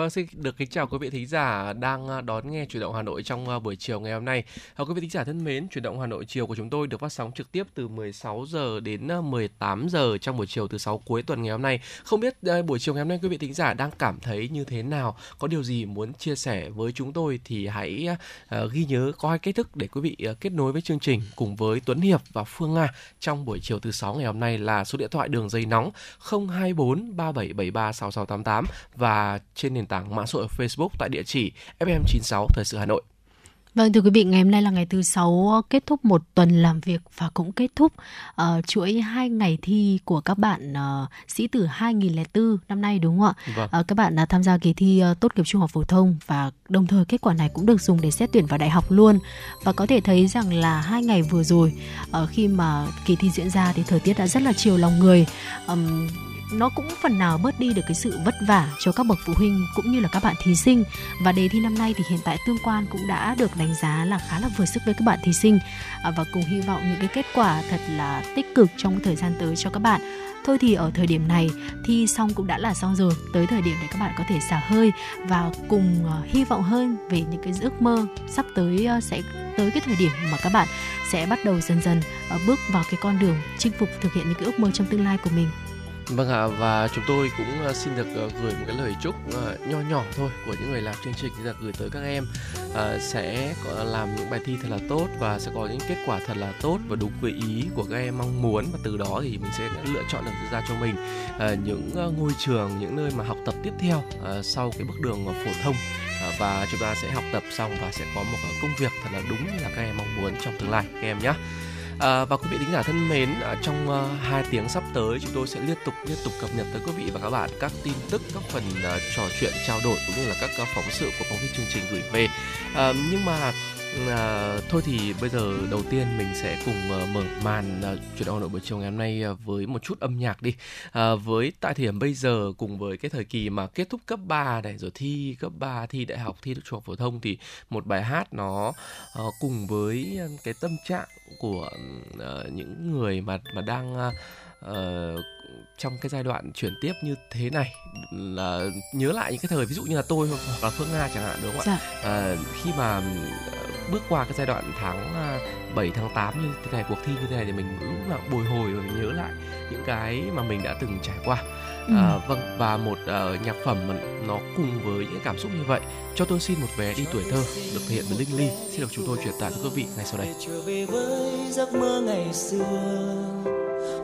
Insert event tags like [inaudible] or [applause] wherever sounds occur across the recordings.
Vâng, xin được kính chào quý vị thính giả đang à, đón nghe chuyển động Hà Nội trong à, buổi chiều ngày hôm nay. À, quý vị thính giả thân mến, chuyển động Hà Nội chiều của chúng tôi được phát sóng trực tiếp từ 16 giờ đến à, 18 giờ trong buổi chiều thứ sáu cuối tuần ngày hôm nay. Không biết buổi chiều ngày hôm nay quý vị thính giả đang cảm thấy như thế nào, có điều gì muốn chia sẻ với chúng tôi thì hãy ghi nhớ có hai cách thức để quý vị kết nối với chương trình cùng với Tuấn Hiệp và Phương Nga trong buổi chiều thứ sáu ngày hôm nay là số điện thoại đường dây nóng 024 3773 6688 và trên nền tảng mạng xã hội Facebook tại địa chỉ FM96 Thời sự Hà Nội. Vâng thưa quý vị, ngày hôm nay là ngày thứ sáu kết thúc một tuần làm việc và cũng kết thúc uh, chuỗi hai ngày thi của các bạn uh, sĩ tử 2004 năm nay đúng không ạ? Vâng. Uh, các bạn đã tham gia kỳ thi uh, tốt nghiệp trung học phổ thông và đồng thời kết quả này cũng được dùng để xét tuyển vào đại học luôn. Và có thể thấy rằng là hai ngày vừa rồi uh, khi mà kỳ thi diễn ra thì thời tiết đã rất là chiều lòng người. Um, nó cũng phần nào bớt đi được cái sự vất vả cho các bậc phụ huynh cũng như là các bạn thí sinh. Và đề thi năm nay thì hiện tại tương quan cũng đã được đánh giá là khá là vừa sức với các bạn thí sinh. À, và cùng hy vọng những cái kết quả thật là tích cực trong thời gian tới cho các bạn. Thôi thì ở thời điểm này, thi xong cũng đã là xong rồi, tới thời điểm để các bạn có thể xả hơi. Và cùng à, hy vọng hơn về những cái ước mơ sắp tới à, sẽ tới cái thời điểm mà các bạn sẽ bắt đầu dần dần bước vào cái con đường chinh phục, thực hiện những cái ước mơ trong tương lai của mình. Vâng ạ, và chúng tôi cũng ờ, xin được ờ, gửi một cái lời chúc ờ, nho nhỏ thôi của những người làm chương trình là gửi tới các em. Sẽ làm những bài thi thật là tốt và sẽ có những kết quả thật là tốt và đúng với ý của các em mong muốn. Và từ đó thì mình sẽ lựa chọn được ra cho mình những ngôi trường, những nơi mà học tập tiếp theo sau cái bước đường phổ thông. Và chúng ta sẽ học tập xong và sẽ có một công việc thật là đúng như là các em mong muốn trong tương lai, các em nhé. À, và quý vị thính giả thân mến, à, trong ờ, uh, 2 tiếng sắp tới chúng tôi sẽ liên tục liên tục cập nhật tới quý vị và các bạn các tin tức, các phần uh, trò chuyện trao đổi cũng như là các uh, phóng sự của phóng viên chương trình gửi về. À, nhưng mà À, thôi thì bây giờ đầu tiên mình sẽ cùng uh, mở màn uh, chuyển động Nội buổi chiều ngày hôm nay uh, với một chút âm nhạc đi. À, với tại thời điểm bây giờ cùng với cái thời kỳ mà kết thúc cấp 3 này rồi thi cấp 3, thi đại học, thi trung học phổ thông thì một bài hát nó uh, cùng với cái tâm trạng của uh, những người mà mà đang uh, trong cái giai đoạn chuyển tiếp như thế này là nhớ lại những cái thời ví dụ như là tôi hoặc là Phương Nga chẳng hạn đúng không dạ. ạ? À, khi mà bước qua cái giai đoạn tháng 7 à, tháng 8 như thế này cuộc thi như thế này thì mình lúc nào bồi hồi và mình nhớ lại những cái mà mình đã từng trải qua. Ừ. À, vâng và một uh, nhạc phẩm mà nó cùng với những cảm xúc như vậy cho tôi xin một vé đi tuổi thơ được thể hiện bởi Linh Ly xin được chúng tôi truyền tải cho quý vị ngay sau đây. Trở về với giấc mơ ngày xưa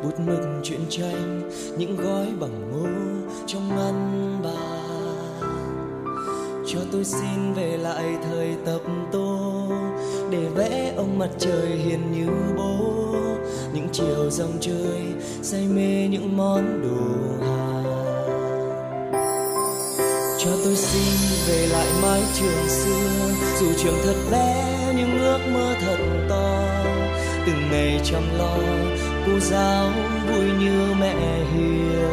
bút mực chuyện tranh những gói bằng ngô trong ngăn bàn cho tôi xin về lại thời tập tô để vẽ ông mặt trời hiền như bố. Những chiều dòng chơi say mê những món đồ hà cho tôi xin về lại mái trường xưa, dù trường thật bé nhưng ước mơ thật to. Từng ngày chăm lo, cô giáo vui như mẹ hiền.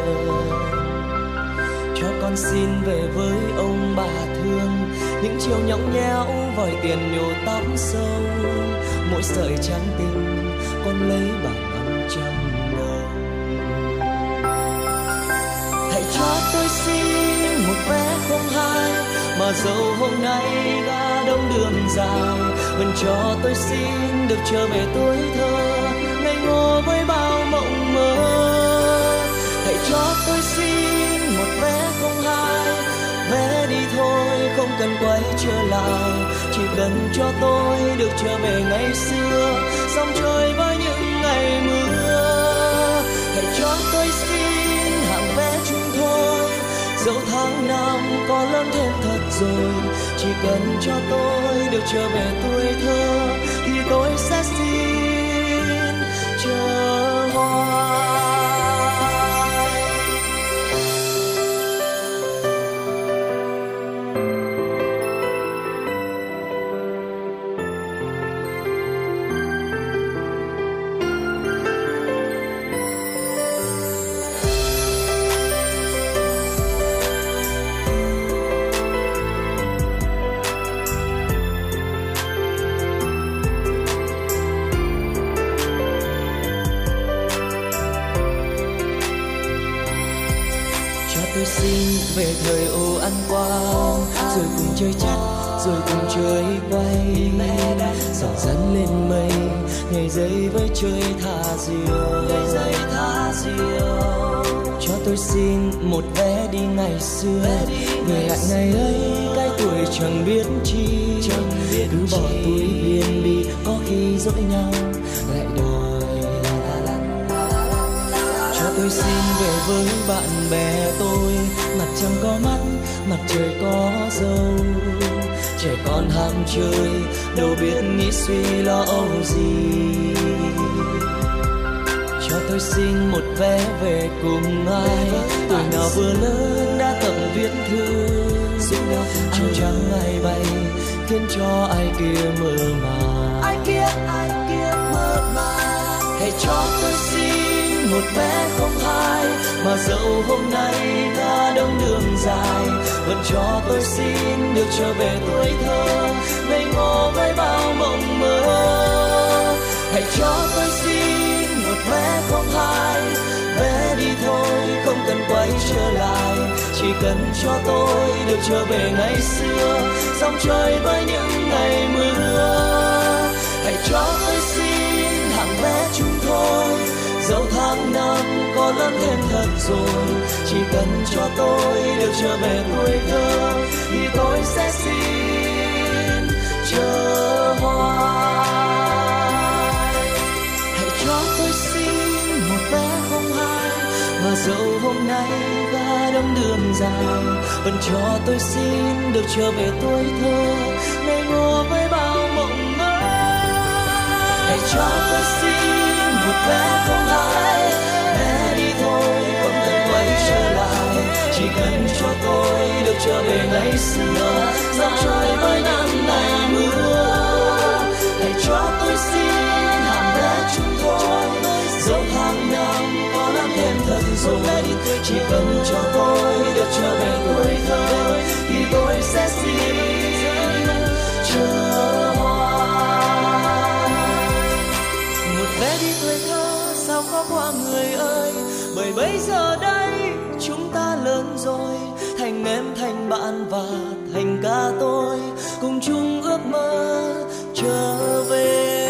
Cho con xin về với ông bà thương những chiều nhõng nhẽo vòi tiền nhổ tóc sâu. Mỗi sợi trắng tình con lấy bằng năm trăm đồng. Hãy cho tôi xin một vé không hai, mà dẫu hôm nay đã đông đường dài, vẫn cho tôi xin được trở về tuổi thơ ngây ngô với bao mộng mơ. Hãy cho tôi xin một vé không hai, vé đi thôi không cần quay trở lại. Chỉ cần cho tôi được trở về ngày xưa, dòng trôi với những ngày mưa. Hãy cho tôi xin hàng vé chung thôi. Dẫu tháng năm có lớn thêm thật rồi, chỉ cần cho tôi được trở về tuổi thơ, thì tôi sẽ xin chơi thả diều. Ngày giây thả diều. Cho tôi xin một vé đi ngày xưa. Về lại ngày ấy cái tuổi chẳng biết chi. Cứ bỏ túi viên bi có khi dỗi nhau. Lại đòi cho tôi xin về với bạn bè tôi. Mặt trăng có mắt mặt trời có dâu trẻ con ham chơi đâu biết nghĩ suy lo âu gì. Cho tôi xin một vé về cùng ai. Tuổi nào vừa lớn đã tập viết thư. Áo trắng ai bay khiến cho ai kia mơ màng. Ai kia ai kia mơ màng. Hãy cho tôi xin một bé không hai, mà dẫu hôm nay đã đông đường dài, vẫn cho tôi xin được trở về tuổi thơ. Ngây ngô với bao mộng mơ. Hãy cho tôi xin một bé không hai, bé đi thôi không cần quay trở lại. Chỉ cần cho tôi được trở về ngày xưa, dòng trời với những ngày mưa. Hãy cho tôi dẫu tháng năm có lớn thêm thật rồi, chỉ cần cho tôi được trở về tuổi thơ, thì tôi sẽ xin chờ hoài. Hãy cho tôi xin một vé không hai, mà dẫu hôm nay đã đông đường dài, vẫn cho tôi xin được trở về tuổi thơ ngây ngô với bao mộng mơ. Hãy cho tôi xin một bé không hai vé đi thôi không cần quay trở lại. Chỉ cần cho tôi được trở về ngày xưa. Dòng trôi với năm ngày mưa. Hãy cho tôi xin hàng bé chúng tôi. Dẫu hàng năm có lắm thêm thật rồi chỉ cần cho tôi được có qua người ơi. Bởi bây giờ đây chúng ta lớn rồi, thành em, thành bạn và thành ca tôi. Cùng chung ước mơ trở về.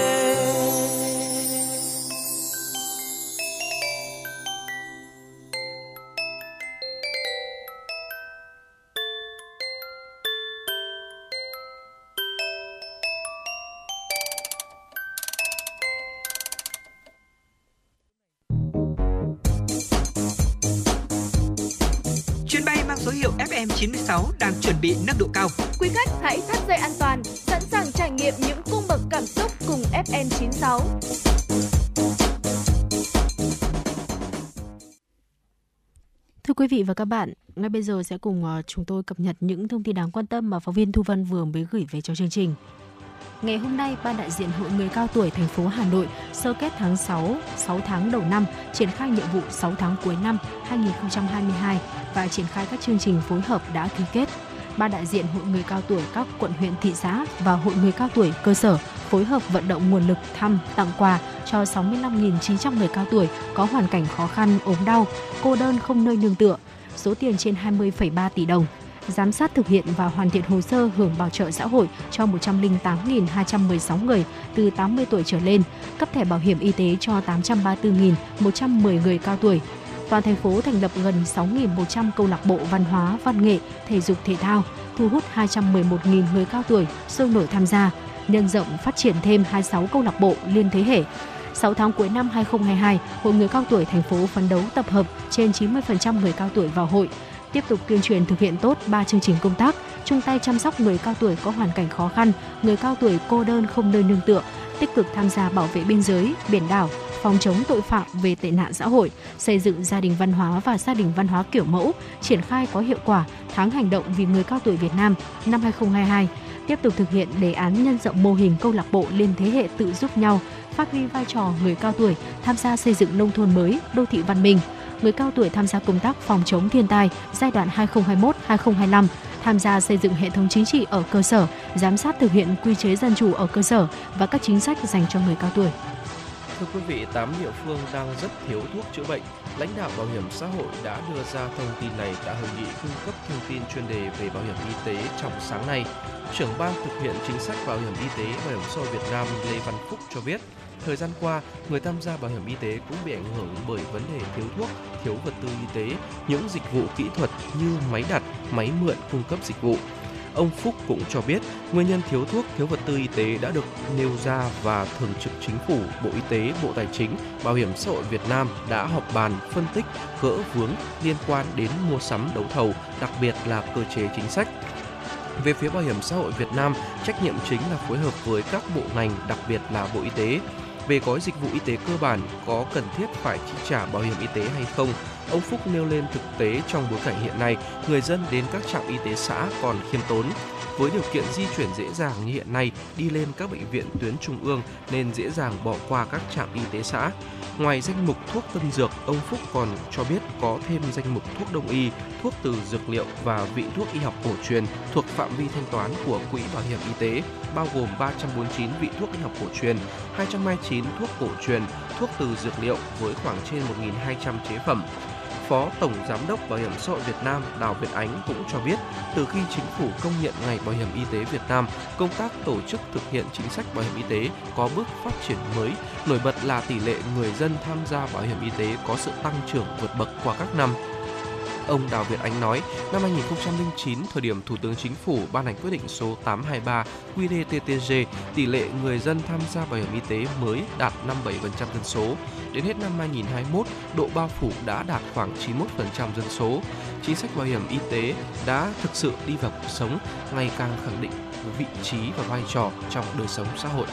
Thưa quý vị và các bạn, ngay bây giờ sẽ cùng ờ, chúng tôi cập nhật những thông tin đáng quan tâm mà phóng viên Thu Vân vừa mới gửi về cho chương trình. Ngày hôm nay, Ban đại diện Hội người cao tuổi thành phố Hà Nội sơ kết tháng 6, 6 tháng đầu năm, triển khai nhiệm vụ 6 tháng cuối năm 2022 và triển khai các chương trình phối hợp đã ký kết. Ban đại diện Hội người cao tuổi các quận huyện thị xã và Hội người cao tuổi cơ sở phối hợp vận động nguồn lực thăm, tặng quà cho 65.900 người cao tuổi có hoàn cảnh khó khăn, ốm đau, cô đơn không nơi nương tựa, số tiền trên 20,3 tỷ đồng giám sát thực hiện và hoàn thiện hồ sơ hưởng bảo trợ xã hội cho 108.216 người từ 80 tuổi trở lên, cấp thẻ bảo hiểm y tế cho 834.110 người cao tuổi. Toàn thành phố thành lập gần 6.100 câu lạc bộ văn hóa, văn nghệ, thể dục thể thao, thu hút 211.000 người cao tuổi sôi nổi tham gia, nhân rộng phát triển thêm 26 câu lạc bộ liên thế hệ. 6 tháng cuối năm 2022, Hội người cao tuổi thành phố phấn đấu tập hợp trên 90% người cao tuổi vào hội, tiếp tục tuyên truyền thực hiện tốt 3 chương trình công tác, chung tay chăm sóc người cao tuổi có hoàn cảnh khó khăn, người cao tuổi cô đơn không nơi nương tựa, tích cực tham gia bảo vệ biên giới, biển đảo, phòng chống tội phạm về tệ nạn xã hội, xây dựng gia đình văn hóa và gia đình văn hóa kiểu mẫu, triển khai có hiệu quả tháng hành động vì người cao tuổi Việt Nam năm 2022, tiếp tục thực hiện đề án nhân rộng mô hình câu lạc bộ liên thế hệ tự giúp nhau, phát huy vai trò người cao tuổi tham gia xây dựng nông thôn mới, đô thị văn minh, người cao tuổi tham gia công tác phòng chống thiên tai giai đoạn 2021-2025, tham gia xây dựng hệ thống chính trị ở cơ sở, giám sát thực hiện quy chế dân chủ ở cơ sở và các chính sách dành cho người cao tuổi. Thưa quý vị, 8 địa phương đang rất thiếu thuốc chữa bệnh. Lãnh đạo Bảo hiểm xã hội đã đưa ra thông tin này tại hội nghị cung cấp thông tin chuyên đề về bảo hiểm y tế trong sáng nay. Trưởng ban thực hiện chính sách bảo hiểm y tế Bảo hiểm xã hội Việt Nam Lê Văn Phúc cho biết, thời gian qua, người tham gia bảo hiểm y tế cũng bị ảnh hưởng bởi vấn đề thiếu thuốc, thiếu vật tư y tế, những dịch vụ kỹ thuật như máy đặt, máy mượn cung cấp dịch vụ. Ông Phúc cũng cho biết nguyên nhân thiếu thuốc, thiếu vật tư y tế đã được nêu ra và Thường trực Chính phủ, Bộ Y tế, Bộ Tài chính, Bảo hiểm xã hội Việt Nam đã họp bàn phân tích gỡ vướng liên quan đến mua sắm đấu thầu, đặc biệt là cơ chế chính sách. Về phía Bảo hiểm xã hội Việt Nam, trách nhiệm chính là phối hợp với các bộ ngành, đặc biệt là Bộ Y tế. Về gói dịch vụ y tế cơ bản có cần thiết phải chi trả bảo hiểm y tế hay không, ông Phúc nêu lên thực tế trong bối cảnh hiện nay, người dân đến các trạm y tế xã còn khiêm tốn. Với điều kiện di chuyển dễ dàng như hiện nay, đi lên các bệnh viện tuyến trung ương nên dễ dàng bỏ qua các trạm y tế xã. Ngoài danh mục thuốc tân dược, ông Phúc còn cho biết có thêm danh mục thuốc đông y, thuốc từ dược liệu và vị thuốc y học cổ truyền thuộc phạm vi thanh toán của Quỹ Bảo hiểm Y tế, bao gồm 349 vị thuốc y học cổ truyền, 229 thuốc cổ truyền, thuốc từ dược liệu với khoảng trên 1.200 chế phẩm. Phó Tổng Giám đốc Bảo hiểm xã hội Việt Nam Đào Việt Ánh cũng cho biết, từ khi chính phủ công nhận Ngày Bảo hiểm Y tế Việt Nam, công tác tổ chức thực hiện chính sách bảo hiểm y tế có bước phát triển mới. Nổi bật là tỷ lệ người dân tham gia bảo hiểm y tế có sự tăng trưởng vượt bậc qua các năm. Ông Đào Việt Ánh nói, năm 2009, thời điểm Thủ tướng Chính phủ ban hành quyết định số 823 QĐ-TTG, tỷ lệ người dân tham gia bảo hiểm y tế mới đạt 57% dân số. Đến hết năm 2021, độ bao phủ đã đạt khoảng 91% dân số. Chính sách bảo hiểm y tế đã thực sự đi vào cuộc sống, ngày càng khẳng định vị trí và vai trò trong đời sống xã hội.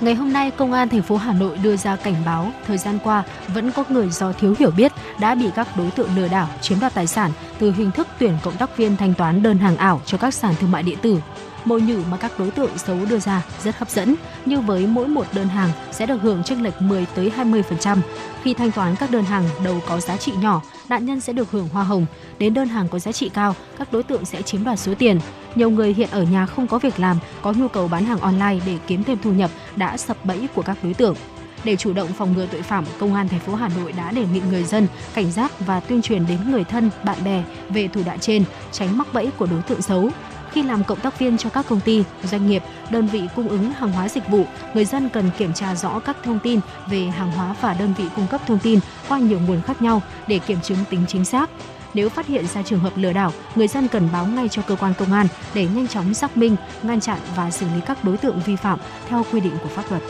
Ngày hôm nay, Công an thành phố Hà Nội đưa ra cảnh báo thời gian qua vẫn có người do thiếu hiểu biết đã bị các đối tượng lừa đảo chiếm đoạt tài sản từ hình thức tuyển cộng tác viên thanh toán đơn hàng ảo cho các sàn thương mại điện tử. Mồi nhử mà các đối tượng xấu đưa ra rất hấp dẫn, như với mỗi một đơn hàng sẽ được hưởng chênh lệch 10 tới 20%. Khi thanh toán các đơn hàng đầu có giá trị nhỏ, nạn nhân sẽ được hưởng hoa hồng. Đến đơn hàng có giá trị cao, các đối tượng sẽ chiếm đoạt số tiền. Nhiều người hiện ở nhà không có việc làm, có nhu cầu bán hàng online để kiếm thêm thu nhập đã sập bẫy của các đối tượng. Để chủ động phòng ngừa tội phạm, Công an thành phố Hà Nội đã đề nghị người dân cảnh giác và tuyên truyền đến người thân, bạn bè về thủ đoạn trên, tránh mắc bẫy của đối tượng xấu. Khi làm cộng tác viên cho các công ty, doanh nghiệp, đơn vị cung ứng hàng hóa dịch vụ, người dân cần kiểm tra rõ các thông tin về hàng hóa và đơn vị cung cấp thông tin qua nhiều nguồn khác nhau để kiểm chứng tính chính xác. Nếu phát hiện ra trường hợp lừa đảo, người dân cần báo ngay cho cơ quan công an để nhanh chóng xác minh, ngăn chặn và xử lý các đối tượng vi phạm theo quy định của pháp luật.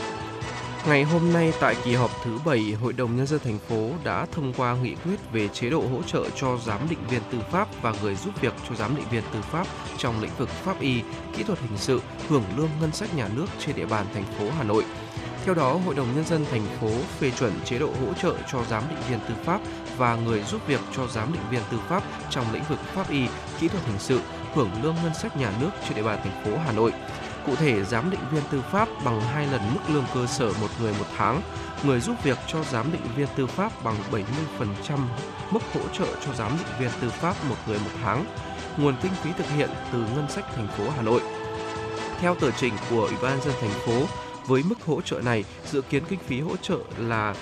Ngày hôm nay tại kỳ họp thứ 7, Hội đồng Nhân dân thành phố đã thông qua nghị quyết về chế độ hỗ trợ cho giám định viên tư pháp và người giúp việc cho giám định viên tư pháp trong lĩnh vực pháp y, kỹ thuật hình sự, hưởng lương ngân sách nhà nước trên địa bàn thành phố Hà Nội. Theo đó, Hội đồng Nhân dân thành phố phê chuẩn chế độ hỗ trợ cho giám định viên tư pháp và người giúp việc cho giám định viên tư pháp trong lĩnh vực pháp y, kỹ thuật hình sự, hưởng lương ngân sách nhà nước trên địa bàn thành phố Hà Nội. Cụ thể, giám định viên tư pháp bằng hai lần mức lương cơ sở một người một tháng, người giúp việc cho giám định viên tư pháp bằng 70% mức hỗ trợ cho giám định viên tư pháp một người một tháng. Nguồn kinh phí thực hiện từ ngân sách thành phố Hà Nội. Theo tờ trình của Ủy ban dân thành phố, với mức hỗ trợ này, dự kiến kinh phí hỗ trợ là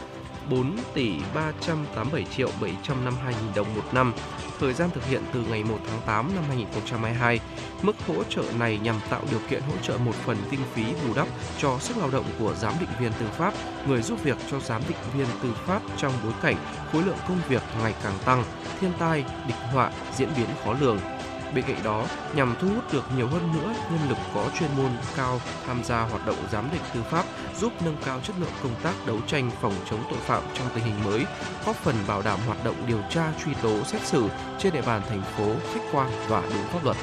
4 tỷ 387 triệu 752 nghìn đồng một năm, thời gian thực hiện từ ngày 1 tháng 8 năm 2022. Mức hỗ trợ này nhằm tạo điều kiện hỗ trợ một phần kinh phí bù đắp cho sức lao động của giám định viên tư pháp, người giúp việc cho giám định viên tư pháp trong bối cảnh khối lượng công việc ngày càng tăng, thiên tai, địch họa diễn biến khó lường. Bên cạnh đó, nhằm thu hút được nhiều hơn nữa nhân lực có chuyên môn cao tham gia hoạt động giám định tư pháp, giúp nâng cao chất lượng công tác đấu tranh phòng chống tội phạm trong tình hình mới, góp phần bảo đảm hoạt động điều tra truy tố xét xử trên địa bàn thành phố khách quan và đúng pháp luật.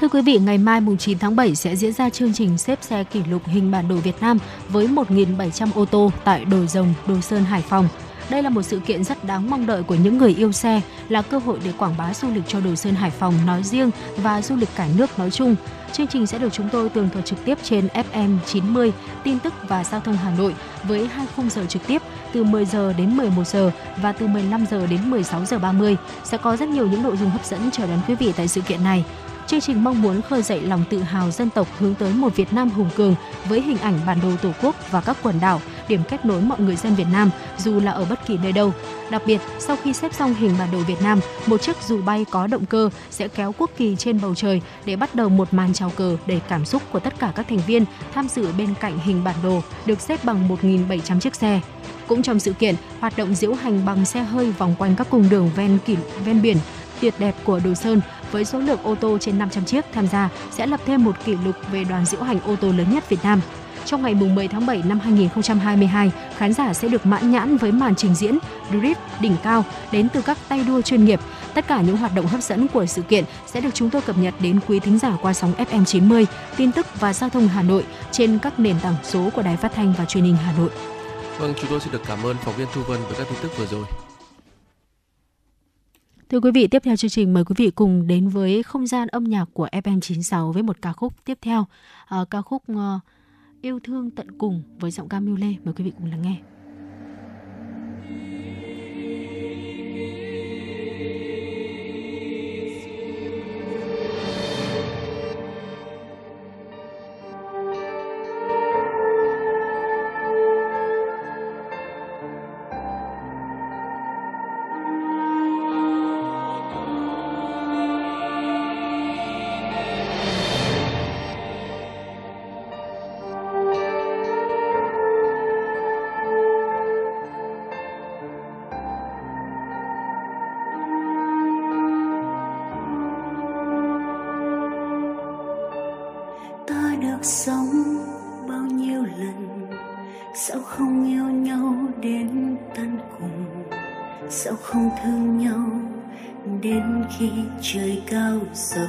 Thưa quý vị, ngày mai mùng 9 tháng 7 sẽ diễn ra chương trình xếp xe kỷ lục hình bản đồ Việt Nam với 1.700 ô tô tại Đồi Rồng, Đồ Sơn, Hải Phòng. Đây là một sự kiện rất đáng mong đợi của những người yêu xe, là cơ hội để quảng bá du lịch cho Đồ Sơn Hải Phòng nói riêng và du lịch cả nước nói chung. Chương trình sẽ được chúng tôi tường thuật trực tiếp trên FM 90, tin tức và giao thông Hà Nội với hai khung giờ trực tiếp từ 10 giờ đến 11 giờ và từ 15 giờ đến 16 giờ 30. Sẽ có rất nhiều những nội dung hấp dẫn chờ đón quý vị tại sự kiện này. Chương trình mong muốn khơi dậy lòng tự hào dân tộc hướng tới một Việt Nam hùng cường với hình ảnh bản đồ Tổ quốc và các quần đảo, điểm kết nối mọi người dân Việt Nam dù là ở bất kỳ nơi đâu. Đặc biệt, sau khi xếp xong hình bản đồ Việt Nam, một chiếc dù bay có động cơ sẽ kéo quốc kỳ trên bầu trời để bắt đầu một màn chào cờ đầy cảm xúc của tất cả các thành viên tham dự bên cạnh hình bản đồ được xếp bằng 1.700 chiếc xe. Cũng trong sự kiện, hoạt động diễu hành bằng xe hơi vòng quanh các cung đường ven kỷ, ven biển tuyệt đẹp của Đồ Sơn với số lượng ô tô trên 500 chiếc tham gia sẽ lập thêm một kỷ lục về đoàn diễu hành ô tô lớn nhất Việt Nam. Trong ngày 10 tháng 7 năm 2022, khán giả sẽ được mãn nhãn với màn trình diễn Drift đỉnh cao đến từ các tay đua chuyên nghiệp. Tất cả những hoạt động hấp dẫn của sự kiện sẽ được chúng tôi cập nhật đến quý thính giả qua sóng FM 90, tin tức và giao thông Hà Nội trên các nền tảng số của Đài Phát thanh và Truyền hình Hà Nội. Vâng, chúng tôi xin được cảm ơn phóng viên Thu Vân với các tin tức vừa rồi. Thưa quý vị, tiếp theo chương trình mời quý vị cùng đến với không gian âm nhạc của FM96 với một ca khúc tiếp theo, uh, ca khúc uh, Yêu thương tận cùng với giọng ca Miu Lê. Mời quý vị cùng lắng nghe. Sao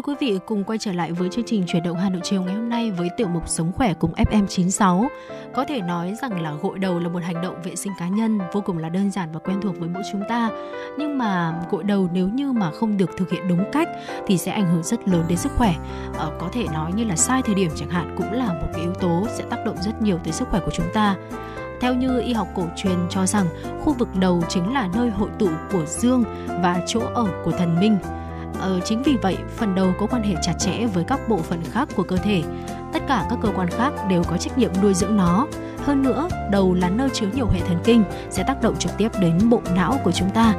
Thưa quý vị, cùng quay trở lại với chương trình chuyển động Hà Nội chiều ngày hôm nay với tiểu mục Sống khỏe cùng FM96. Có thể nói rằng là gội đầu là một hành động vệ sinh cá nhân vô cùng là đơn giản và quen thuộc với mỗi chúng ta. Nhưng mà gội đầu nếu như mà không được thực hiện đúng cách thì sẽ ảnh hưởng rất lớn đến sức khỏe. Ờ, có thể nói như là sai thời điểm chẳng hạn cũng là một cái yếu tố sẽ tác động rất nhiều tới sức khỏe của chúng ta. Theo như y học cổ truyền cho rằng, khu vực đầu chính là nơi hội tụ của dương và chỗ ở của thần minh. Ờ, chính vì vậy, phần đầu có quan hệ chặt chẽ với các bộ phận khác của cơ thể. Tất cả các cơ quan khác đều có trách nhiệm nuôi dưỡng nó. Hơn nữa, đầu là nơi chứa nhiều hệ thần kinh sẽ tác động trực tiếp đến bộ não của chúng ta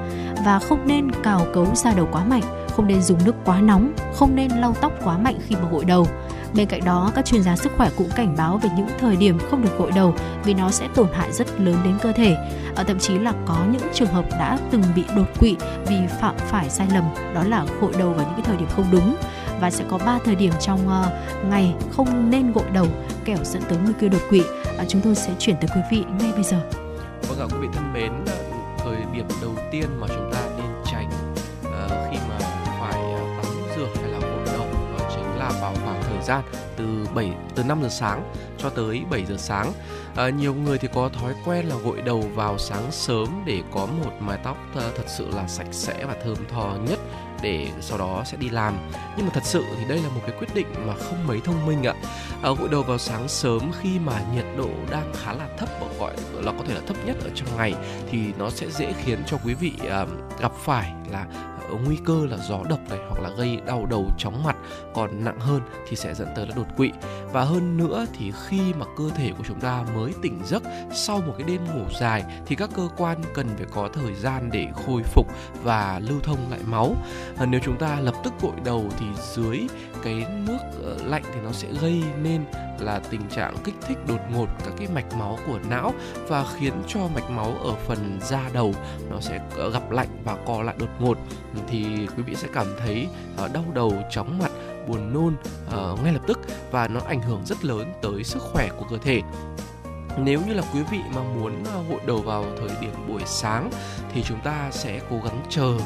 và không nên cào cấu da đầu quá mạnh, không nên dùng nước quá nóng, không nên lau tóc quá mạnh khi mà gội đầu. Bên cạnh đó, các chuyên gia sức khỏe cũng cảnh báo về những thời điểm không được gội đầu vì nó sẽ tổn hại rất lớn đến cơ thể. Ở thậm chí là có những trường hợp đã từng bị đột quỵ vì phạm phải sai lầm, đó là gội đầu vào những cái thời điểm không đúng và sẽ có 3 thời điểm trong uh, ngày không nên gội đầu kẻo dẫn tới nguy cơ đột quỵ. Uh, chúng tôi sẽ chuyển tới quý vị ngay bây giờ. Vâng ạ quý vị thân mến, thời điểm đầu tiên mà chúng gian từ 7 từ 5 giờ sáng cho tới 7 giờ sáng. À, nhiều người thì có thói quen là gội đầu vào sáng sớm để có một mái tóc thật sự là sạch sẽ và thơm tho nhất để sau đó sẽ đi làm nhưng mà thật sự thì đây là một cái quyết định mà không mấy thông minh ạ à, gội đầu vào sáng sớm khi mà nhiệt độ đang khá là thấp gọi là có thể là thấp nhất ở trong ngày thì nó sẽ dễ khiến cho quý vị à, gặp phải là nguy cơ là gió độc này hoặc là gây đau đầu chóng mặt còn nặng hơn thì sẽ dẫn tới là đột quỵ. Và hơn nữa thì khi mà cơ thể của chúng ta mới tỉnh giấc sau một cái đêm ngủ dài thì các cơ quan cần phải có thời gian để khôi phục và lưu thông lại máu. À, nếu chúng ta lập tức gội đầu thì dưới cái nước ờ, lạnh thì nó sẽ gây nên là tình trạng kích thích đột ngột các cái mạch máu của não và khiến cho mạch máu ở phần da đầu nó sẽ ờ, gặp lạnh và co lại đột ngột. Thì quý vị sẽ cảm thấy ờ, đau đầu chóng mặt buồn nôn uh, ngay lập tức và nó ảnh hưởng rất lớn tới sức khỏe của cơ thể nếu như là quý vị mà muốn hội gội đầu vào thời điểm buổi sáng thì chúng ta sẽ cố gắng chờ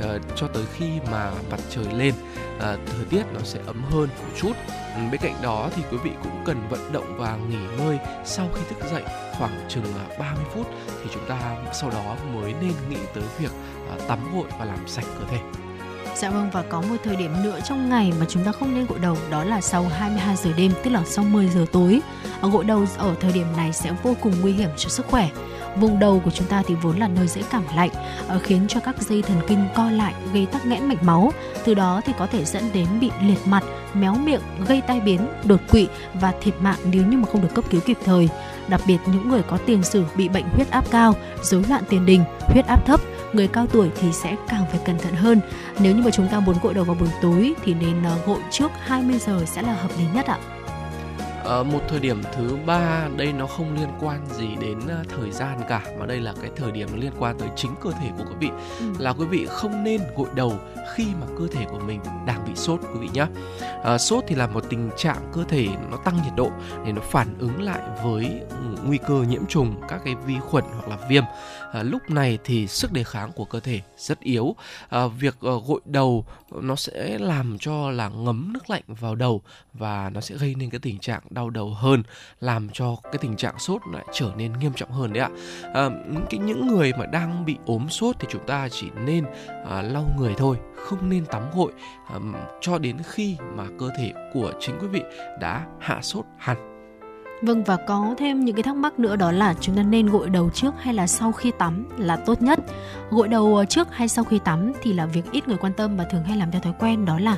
chờ cho tới khi mà mặt trời lên. À, thời tiết nó sẽ ấm hơn một chút. Ừ, bên cạnh đó thì quý vị cũng cần vận động và nghỉ ngơi sau khi thức dậy khoảng chừng à, 30 phút thì chúng ta sau đó mới nên nghĩ tới việc à, tắm gội và làm sạch cơ thể. Dạ vâng và có một thời điểm nữa trong ngày mà chúng ta không nên gội đầu đó là sau 22 giờ đêm tức là sau 10 giờ tối. Gội đầu ở thời điểm này sẽ vô cùng nguy hiểm cho sức khỏe. Vùng đầu của chúng ta thì vốn là nơi dễ cảm lạnh, ờ, khiến cho các dây thần kinh co lại gây tắc nghẽn mạch máu. Từ đó thì có thể dẫn đến bị liệt mặt, méo miệng, gây tai biến, đột quỵ và thiệt mạng nếu như mà không được cấp cứu kịp thời. Đặc biệt những người có tiền sử bị bệnh huyết áp cao, rối loạn tiền đình, huyết áp thấp người cao tuổi thì sẽ càng phải cẩn thận hơn. Nếu như mà chúng ta muốn gội đầu vào buổi tối thì nên ờ, gội trước 20 giờ sẽ là hợp lý nhất ạ. Ờ, một thời điểm thứ ba đây nó không liên quan gì đến ờ, thời gian cả mà đây là cái thời điểm nó liên quan tới chính cơ thể của quý vị. Ừ. là quý vị không nên gội đầu khi mà cơ thể của mình đang bị sốt quý vị nhé à, sốt thì là một tình trạng cơ thể nó tăng nhiệt độ để nó phản ứng lại với nguy cơ nhiễm trùng các cái vi khuẩn hoặc là viêm. À, lúc này thì sức đề kháng của cơ thể rất yếu. À, việc uh, gội đầu nó sẽ làm cho là ngấm nước lạnh vào đầu và nó sẽ gây nên cái tình trạng đau đầu hơn làm cho cái tình trạng sốt lại trở nên nghiêm trọng hơn đấy ạ. À, những cái những người mà đang bị ốm sốt thì chúng ta chỉ nên à, lau người thôi không nên tắm gội à, cho đến khi mà cơ thể của chính quý vị đã hạ sốt hẳn. Vâng và có thêm những cái thắc mắc nữa đó là chúng ta nên gội đầu trước hay là sau khi tắm là tốt nhất. Gội đầu ờ, trước hay sau khi tắm thì là việc ít người quan tâm và thường hay làm theo thói quen đó là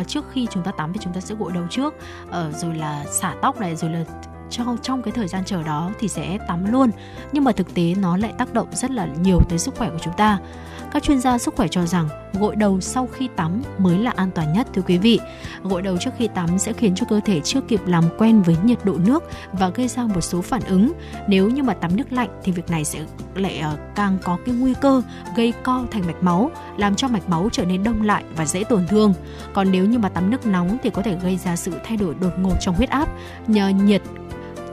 uh, trước khi chúng ta tắm thì chúng ta sẽ gội đầu trước, uh, rồi là xả tóc này rồi là trong trong cái thời gian chờ đó thì sẽ tắm luôn nhưng mà thực tế nó lại tác động rất là nhiều tới sức khỏe của chúng ta các chuyên gia sức khỏe cho rằng gội đầu sau khi tắm mới là an toàn nhất thưa quý vị. Gội đầu trước khi tắm sẽ khiến cho cơ thể chưa kịp làm quen với nhiệt độ nước và gây ra một số phản ứng. Nếu như mà tắm nước lạnh thì việc này sẽ lại ờ, càng có cái nguy cơ gây co thành mạch máu, làm cho mạch máu trở nên đông lại và dễ tổn thương. Còn nếu như mà tắm nước nóng thì có thể gây ra sự thay đổi đột ngột trong huyết áp nhờ nhiệt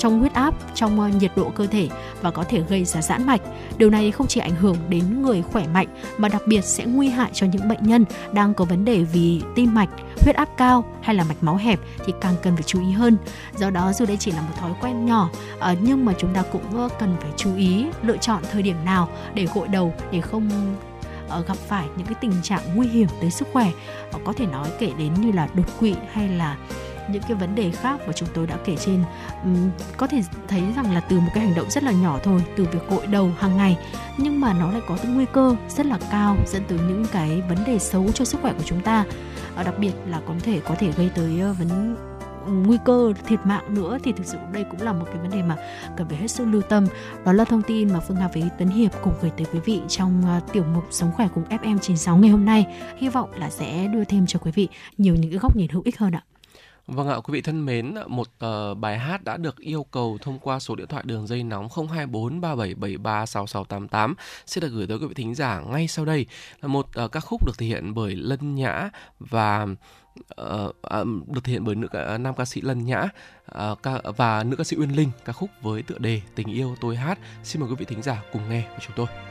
trong huyết áp, trong ờ, nhiệt độ cơ thể và có thể gây ra giãn mạch. Điều này không chỉ ảnh hưởng đến người khỏe mạnh mà đặc biệt sẽ nguy hại cho những bệnh nhân đang có vấn đề vì tim mạch, huyết áp cao hay là mạch máu hẹp thì càng cần phải chú ý hơn. Do đó dù đây chỉ là một thói quen nhỏ ờ, nhưng mà chúng ta cũng ờ, cần phải chú ý lựa chọn thời điểm nào để gội đầu để không gặp phải những cái tình trạng nguy hiểm tới sức khỏe có thể nói kể đến như là đột quỵ hay là những cái vấn đề khác mà chúng tôi đã kể trên. Um, có thể thấy rằng là từ một cái hành động rất là nhỏ thôi từ việc gội đầu hàng ngày nhưng mà nó lại có cái nguy cơ rất là cao dẫn tới những cái vấn đề xấu cho sức khỏe của chúng ta. Ờ, đặc biệt là có thể có thể gây tới uh, vấn nguy cơ thiệt mạng nữa thì thực sự đây cũng là một cái vấn đề mà cần phải hết sức lưu tâm. Đó là thông tin mà Phương Hà với Tấn Hiệp cùng gửi tới quý vị trong ờ, tiểu mục Sống khỏe cùng FM 96 ngày hôm nay. Hy vọng là sẽ đưa thêm cho quý vị nhiều những cái góc nhìn hữu ích hơn ạ. Vâng ạ, quý vị thân mến, một uh, bài hát đã được yêu cầu thông qua số điện thoại đường dây nóng 024 3773 6688 sẽ được gửi tới quý vị thính giả ngay sau đây là một uh, ca khúc được thể hiện bởi Lân Nhã và uh, uh, được thể hiện bởi nữ uh, nam ca sĩ Lân Nhã uh, ca, và nữ ca sĩ Uyên Linh ca khúc với tựa đề Tình yêu tôi hát. Xin mời quý vị thính giả cùng nghe với chúng tôi.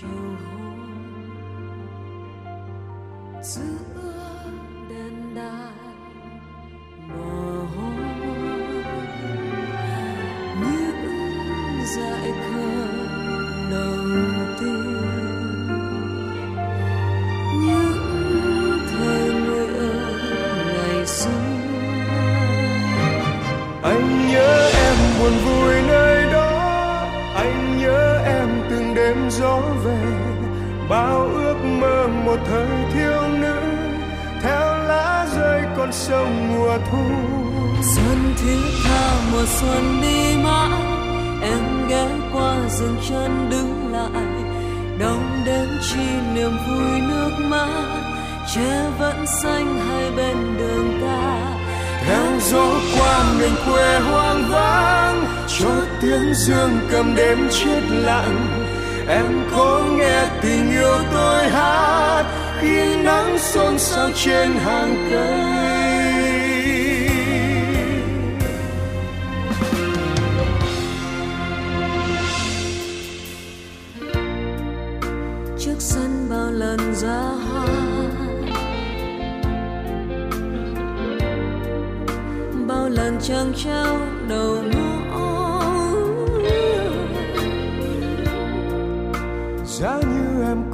chiều hôm giữa đèn đài mờ hôm những dại khờ đầu tiên những thời nguyện ngày xưa anh nhớ em buồn vui gió về bao ước mơ một thời thiếu nữ. Theo lá rơi con sông mùa thu. Xuân thiết tha mùa xuân đi mãi. Em ghé qua dừng chân đứng lại. Đong đến chi niềm vui nước mắt. Che vẫn xanh hai bên đường ta. Theo gió qua miền quê hoang vắng. Cho tiếng dương cầm đêm chết lặng em có nghe tình yêu tôi hát khi nắng xôn xao trên hàng cây. Trước sân bao lần ra hoa, bao lần trăng treo đầu mưa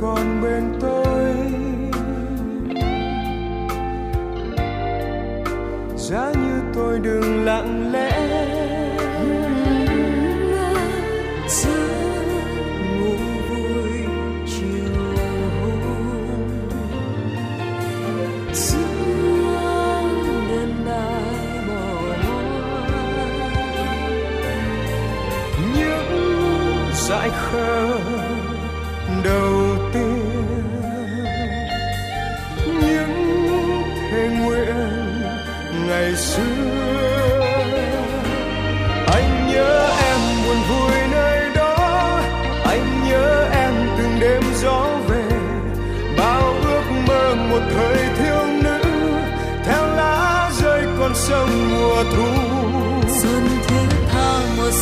còn bên tôi. Giá như tôi đừng lặng lẽ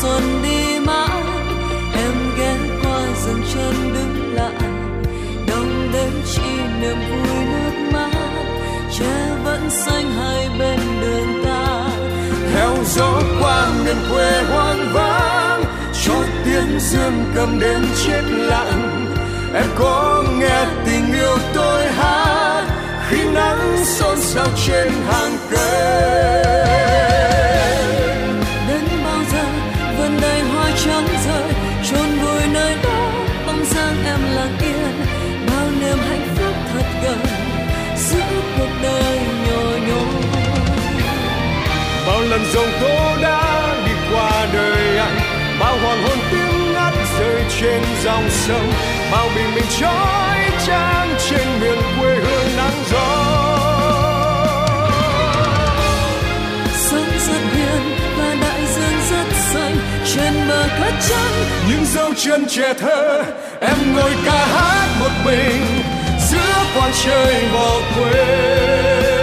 xuân đi mãi, em ghé qua dừng chân đứng lại. Đông đến chỉ niềm vui nước mắt, che vẫn xanh hai bên đường ta. Theo gió qua miền quê hoang vắng cho tiếng dương cầm đêm chết lặng. Em có nghe tình yêu tôi hát, khi nắng xôn xao trên hàng cây. Dòng sông bao bình minh trói trang trên miền quê hương nắng gió. Sông rất hiền và đại dương rất xanh trên bờ cát trắng những dấu chân trẻ thơ em ngồi ca hát một mình giữa quang trời bỏ quê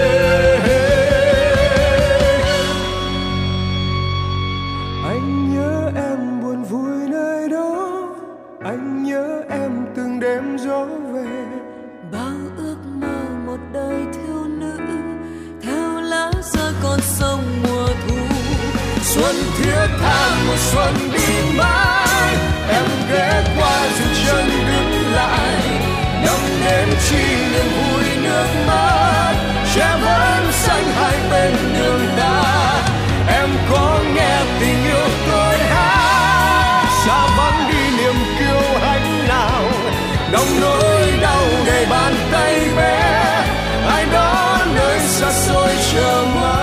xôi chờ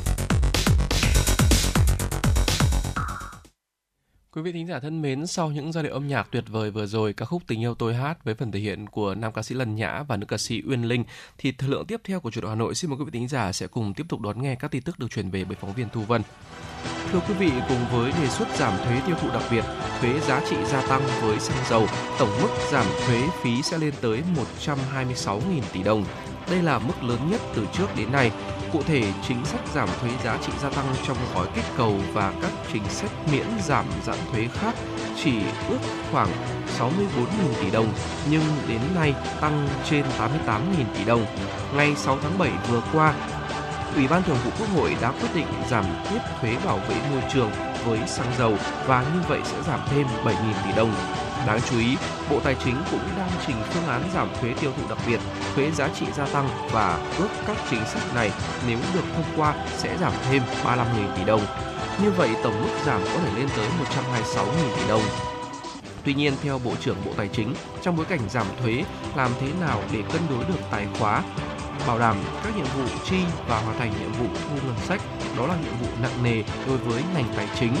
Quý vị thính giả thân mến, sau những giai điệu âm nhạc tuyệt vời vừa rồi, ca khúc Tình yêu tôi hát với phần thể hiện của nam ca sĩ Lần Nhã và nữ ca sĩ Uyên Linh, thì thời lượng tiếp theo của chủ đề Hà Nội xin mời quý vị thính giả sẽ cùng tiếp tục đón nghe các tin tức được truyền về bởi phóng viên Thu Vân. Thưa quý vị, cùng với đề xuất giảm thuế tiêu thụ đặc biệt, thuế giá trị gia tăng với xăng dầu, tổng mức giảm thuế phí sẽ lên tới 126.000 tỷ đồng. Đây là mức lớn nhất từ trước đến nay. Cụ thể, chính sách giảm thuế giá trị gia tăng trong gói kích cầu và các chính sách miễn giảm dạng thuế khác chỉ ước khoảng 64.000 tỷ đồng, nhưng đến nay tăng trên 88.000 tỷ đồng. Ngày 6 tháng 7 vừa qua, Ủy ban Thường vụ Quốc hội đã quyết định giảm tiếp thuế bảo vệ môi trường với xăng dầu và như vậy sẽ giảm thêm 7.000 tỷ đồng. Đáng chú ý, Bộ Tài chính cũng đang trình phương án giảm thuế tiêu thụ đặc biệt, thuế giá trị gia tăng và ước các chính sách này nếu được thông qua sẽ giảm thêm 35.000 tỷ đồng. Như vậy tổng mức giảm có thể lên tới 126.000 tỷ đồng. Tuy nhiên, theo Bộ trưởng Bộ Tài chính, trong bối cảnh giảm thuế, làm thế nào để cân đối được tài khóa, bảo đảm các nhiệm vụ chi và hoàn thành nhiệm vụ thu ngân sách, đó là nhiệm vụ nặng nề đối với ngành tài chính.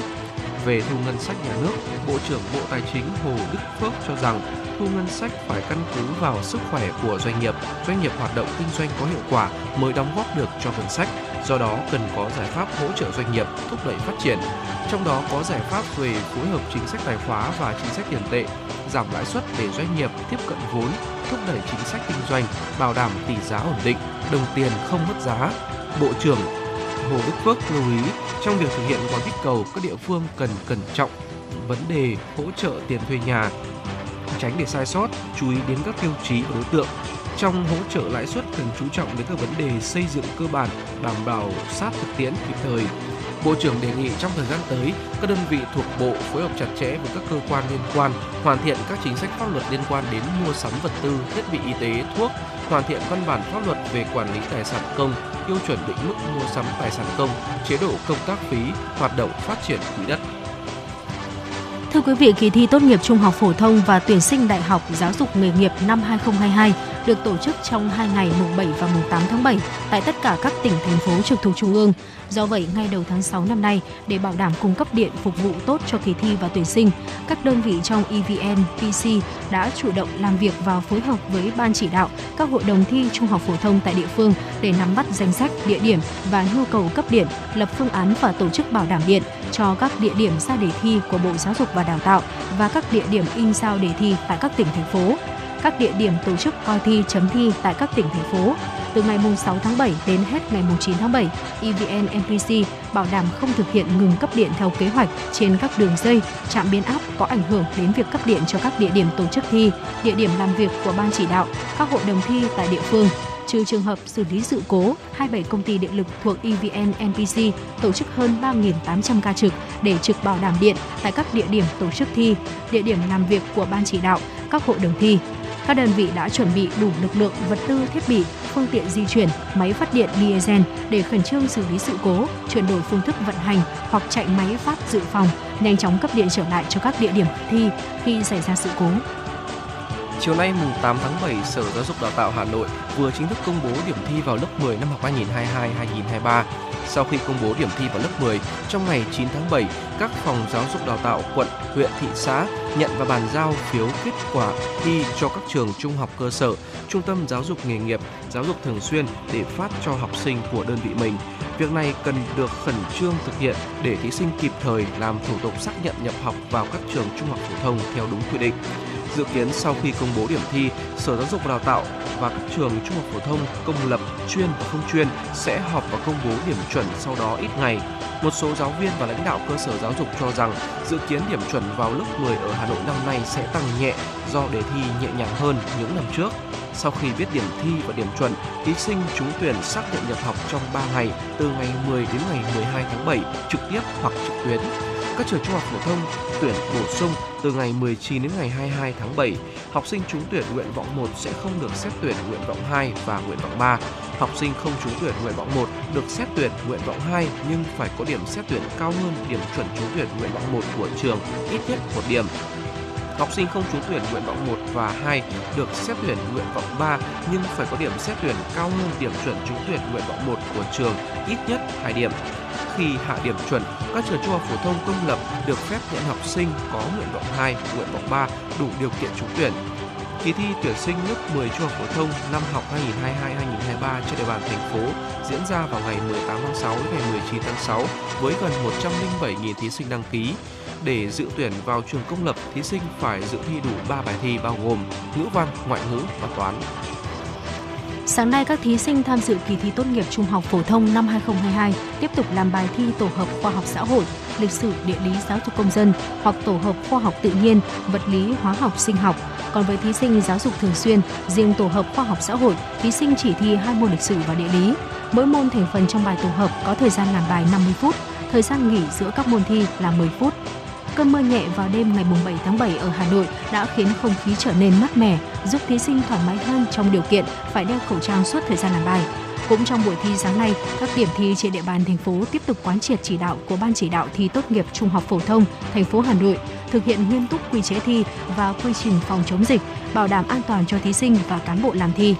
Về thu ngân sách nhà nước, Bộ trưởng Bộ Tài chính Hồ Đức Phước cho rằng thu ngân sách phải căn cứ vào sức khỏe của doanh nghiệp, doanh nghiệp hoạt động kinh doanh có hiệu quả mới đóng góp được cho ngân sách. Do đó cần có giải pháp hỗ trợ doanh nghiệp thúc đẩy phát triển. Trong đó có giải pháp về phối hợp chính sách tài khóa và chính sách tiền tệ, giảm lãi suất để doanh nghiệp tiếp cận vốn, thúc đẩy chính sách kinh doanh, bảo đảm tỷ giá ổn định, đồng tiền không mất giá. Bộ trưởng Hồ Đức Phước lưu ý trong việc thực hiện gói kích cầu, các địa phương cần cẩn trọng vấn đề hỗ trợ tiền thuê nhà, tránh để sai sót, chú ý đến các tiêu chí và đối tượng. Trong hỗ trợ lãi suất cần chú trọng đến các vấn đề xây dựng cơ bản, đảm bảo sát thực tiễn kịp thời. Bộ trưởng đề nghị trong thời gian tới, các đơn vị thuộc bộ phối hợp chặt chẽ với các cơ quan liên quan, hoàn thiện các chính sách pháp luật liên quan đến mua sắm vật tư, thiết bị y tế, thuốc, hoàn thiện văn bản pháp luật về quản lý tài sản công, tiêu chuẩn định mức mua sắm tài sản công, chế độ công tác phí, hoạt động phát triển quỹ đất. Thưa quý vị, kỳ thi tốt nghiệp trung học phổ thông và tuyển sinh đại học giáo dục nghề nghiệp năm 2022 được tổ chức trong 2 ngày mùng 7 và mùng 8 tháng 7 tại tất cả các tỉnh thành phố trực thuộc trung ương. Do vậy, ngay đầu tháng 6 năm nay, để bảo đảm cung cấp điện phục vụ tốt cho kỳ thi và tuyển sinh, các đơn vị trong EVN, PC đã chủ động làm việc và phối hợp với ban chỉ đạo các hội đồng thi trung học phổ thông tại địa phương để nắm bắt danh sách, địa điểm và nhu cầu cấp điện, lập phương án và tổ chức bảo đảm điện cho các địa điểm ra đề thi của Bộ Giáo dục và Đào tạo và các địa điểm in sao đề thi tại các tỉnh thành phố các địa điểm tổ chức coi thi chấm thi tại các tỉnh thành phố. Từ ngày 6 tháng 7 đến hết ngày 9 tháng 7, EVN NPC bảo đảm không thực hiện ngừng cấp điện theo kế hoạch trên các đường dây, trạm biến áp có ảnh hưởng đến việc cấp điện cho các địa điểm tổ chức thi, địa điểm làm việc của ban chỉ đạo, các hội đồng thi tại địa phương trừ trường hợp xử lý sự cố, 27 công ty điện lực thuộc EVN NPC tổ chức hơn 3.800 ca trực để trực bảo đảm điện tại các địa điểm tổ chức thi, địa điểm làm việc của ban chỉ đạo, các hội đồng thi. Các đơn vị đã chuẩn bị đủ lực lượng, vật tư, thiết bị, phương tiện di chuyển, máy phát điện diesel để khẩn trương xử lý sự cố, chuyển đổi phương thức vận hành hoặc chạy máy phát dự phòng, nhanh chóng cấp điện trở lại cho các địa điểm thi khi xảy ra sự cố. Chiều nay mùng 8 tháng 7, Sở Giáo dục Đào tạo Hà Nội vừa chính thức công bố điểm thi vào lớp 10 năm học 2022-2023. Sau khi công bố điểm thi vào lớp 10, trong ngày 9 tháng 7, các phòng giáo dục đào tạo quận, huyện, thị xã nhận và bàn giao phiếu kết quả thi cho các trường trung học cơ sở, trung tâm giáo dục nghề nghiệp, giáo dục thường xuyên để phát cho học sinh của đơn vị mình. Việc này cần được khẩn trương thực hiện để thí sinh kịp thời làm thủ tục xác nhận nhập học vào các trường trung học phổ thông theo đúng quy định. Dự kiến sau khi công bố điểm thi, Sở Giáo dục và Đào tạo và các trường trung học phổ thông công lập chuyên và không chuyên sẽ họp và công bố điểm chuẩn sau đó ít ngày. Một số giáo viên và lãnh đạo cơ sở giáo dục cho rằng dự kiến điểm chuẩn vào lớp 10 ở Hà Nội năm nay sẽ tăng nhẹ do đề thi nhẹ nhàng hơn những năm trước. Sau khi biết điểm thi và điểm chuẩn, thí sinh trúng tuyển xác nhận nhập học trong 3 ngày từ ngày 10 đến ngày 12 tháng 7 trực tiếp hoặc trực tuyến. Các trường trung học phổ thông tuyển bổ sung từ ngày 19 đến ngày 22 tháng 7. Học sinh trúng tuyển nguyện vọng 1 sẽ không được xét tuyển nguyện vọng 2 và nguyện vọng 3. Học sinh không trúng tuyển nguyện vọng 1 được xét tuyển nguyện vọng 2 nhưng phải có điểm xét tuyển cao hơn điểm chuẩn trúng tuyển nguyện vọng 1 của trường ít nhất một điểm. Học sinh không trúng tuyển nguyện vọng 1 và 2 được xét tuyển nguyện vọng 3 nhưng phải có điểm xét tuyển cao hơn điểm chuẩn trúng tuyển nguyện vọng 1 của trường ít nhất 2 điểm. Khi hạ điểm chuẩn, các trường trung học phổ thông công lập được phép nhận học sinh có nguyện vọng 2, nguyện vọng 3 đủ điều kiện trúng tuyển. Kỳ thi tuyển sinh lớp 10 trung học phổ thông năm học 2022-2023 trên địa bàn thành phố diễn ra vào ngày 18 tháng 6 đến ngày 19 tháng 6 với gần 107.000 thí sinh đăng ký. Để dự tuyển vào trường công lập, thí sinh phải dự thi đủ 3 bài thi bao gồm ngữ văn, ngoại ngữ và toán. Sáng nay, các thí sinh tham dự kỳ thi tốt nghiệp trung học phổ thông năm 2022 tiếp tục làm bài thi tổ hợp khoa học xã hội, lịch sử, địa lý, giáo dục công dân hoặc tổ hợp khoa học tự nhiên, vật lý, hóa học, sinh học. Còn với thí sinh giáo dục thường xuyên, riêng tổ hợp khoa học xã hội, thí sinh chỉ thi hai môn lịch sử và địa lý. Mỗi môn thành phần trong bài tổ hợp có thời gian làm bài 50 phút, thời gian nghỉ giữa các môn thi là 10 phút. Cơn mưa nhẹ vào đêm ngày 7 tháng 7 ở Hà Nội đã khiến không khí trở nên mát mẻ, giúp thí sinh thoải mái hơn trong điều kiện phải đeo khẩu trang suốt thời gian làm bài. Cũng trong buổi thi sáng nay, các điểm thi trên địa bàn thành phố tiếp tục quán triệt chỉ đạo của Ban chỉ đạo thi tốt nghiệp trung học phổ thông thành phố Hà Nội thực hiện nghiêm túc quy chế thi và quy trình phòng chống dịch, bảo đảm an toàn cho thí sinh và cán bộ làm thi.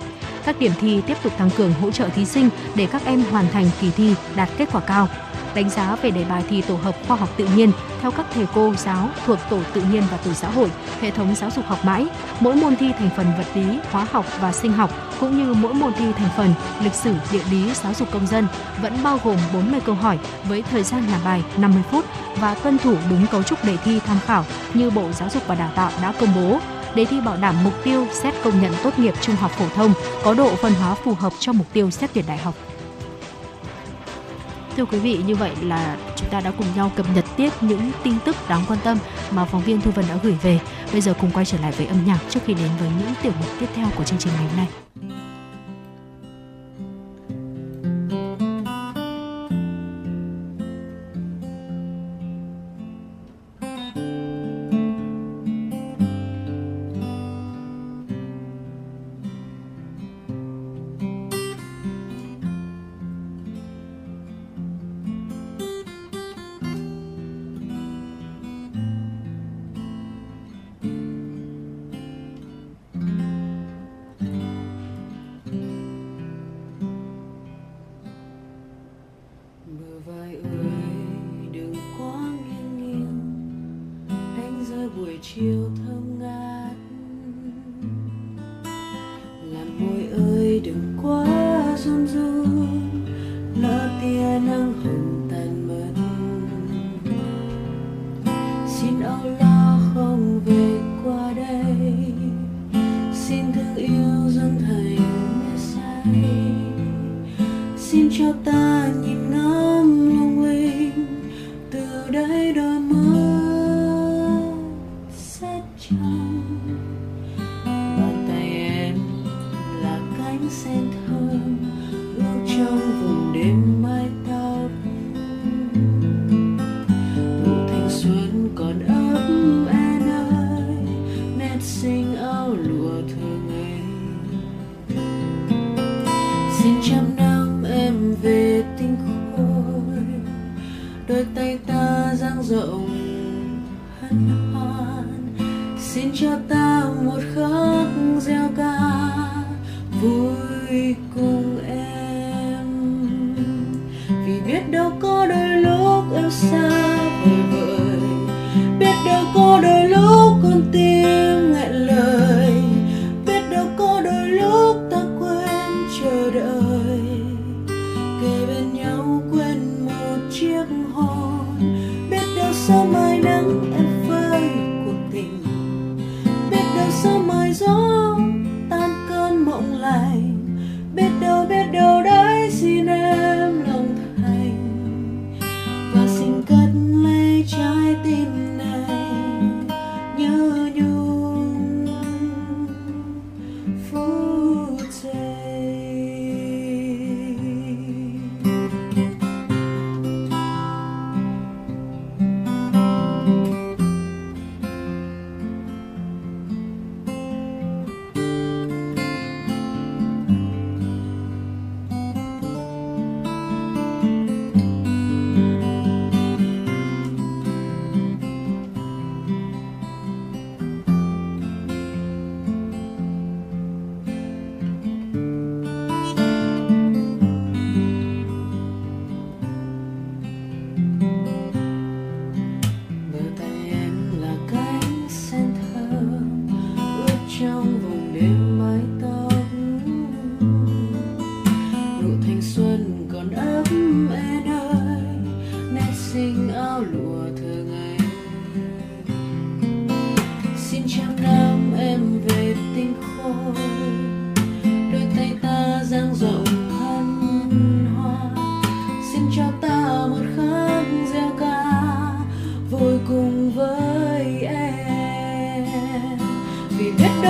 Các điểm thi tiếp tục tăng cường hỗ trợ thí sinh để các em hoàn thành kỳ thi đạt kết quả cao đánh giá về đề bài thi tổ hợp khoa học tự nhiên theo các thầy cô giáo thuộc tổ tự nhiên và tổ xã hội, hệ thống giáo dục học mãi. Mỗi môn thi thành phần vật lý, hóa học và sinh học cũng như mỗi môn thi thành phần lịch sử, địa lý, giáo dục công dân vẫn bao gồm 40 câu hỏi với thời gian làm bài 50 phút và tuân thủ đúng cấu trúc đề thi tham khảo như Bộ Giáo dục và Đào tạo đã công bố đề thi bảo đảm mục tiêu xét công nhận tốt nghiệp trung học phổ thông có độ phân hóa phù hợp cho mục tiêu xét tuyển đại học. Thưa quý vị, như vậy là chúng ta đã cùng nhau cập nhật tiếp những tin tức đáng quan tâm mà phóng viên Thu Vân đã gửi về. Bây giờ cùng quay trở lại với âm nhạc trước khi đến với những tiểu mục tiếp theo của chương trình ngày hôm nay.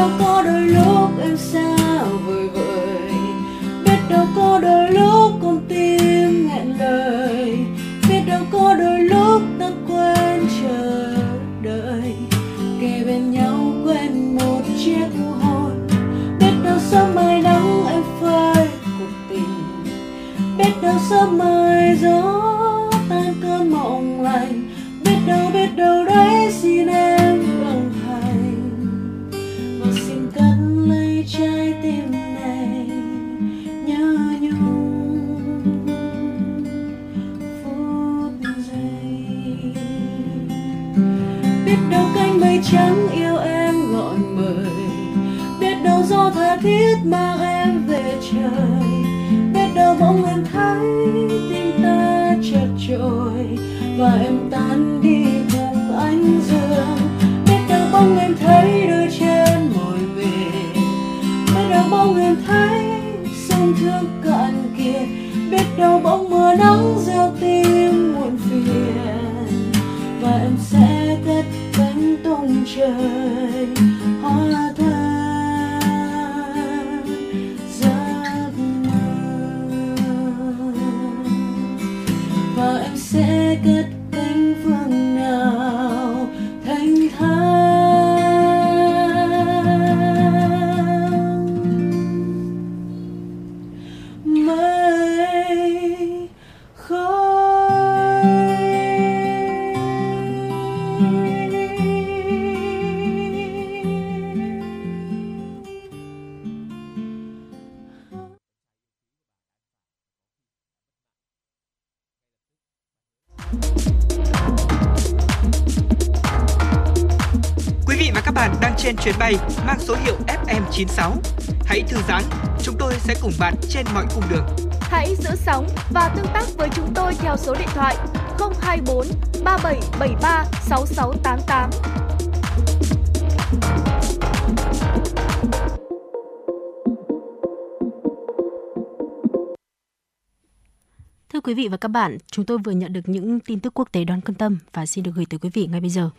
Đâu có đôi lúc em xa vời vời biết đâu có đôi lúc con tim nghẹn lời. Biết đâu có đôi lúc ta quên chờ đợi. Kề bên nhau quên một chiếc hôn. Biết đâu sớm mai nắng em phơi cuộc tình. Biết đâu sớm mai gió tan cơn mộng thiết mang em về trời. Biết đâu bỗng em thấy tim ta chợt trội và em tan đi cùng ánh dương biết đâu bỗng em thấy đôi chân mỏi mệt. Biết đâu bỗng em thấy sông thương cạn kiệt. Biết đâu bỗng mưa nắng gieo tim muộn phiền. Và em sẽ cất cánh tung trời. Trên mọi cung đường. Hãy giữ sóng và tương tác với chúng tôi theo số điện thoại 024 3773 6688. Thưa quý vị và các bạn, chúng tôi vừa nhận được những tin tức quốc tế đáng quan tâm và xin được gửi tới quý vị ngay bây giờ.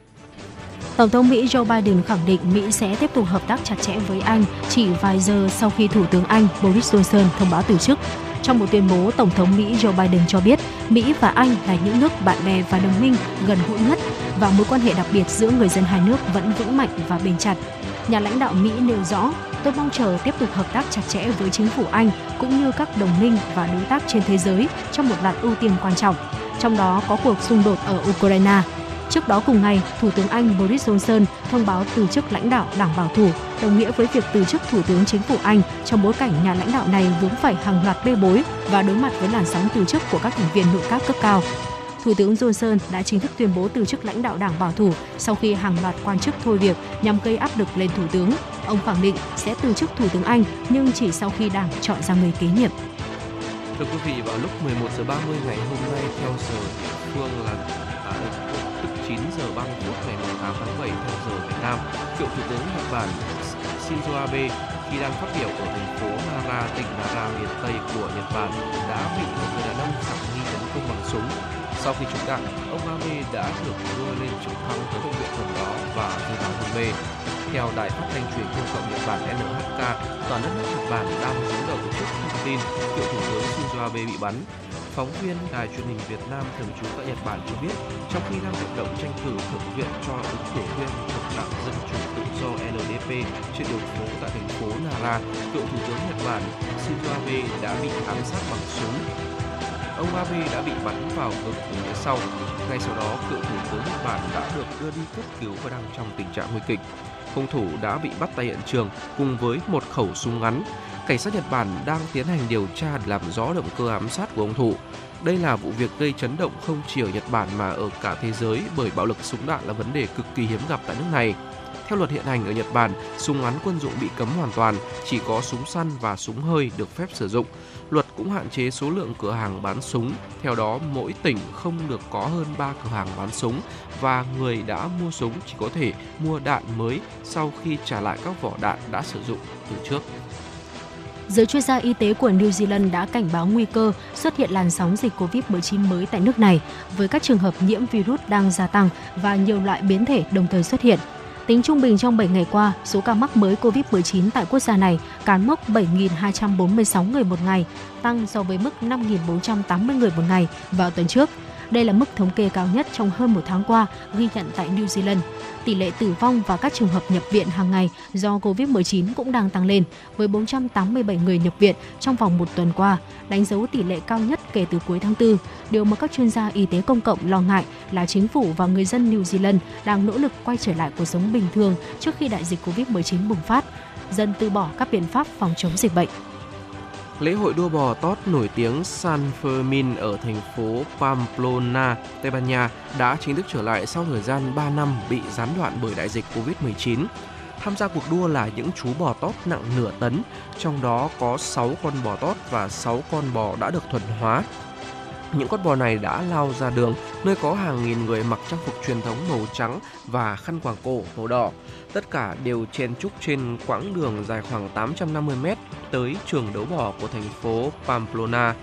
Tổng thống Mỹ Joe Biden khẳng định Mỹ sẽ tiếp tục hợp tác chặt chẽ với Anh chỉ vài giờ sau khi Thủ tướng Anh Boris Johnson thông báo từ chức. Trong một tuyên bố, Tổng thống Mỹ Joe Biden cho biết Mỹ và Anh là những nước bạn bè và đồng minh gần gũi nhất và mối quan hệ đặc biệt giữa người dân hai nước vẫn vững mạnh và bền chặt. Nhà lãnh đạo Mỹ nêu rõ, tôi mong chờ tiếp tục hợp tác chặt chẽ với chính phủ Anh cũng như các đồng minh và đối tác trên thế giới trong một loạt ưu tiên quan trọng, trong đó có cuộc xung đột ở Ukraine. Trước đó cùng ngày, Thủ tướng Anh Boris Johnson thông báo từ chức lãnh đạo Đảng Bảo thủ, đồng nghĩa với việc từ chức Thủ tướng Chính phủ Anh trong bối cảnh nhà lãnh đạo này vướng phải hàng loạt bê bối và đối mặt với làn sóng từ chức của các thành viên nội các cấp cao. Thủ tướng Johnson đã chính thức tuyên bố từ chức lãnh đạo Đảng Bảo thủ sau khi hàng loạt quan chức thôi việc nhằm gây áp lực lên Thủ tướng. Ông khẳng định sẽ từ chức Thủ tướng Anh nhưng chỉ sau khi Đảng chọn ra người kế nhiệm. Thưa quý vị, vào lúc 11 giờ 30 ngày hôm nay theo giờ địa phương là 30 phút ngày 8 tháng 7 theo giờ Việt Nam, cựu Thủ tướng Nhật Bản Shinzo Abe khi đang phát biểu ở thành phố Nara, tỉnh Nara miền Tây của Nhật Bản đã bị một người đàn ông khả nghi tấn công bằng súng. Sau khi trúng đạn, ông Abe đã được đưa lên trực thăng tới bệnh viện gần đó và rơi vào hôn mê. Theo đài phát thanh truyền thông cộng Nhật Bản NHK, toàn đất nước Nhật Bản đang đứng đầu trước thông tin cựu thủ tướng Shinzo Abe bị bắn. Phóng viên đài truyền hình Việt Nam thường trú tại Nhật Bản cho biết, trong khi đang vận động tranh cử thượng viện cho ứng cử viên thuộc Đảng Dân Chủ Tự do LDP trên đường phố tại thành phố Nara, cựu thủ tướng Nhật Bản Shinzo Abe đã bị ám sát bằng súng. Ông Abe đã bị bắn vào ngực từ phía sau. Ngay sau đó, cựu thủ tướng Nhật Bản đã được đưa đi cấp cứu và đang trong tình trạng nguy kịch. Hung thủ đã bị bắt tại hiện trường cùng với một khẩu súng ngắn. Cảnh sát Nhật Bản đang tiến hành điều tra để làm rõ động cơ ám sát của hung thủ. Đây là vụ việc gây chấn động không chỉ ở Nhật Bản mà ở cả thế giới bởi bạo lực súng đạn là vấn đề cực kỳ hiếm gặp tại nước này. Theo luật hiện hành ở Nhật Bản, súng ngắn quân dụng bị cấm hoàn toàn, chỉ có súng săn và súng hơi được phép sử dụng. Luật cũng hạn chế số lượng cửa hàng bán súng. Theo đó, mỗi tỉnh không được có hơn 3 cửa hàng bán súng và người đã mua súng chỉ có thể mua đạn mới sau khi trả lại các vỏ đạn đã sử dụng từ trước. Giới chuyên gia y tế của New Zealand đã cảnh báo nguy cơ xuất hiện làn sóng dịch COVID-19 mới tại nước này với các trường hợp nhiễm virus đang gia tăng và nhiều loại biến thể đồng thời xuất hiện. Tính trung bình trong 7 ngày qua, số ca mắc mới COVID-19 tại quốc gia này cán mốc 7.246 người một ngày, tăng so với mức 5.480 người một ngày vào tuần trước. Đây là mức thống kê cao nhất trong hơn một tháng qua ghi nhận tại New Zealand. Tỷ lệ tử vong và các trường hợp nhập viện hàng ngày do COVID-19 cũng đang tăng lên, với 487 người nhập viện trong vòng một tuần qua, đánh dấu tỷ lệ cao nhất kể từ cuối tháng 4. Điều mà các chuyên gia y tế công cộng lo ngại là chính phủ và người dân New Zealand đang nỗ lực quay trở lại cuộc sống bình thường trước khi đại dịch COVID-19 bùng phát, dần từ bỏ các biện pháp phòng chống dịch bệnh. Lễ hội đua bò tót nổi tiếng San Fermin ở thành phố Pamplona, Tây Ban Nha đã chính thức trở lại sau thời gian 3 năm bị gián đoạn bởi đại dịch Covid-19. Tham gia cuộc đua là những chú bò tót nặng nửa tấn, trong đó có 6 con bò tót và 6 con bò đã được thuần hóa. Những con bò này đã lao ra đường, nơi có hàng nghìn người mặc trang phục truyền thống màu trắng và khăn quàng cổ màu đỏ. Tất cả đều chen chúc trên quãng đường dài khoảng 850 mét tới trường đấu bò của thành phố Pamplona.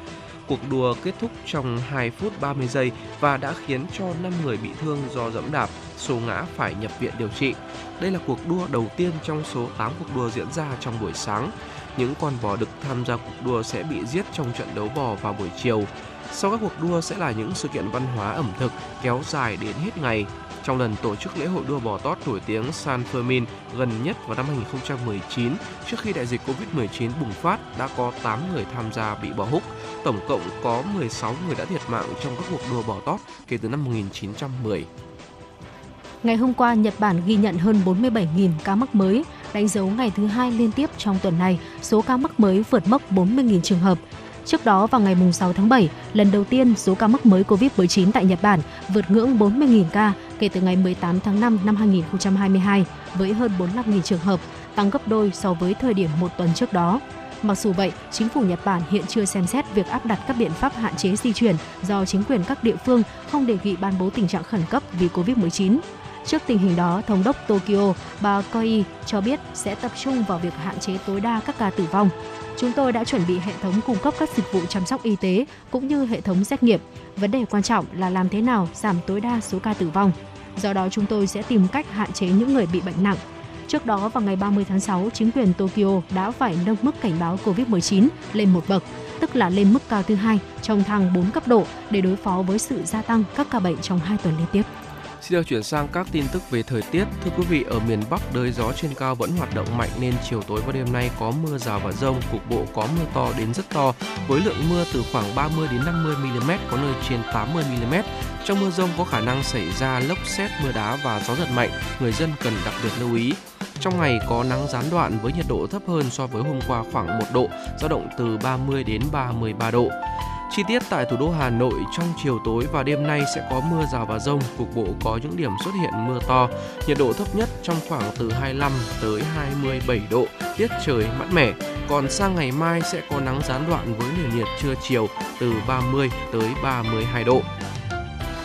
Cuộc đua kết thúc trong 2 phút 30 giây và đã khiến cho 5 người bị thương do dẫm đạp, số ngã phải nhập viện điều trị. Đây là cuộc đua đầu tiên trong số 8 cuộc đua diễn ra trong buổi sáng. Những con bò đực tham gia cuộc đua sẽ bị giết trong trận đấu bò vào buổi chiều. Sau các cuộc đua sẽ là những sự kiện văn hóa ẩm thực kéo dài đến hết ngày. Trong lần tổ chức lễ hội đua bò tót nổi tiếng San Fermin gần nhất vào năm 2019, trước khi đại dịch Covid-19 bùng phát, đã có 8 người tham gia bị bỏ húc. Tổng cộng có 16 người đã thiệt mạng trong các cuộc đua bò tót kể từ năm 1910. Ngày hôm qua, Nhật Bản ghi nhận hơn 47.000 ca mắc mới, đánh dấu ngày thứ hai liên tiếp trong tuần này, số ca mắc mới vượt mốc 40.000 trường hợp. Trước đó vào ngày 6 tháng 7, lần đầu tiên số ca mắc mới COVID-19 tại Nhật Bản vượt ngưỡng 40.000 ca kể từ ngày 18 tháng 5 năm 2022 với hơn 45.000 trường hợp, tăng gấp đôi so với thời điểm một tuần trước đó. Mặc dù vậy, chính phủ Nhật Bản hiện chưa xem xét việc áp đặt các biện pháp hạn chế di chuyển do chính quyền các địa phương không đề nghị ban bố tình trạng khẩn cấp vì COVID-19. Trước tình hình đó, Thống đốc Tokyo, bà Koi cho biết sẽ tập trung vào việc hạn chế tối đa các ca tử vong. Chúng tôi đã chuẩn bị hệ thống cung cấp các dịch vụ chăm sóc y tế cũng như hệ thống xét nghiệm. Vấn đề quan trọng là làm thế nào giảm tối đa số ca tử vong. Do đó chúng tôi sẽ tìm cách hạn chế những người bị bệnh nặng. Trước đó vào ngày 30 tháng 6, chính quyền Tokyo đã phải nâng mức cảnh báo COVID-19 lên một bậc, tức là lên mức cao thứ hai trong thang 4 cấp độ để đối phó với sự gia tăng các ca bệnh trong hai tuần liên tiếp. Xin được chuyển sang các tin tức về thời tiết. Thưa quý vị, ở miền Bắc đới gió trên cao vẫn hoạt động mạnh nên chiều tối và đêm nay có mưa rào và rông, cục bộ có mưa to đến rất to với lượng mưa từ khoảng 30 đến 50 mm, có nơi trên 80 mm. Trong mưa rông có khả năng xảy ra lốc xét, mưa đá và gió giật mạnh, người dân cần đặc biệt lưu ý. Trong ngày có nắng gián đoạn với nhiệt độ thấp hơn so với hôm qua khoảng 1 độ, dao động từ 30 đến 33 độ. Chi tiết tại thủ đô Hà Nội trong chiều tối và đêm nay sẽ có mưa rào và rông, cục bộ có những điểm xuất hiện mưa to. Nhiệt độ thấp nhất trong khoảng từ 25 tới 27 độ, tiết trời mát mẻ. Còn sang ngày mai sẽ có nắng gián đoạn với nền nhiệt trưa chiều từ 30 tới 32 độ.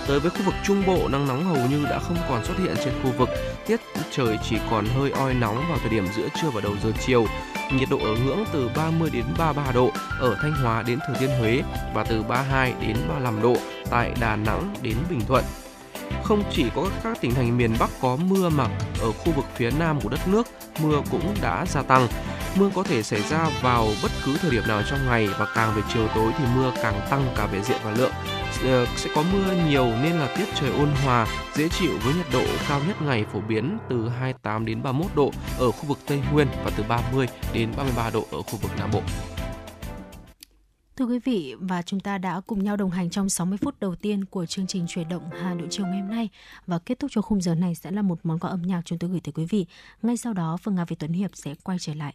Tới với khu vực Trung Bộ, nắng nóng hầu như đã không còn xuất hiện trên khu vực. Tiết trời chỉ còn hơi oi nóng vào thời điểm giữa trưa và đầu giờ chiều nhiệt độ ở ngưỡng từ 30 đến 33 độ ở Thanh Hóa đến Thừa Thiên Huế và từ 32 đến 35 độ tại Đà Nẵng đến Bình Thuận. Không chỉ có các tỉnh thành miền Bắc có mưa mà ở khu vực phía Nam của đất nước, mưa cũng đã gia tăng. Mưa có thể xảy ra vào bất cứ thời điểm nào trong ngày và càng về chiều tối thì mưa càng tăng cả về diện và lượng. Ờ, sẽ có mưa nhiều nên là tiết trời ôn hòa, dễ chịu với nhiệt độ cao nhất ngày phổ biến từ 28 đến 31 độ ở khu vực Tây Nguyên và từ 30 đến 33 độ ở khu vực Nam Bộ. Thưa quý vị, và chúng ta đã cùng nhau đồng hành trong 60 phút đầu tiên của chương trình chuyển động Hà Nội chiều ngày hôm nay và kết thúc cho khung giờ này sẽ là một món quà âm nhạc chúng tôi gửi tới quý vị. Ngay sau đó, Phương Nga Việt Tuấn Hiệp sẽ quay trở lại.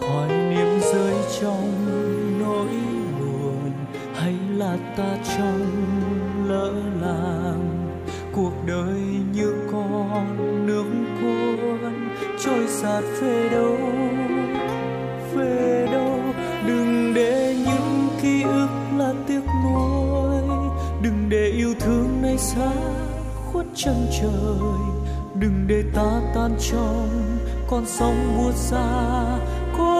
hoài niệm rơi trong nỗi buồn hay là ta trong lỡ làng? Cuộc đời như con nước cuốn trôi sạt về đâu? Về đâu? Đừng để những ký ức là tiếc nuối. Đừng để yêu thương này xa khuất chân trời. Đừng để ta tan trong con sóng buốt xa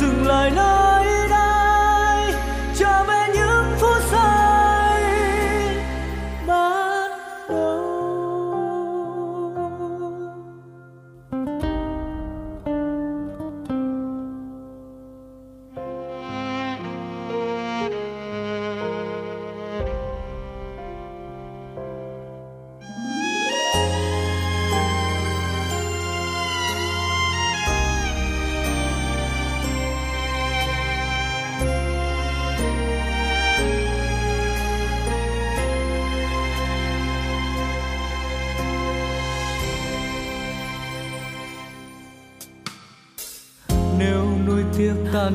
dừng lại nơi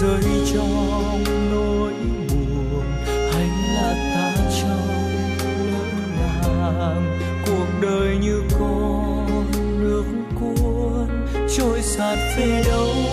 Rơi trong nỗi buồn. Hay là ta trong lỡ làng cuộc đời như con nước cuốn trôi sạt về đâu.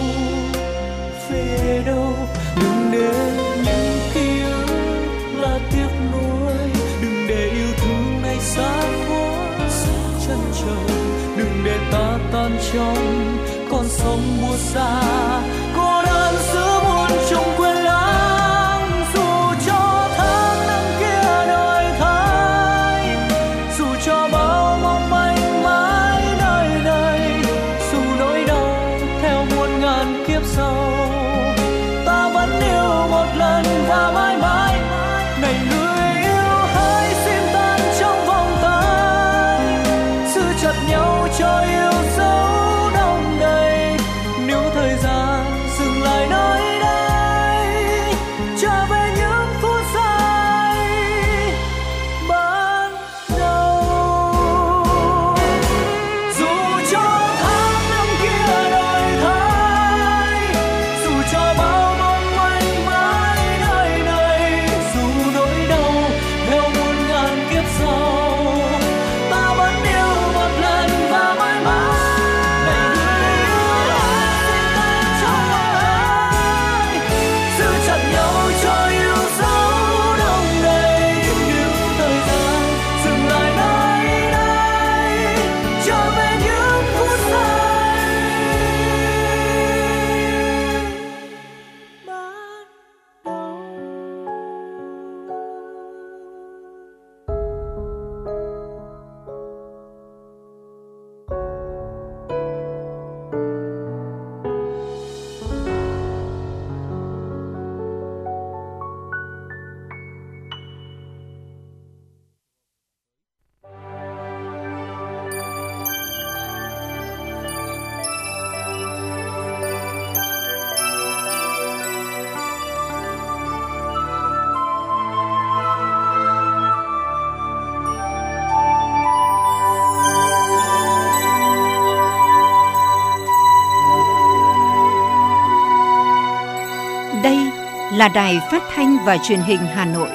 Là Đài Phát thanh và Truyền hình Hà Nội.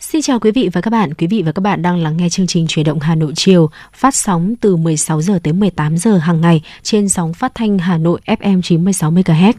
Xin chào quý vị và các bạn. Quý vị và các bạn đang lắng nghe chương trình Chuyển động Hà Nội chiều, phát sóng từ 16 giờ tới 18 giờ hàng ngày trên sóng phát thanh Hà Nội FM 96 MHz.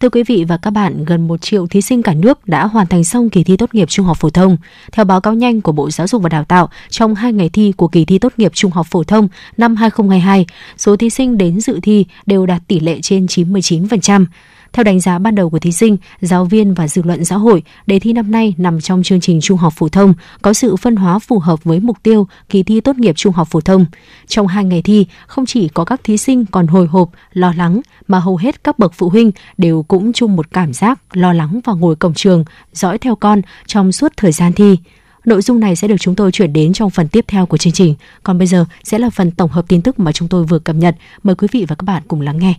Thưa quý vị và các bạn, gần 1 triệu thí sinh cả nước đã hoàn thành xong kỳ thi tốt nghiệp trung học phổ thông. Theo báo cáo nhanh của Bộ Giáo dục và Đào tạo, trong 2 ngày thi của kỳ thi tốt nghiệp trung học phổ thông năm 2022, số thí sinh đến dự thi đều đạt tỷ lệ trên 99%. Theo đánh giá ban đầu của thí sinh, giáo viên và dư luận xã hội, đề thi năm nay nằm trong chương trình trung học phổ thông, có sự phân hóa phù hợp với mục tiêu kỳ thi tốt nghiệp trung học phổ thông. Trong hai ngày thi, không chỉ có các thí sinh còn hồi hộp, lo lắng, mà hầu hết các bậc phụ huynh đều cũng chung một cảm giác lo lắng và ngồi cổng trường, dõi theo con trong suốt thời gian thi. Nội dung này sẽ được chúng tôi chuyển đến trong phần tiếp theo của chương trình. Còn bây giờ sẽ là phần tổng hợp tin tức mà chúng tôi vừa cập nhật. Mời quý vị và các bạn cùng lắng nghe.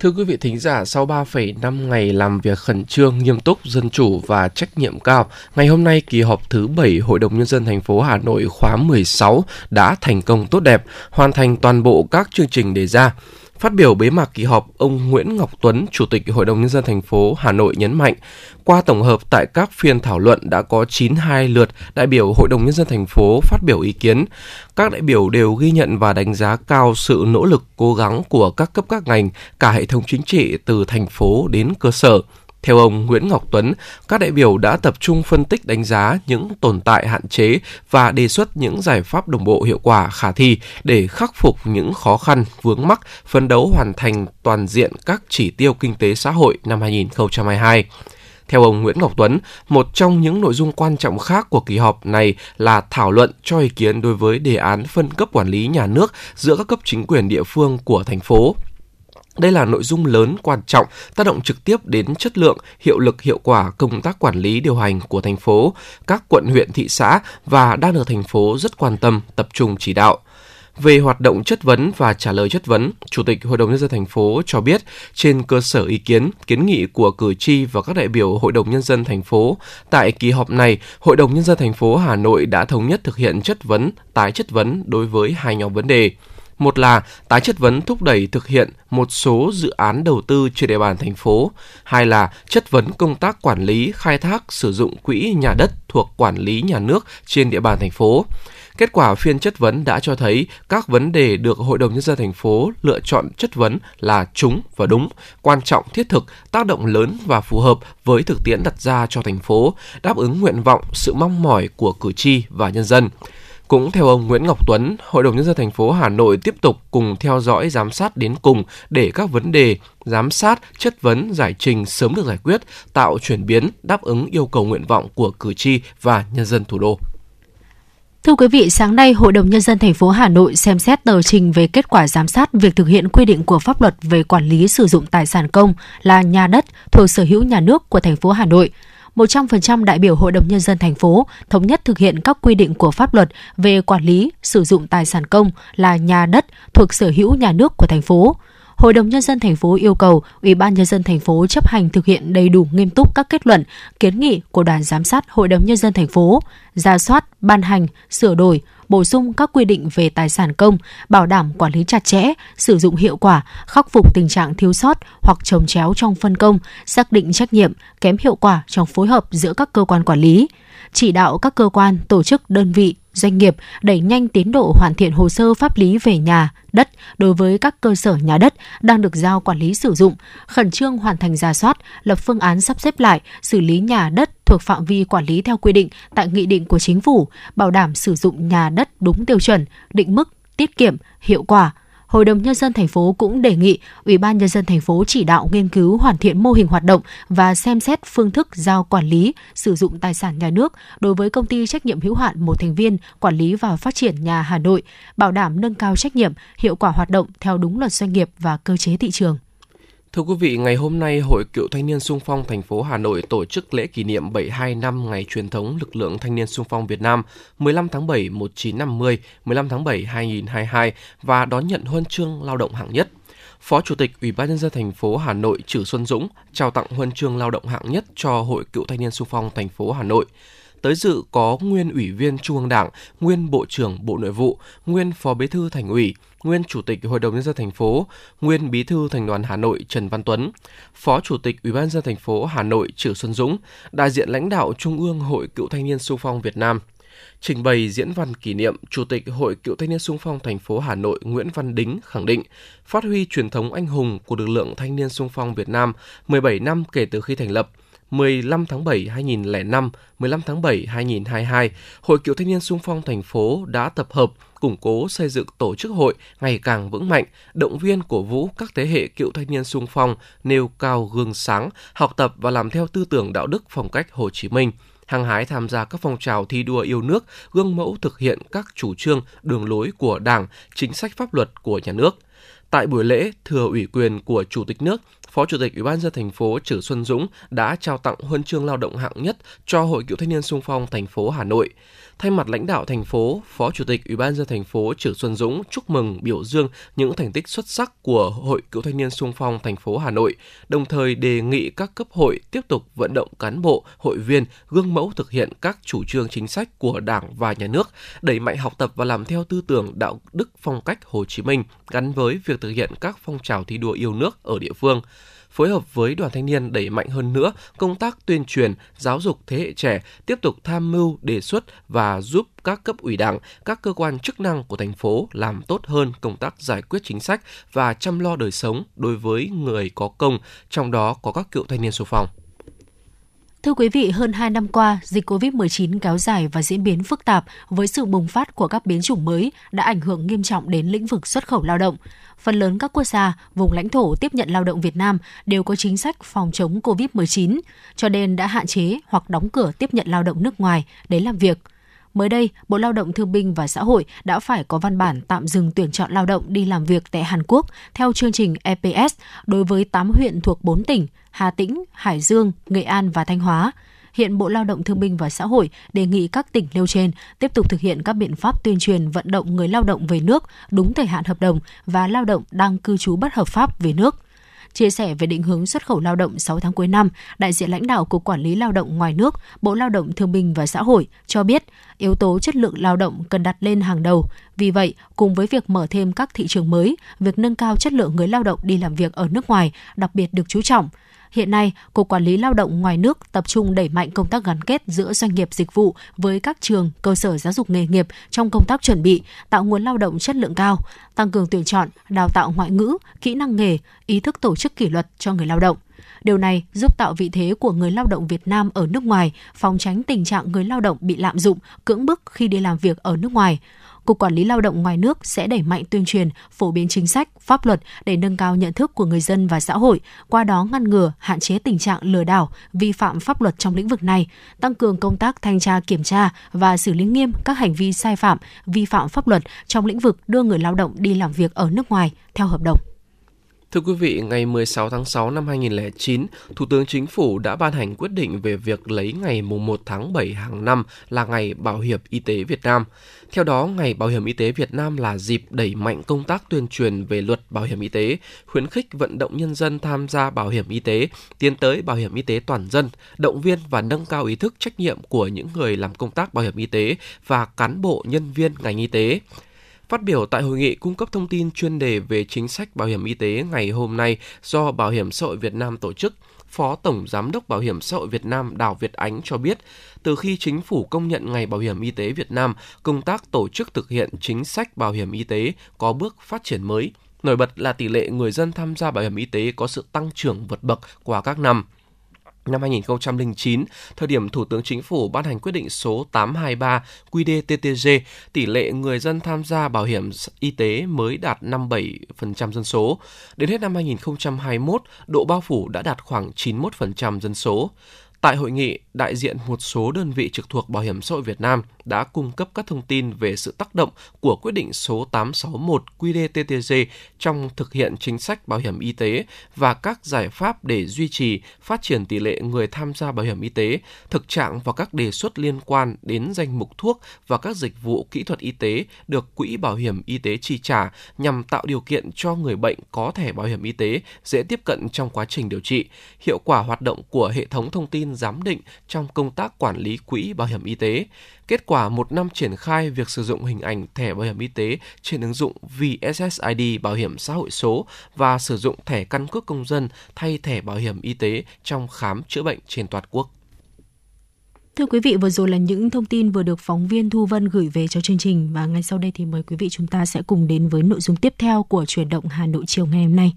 Thưa quý vị thính giả, sau 3,5 ngày làm việc khẩn trương, nghiêm túc, dân chủ và trách nhiệm cao, ngày hôm nay kỳ họp thứ 7 Hội đồng Nhân dân thành phố Hà Nội khóa 16 đã thành công tốt đẹp, hoàn thành toàn bộ các chương trình đề ra. Phát biểu bế mạc kỳ họp, ông Nguyễn Ngọc Tuấn, Chủ tịch Hội đồng Nhân dân thành phố Hà Nội nhấn mạnh, qua tổng hợp tại các phiên thảo luận đã có 92 lượt đại biểu Hội đồng Nhân dân thành phố phát biểu ý kiến. Các đại biểu đều ghi nhận và đánh giá cao sự nỗ lực, cố gắng của các cấp các ngành, cả hệ thống chính trị từ thành phố đến cơ sở. Theo ông Nguyễn Ngọc Tuấn, các đại biểu đã tập trung phân tích đánh giá những tồn tại hạn chế và đề xuất những giải pháp đồng bộ hiệu quả khả thi để khắc phục những khó khăn vướng mắc, phấn đấu hoàn thành toàn diện các chỉ tiêu kinh tế xã hội năm 2022. Theo ông Nguyễn Ngọc Tuấn, một trong những nội dung quan trọng khác của kỳ họp này là thảo luận cho ý kiến đối với đề án phân cấp quản lý nhà nước giữa các cấp chính quyền địa phương của thành phố đây là nội dung lớn quan trọng tác động trực tiếp đến chất lượng, hiệu lực hiệu quả công tác quản lý điều hành của thành phố, các quận huyện thị xã và đang được thành phố rất quan tâm tập trung chỉ đạo. Về hoạt động chất vấn và trả lời chất vấn, Chủ tịch Hội đồng nhân dân thành phố cho biết trên cơ sở ý kiến, kiến nghị của cử tri và các đại biểu Hội đồng nhân dân thành phố, tại kỳ họp này, Hội đồng nhân dân thành phố Hà Nội đã thống nhất thực hiện chất vấn, tái chất vấn đối với hai nhóm vấn đề. Một là tái chất vấn thúc đẩy thực hiện một số dự án đầu tư trên địa bàn thành phố. Hai là chất vấn công tác quản lý, khai thác, sử dụng quỹ nhà đất thuộc quản lý nhà nước trên địa bàn thành phố. Kết quả phiên chất vấn đã cho thấy các vấn đề được Hội đồng Nhân dân thành phố lựa chọn chất vấn là trúng và đúng, quan trọng thiết thực, tác động lớn và phù hợp với thực tiễn đặt ra cho thành phố, đáp ứng nguyện vọng, sự mong mỏi của cử tri và nhân dân. Cũng theo ông Nguyễn Ngọc Tuấn, Hội đồng nhân dân thành phố Hà Nội tiếp tục cùng theo dõi giám sát đến cùng để các vấn đề giám sát, chất vấn, giải trình sớm được giải quyết, tạo chuyển biến, đáp ứng yêu cầu nguyện vọng của cử tri và nhân dân thủ đô. Thưa quý vị, sáng nay Hội đồng nhân dân thành phố Hà Nội xem xét tờ trình về kết quả giám sát việc thực hiện quy định của pháp luật về quản lý sử dụng tài sản công là nhà đất thuộc sở hữu nhà nước của thành phố Hà Nội. 100% đại biểu Hội đồng Nhân dân thành phố thống nhất thực hiện các quy định của pháp luật về quản lý, sử dụng tài sản công là nhà đất thuộc sở hữu nhà nước của thành phố. Hội đồng nhân dân thành phố yêu cầu Ủy ban nhân dân thành phố chấp hành thực hiện đầy đủ nghiêm túc các kết luận, kiến nghị của đoàn giám sát Hội đồng nhân dân thành phố, ra soát, ban hành, sửa đổi, bổ sung các quy định về tài sản công, bảo đảm quản lý chặt chẽ, sử dụng hiệu quả, khắc phục tình trạng thiếu sót hoặc trồng chéo trong phân công, xác định trách nhiệm, kém hiệu quả trong phối hợp giữa các cơ quan quản lý chỉ đạo các cơ quan, tổ chức, đơn vị, doanh nghiệp đẩy nhanh tiến độ hoàn thiện hồ sơ pháp lý về nhà, đất đối với các cơ sở nhà đất đang được giao quản lý sử dụng, khẩn trương hoàn thành giả soát, lập phương án sắp xếp lại, xử lý nhà đất thuộc phạm vi quản lý theo quy định tại nghị định của chính phủ, bảo đảm sử dụng nhà đất đúng tiêu chuẩn, định mức, tiết kiệm, hiệu quả, Hội đồng nhân dân thành phố cũng đề nghị Ủy ban nhân dân thành phố chỉ đạo nghiên cứu hoàn thiện mô hình hoạt động và xem xét phương thức giao quản lý sử dụng tài sản nhà nước đối với công ty trách nhiệm hữu hạn một thành viên quản lý và phát triển nhà Hà Nội, bảo đảm nâng cao trách nhiệm, hiệu quả hoạt động theo đúng luật doanh nghiệp và cơ chế thị trường. Thưa quý vị, ngày hôm nay, Hội Cựu Thanh niên Xung phong thành phố Hà Nội tổ chức lễ kỷ niệm 72 năm ngày truyền thống lực lượng Thanh niên xung phong Việt Nam 15 tháng 7 1950, 15 tháng 7 2022 và đón nhận huân chương lao động hạng nhất. Phó Chủ tịch Ủy ban nhân dân thành phố Hà Nội Trử Xuân Dũng trao tặng huân chương lao động hạng nhất cho Hội Cựu Thanh niên Xung phong thành phố Hà Nội. Tới dự có nguyên Ủy viên Trung ương Đảng, nguyên Bộ trưởng Bộ Nội vụ, nguyên Phó Bí thư Thành ủy, nguyên Chủ tịch Hội đồng nhân dân thành phố, nguyên Bí thư Thành đoàn Hà Nội Trần Văn Tuấn, Phó Chủ tịch Ủy ban nhân dân thành phố Hà Nội Trử Xuân Dũng, đại diện lãnh đạo Trung ương Hội Cựu Thanh niên Xung phong Việt Nam. Trình bày diễn văn kỷ niệm, Chủ tịch Hội Cựu Thanh niên Xung phong thành phố Hà Nội Nguyễn Văn Đính khẳng định, phát huy truyền thống anh hùng của lực lượng thanh niên xung phong Việt Nam 17 năm kể từ khi thành lập, 15 tháng 7 2005, 15 tháng 7 2022, Hội Cựu Thanh niên Xung phong thành phố đã tập hợp, củng cố xây dựng tổ chức hội ngày càng vững mạnh, động viên cổ vũ các thế hệ cựu thanh niên xung phong nêu cao gương sáng, học tập và làm theo tư tưởng đạo đức phong cách Hồ Chí Minh – hăng hái tham gia các phong trào thi đua yêu nước, gương mẫu thực hiện các chủ trương, đường lối của Đảng, chính sách pháp luật của nhà nước. Tại buổi lễ, thừa ủy quyền của Chủ tịch nước, Phó Chủ tịch Ủy ban dân thành phố Trử Xuân Dũng đã trao tặng huân chương lao động hạng nhất cho Hội Cựu Thanh niên Xung phong thành phố Hà Nội. Thay mặt lãnh đạo thành phố, Phó Chủ tịch Ủy ban dân thành phố Trử Xuân Dũng chúc mừng biểu dương những thành tích xuất sắc của Hội Cựu Thanh niên Xung phong thành phố Hà Nội, đồng thời đề nghị các cấp hội tiếp tục vận động cán bộ, hội viên gương mẫu thực hiện các chủ trương chính sách của Đảng và Nhà nước, đẩy mạnh học tập và làm theo tư tưởng đạo đức phong cách Hồ Chí Minh gắn với việc thực hiện các phong trào thi đua yêu nước ở địa phương phối hợp với đoàn thanh niên đẩy mạnh hơn nữa công tác tuyên truyền, giáo dục thế hệ trẻ, tiếp tục tham mưu, đề xuất và giúp các cấp ủy đảng, các cơ quan chức năng của thành phố làm tốt hơn công tác giải quyết chính sách và chăm lo đời sống đối với người có công, trong đó có các cựu thanh niên sung phong. Thưa quý vị, hơn 2 năm qua, dịch COVID-19 kéo dài và diễn biến phức tạp với sự bùng phát của các biến chủng mới đã ảnh hưởng nghiêm trọng đến lĩnh vực xuất khẩu lao động. Phần lớn các quốc gia, vùng lãnh thổ tiếp nhận lao động Việt Nam đều có chính sách phòng chống COVID-19, cho nên đã hạn chế hoặc đóng cửa tiếp nhận lao động nước ngoài để làm việc. Mới đây, Bộ Lao động Thương binh và Xã hội đã phải có văn bản tạm dừng tuyển chọn lao động đi làm việc tại Hàn Quốc theo chương trình EPS đối với 8 huyện thuộc 4 tỉnh Hà Tĩnh, Hải Dương, Nghệ An và Thanh Hóa. Hiện Bộ Lao động Thương binh và Xã hội đề nghị các tỉnh nêu trên tiếp tục thực hiện các biện pháp tuyên truyền vận động người lao động về nước đúng thời hạn hợp đồng và lao động đang cư trú bất hợp pháp về nước. Chia sẻ về định hướng xuất khẩu lao động 6 tháng cuối năm, đại diện lãnh đạo Cục Quản lý Lao động ngoài nước, Bộ Lao động Thương binh và Xã hội cho biết yếu tố chất lượng lao động cần đặt lên hàng đầu. Vì vậy, cùng với việc mở thêm các thị trường mới, việc nâng cao chất lượng người lao động đi làm việc ở nước ngoài đặc biệt được chú trọng. Hiện nay, Cục Quản lý Lao động ngoài nước tập trung đẩy mạnh công tác gắn kết giữa doanh nghiệp dịch vụ với các trường, cơ sở giáo dục nghề nghiệp trong công tác chuẩn bị, tạo nguồn lao động chất lượng cao, tăng cường tuyển chọn, đào tạo ngoại ngữ, kỹ năng nghề, ý thức tổ chức kỷ luật cho người lao động. Điều này giúp tạo vị thế của người lao động Việt Nam ở nước ngoài, phòng tránh tình trạng người lao động bị lạm dụng, cưỡng bức khi đi làm việc ở nước ngoài. Cục Quản lý Lao động ngoài nước sẽ đẩy mạnh tuyên truyền, phổ biến chính sách, pháp luật để nâng cao nhận thức của người dân và xã hội, qua đó ngăn ngừa, hạn chế tình trạng lừa đảo, vi phạm pháp luật trong lĩnh vực này, tăng cường công tác thanh tra kiểm tra và xử lý nghiêm các hành vi sai phạm, vi phạm pháp luật trong lĩnh vực đưa người lao động đi làm việc ở nước ngoài theo hợp đồng. Thưa quý vị, ngày 16 tháng 6 năm 2009, Thủ tướng Chính phủ đã ban hành quyết định về việc lấy ngày 1 tháng 7 hàng năm là ngày Bảo hiểm Y tế Việt Nam. Theo đó, Ngày Bảo hiểm Y tế Việt Nam là dịp đẩy mạnh công tác tuyên truyền về luật bảo hiểm y tế, khuyến khích vận động nhân dân tham gia bảo hiểm y tế, tiến tới bảo hiểm y tế toàn dân, động viên và nâng cao ý thức trách nhiệm của những người làm công tác bảo hiểm y tế và cán bộ nhân viên ngành y tế. Phát biểu tại hội nghị cung cấp thông tin chuyên đề về chính sách bảo hiểm y tế ngày hôm nay do Bảo hiểm xã hội Việt Nam tổ chức, Phó Tổng Giám đốc Bảo hiểm xã hội Việt Nam Đào Việt Ánh cho biết, từ khi chính phủ công nhận Ngày Bảo hiểm Y tế Việt Nam, công tác tổ chức thực hiện chính sách bảo hiểm y tế có bước phát triển mới. Nổi bật là tỷ lệ người dân tham gia bảo hiểm y tế có sự tăng trưởng vượt bậc qua các năm. Năm 2009, thời điểm Thủ tướng Chính phủ ban hành quyết định số 823 QĐ-TTG, tỷ lệ người dân tham gia bảo hiểm y tế mới đạt 57% dân số. Đến hết năm 2021, độ bao phủ đã đạt khoảng 91% dân số. Tại hội nghị, đại diện một số đơn vị trực thuộc Bảo hiểm xã hội Việt Nam đã cung cấp các thông tin về sự tác động của quyết định số 861 QĐ-TTG trong thực hiện chính sách bảo hiểm y tế và các giải pháp để duy trì, phát triển tỷ lệ người tham gia bảo hiểm y tế, thực trạng và các đề xuất liên quan đến danh mục thuốc và các dịch vụ kỹ thuật y tế được Quỹ Bảo hiểm Y tế chi trả nhằm tạo điều kiện cho người bệnh có thẻ bảo hiểm y tế dễ tiếp cận trong quá trình điều trị, hiệu quả hoạt động của hệ thống thông tin giám định trong công tác quản lý quỹ bảo hiểm y tế, kết quả một năm triển khai việc sử dụng hình ảnh thẻ bảo hiểm y tế trên ứng dụng VSSID bảo hiểm xã hội số và sử dụng thẻ căn cước công dân thay thẻ bảo hiểm y tế trong khám chữa bệnh trên toàn quốc. Thưa quý vị, vừa rồi là những thông tin vừa được phóng viên Thu Vân gửi về cho chương trình và ngay sau đây thì mời quý vị chúng ta sẽ cùng đến với nội dung tiếp theo của chuyển động Hà Nội chiều ngày hôm nay.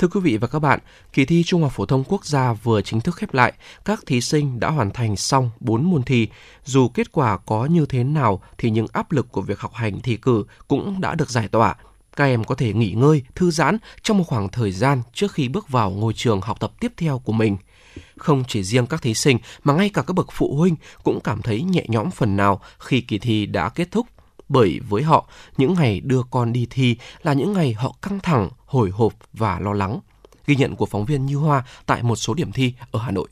Thưa quý vị và các bạn, kỳ thi Trung học phổ thông quốc gia vừa chính thức khép lại, các thí sinh đã hoàn thành xong 4 môn thi. Dù kết quả có như thế nào thì những áp lực của việc học hành thi cử cũng đã được giải tỏa. Các em có thể nghỉ ngơi, thư giãn trong một khoảng thời gian trước khi bước vào ngôi trường học tập tiếp theo của mình. Không chỉ riêng các thí sinh mà ngay cả các bậc phụ huynh cũng cảm thấy nhẹ nhõm phần nào khi kỳ thi đã kết thúc bởi với họ, những ngày đưa con đi thi là những ngày họ căng thẳng, hồi hộp và lo lắng. Ghi nhận của phóng viên Như Hoa tại một số điểm thi ở Hà Nội.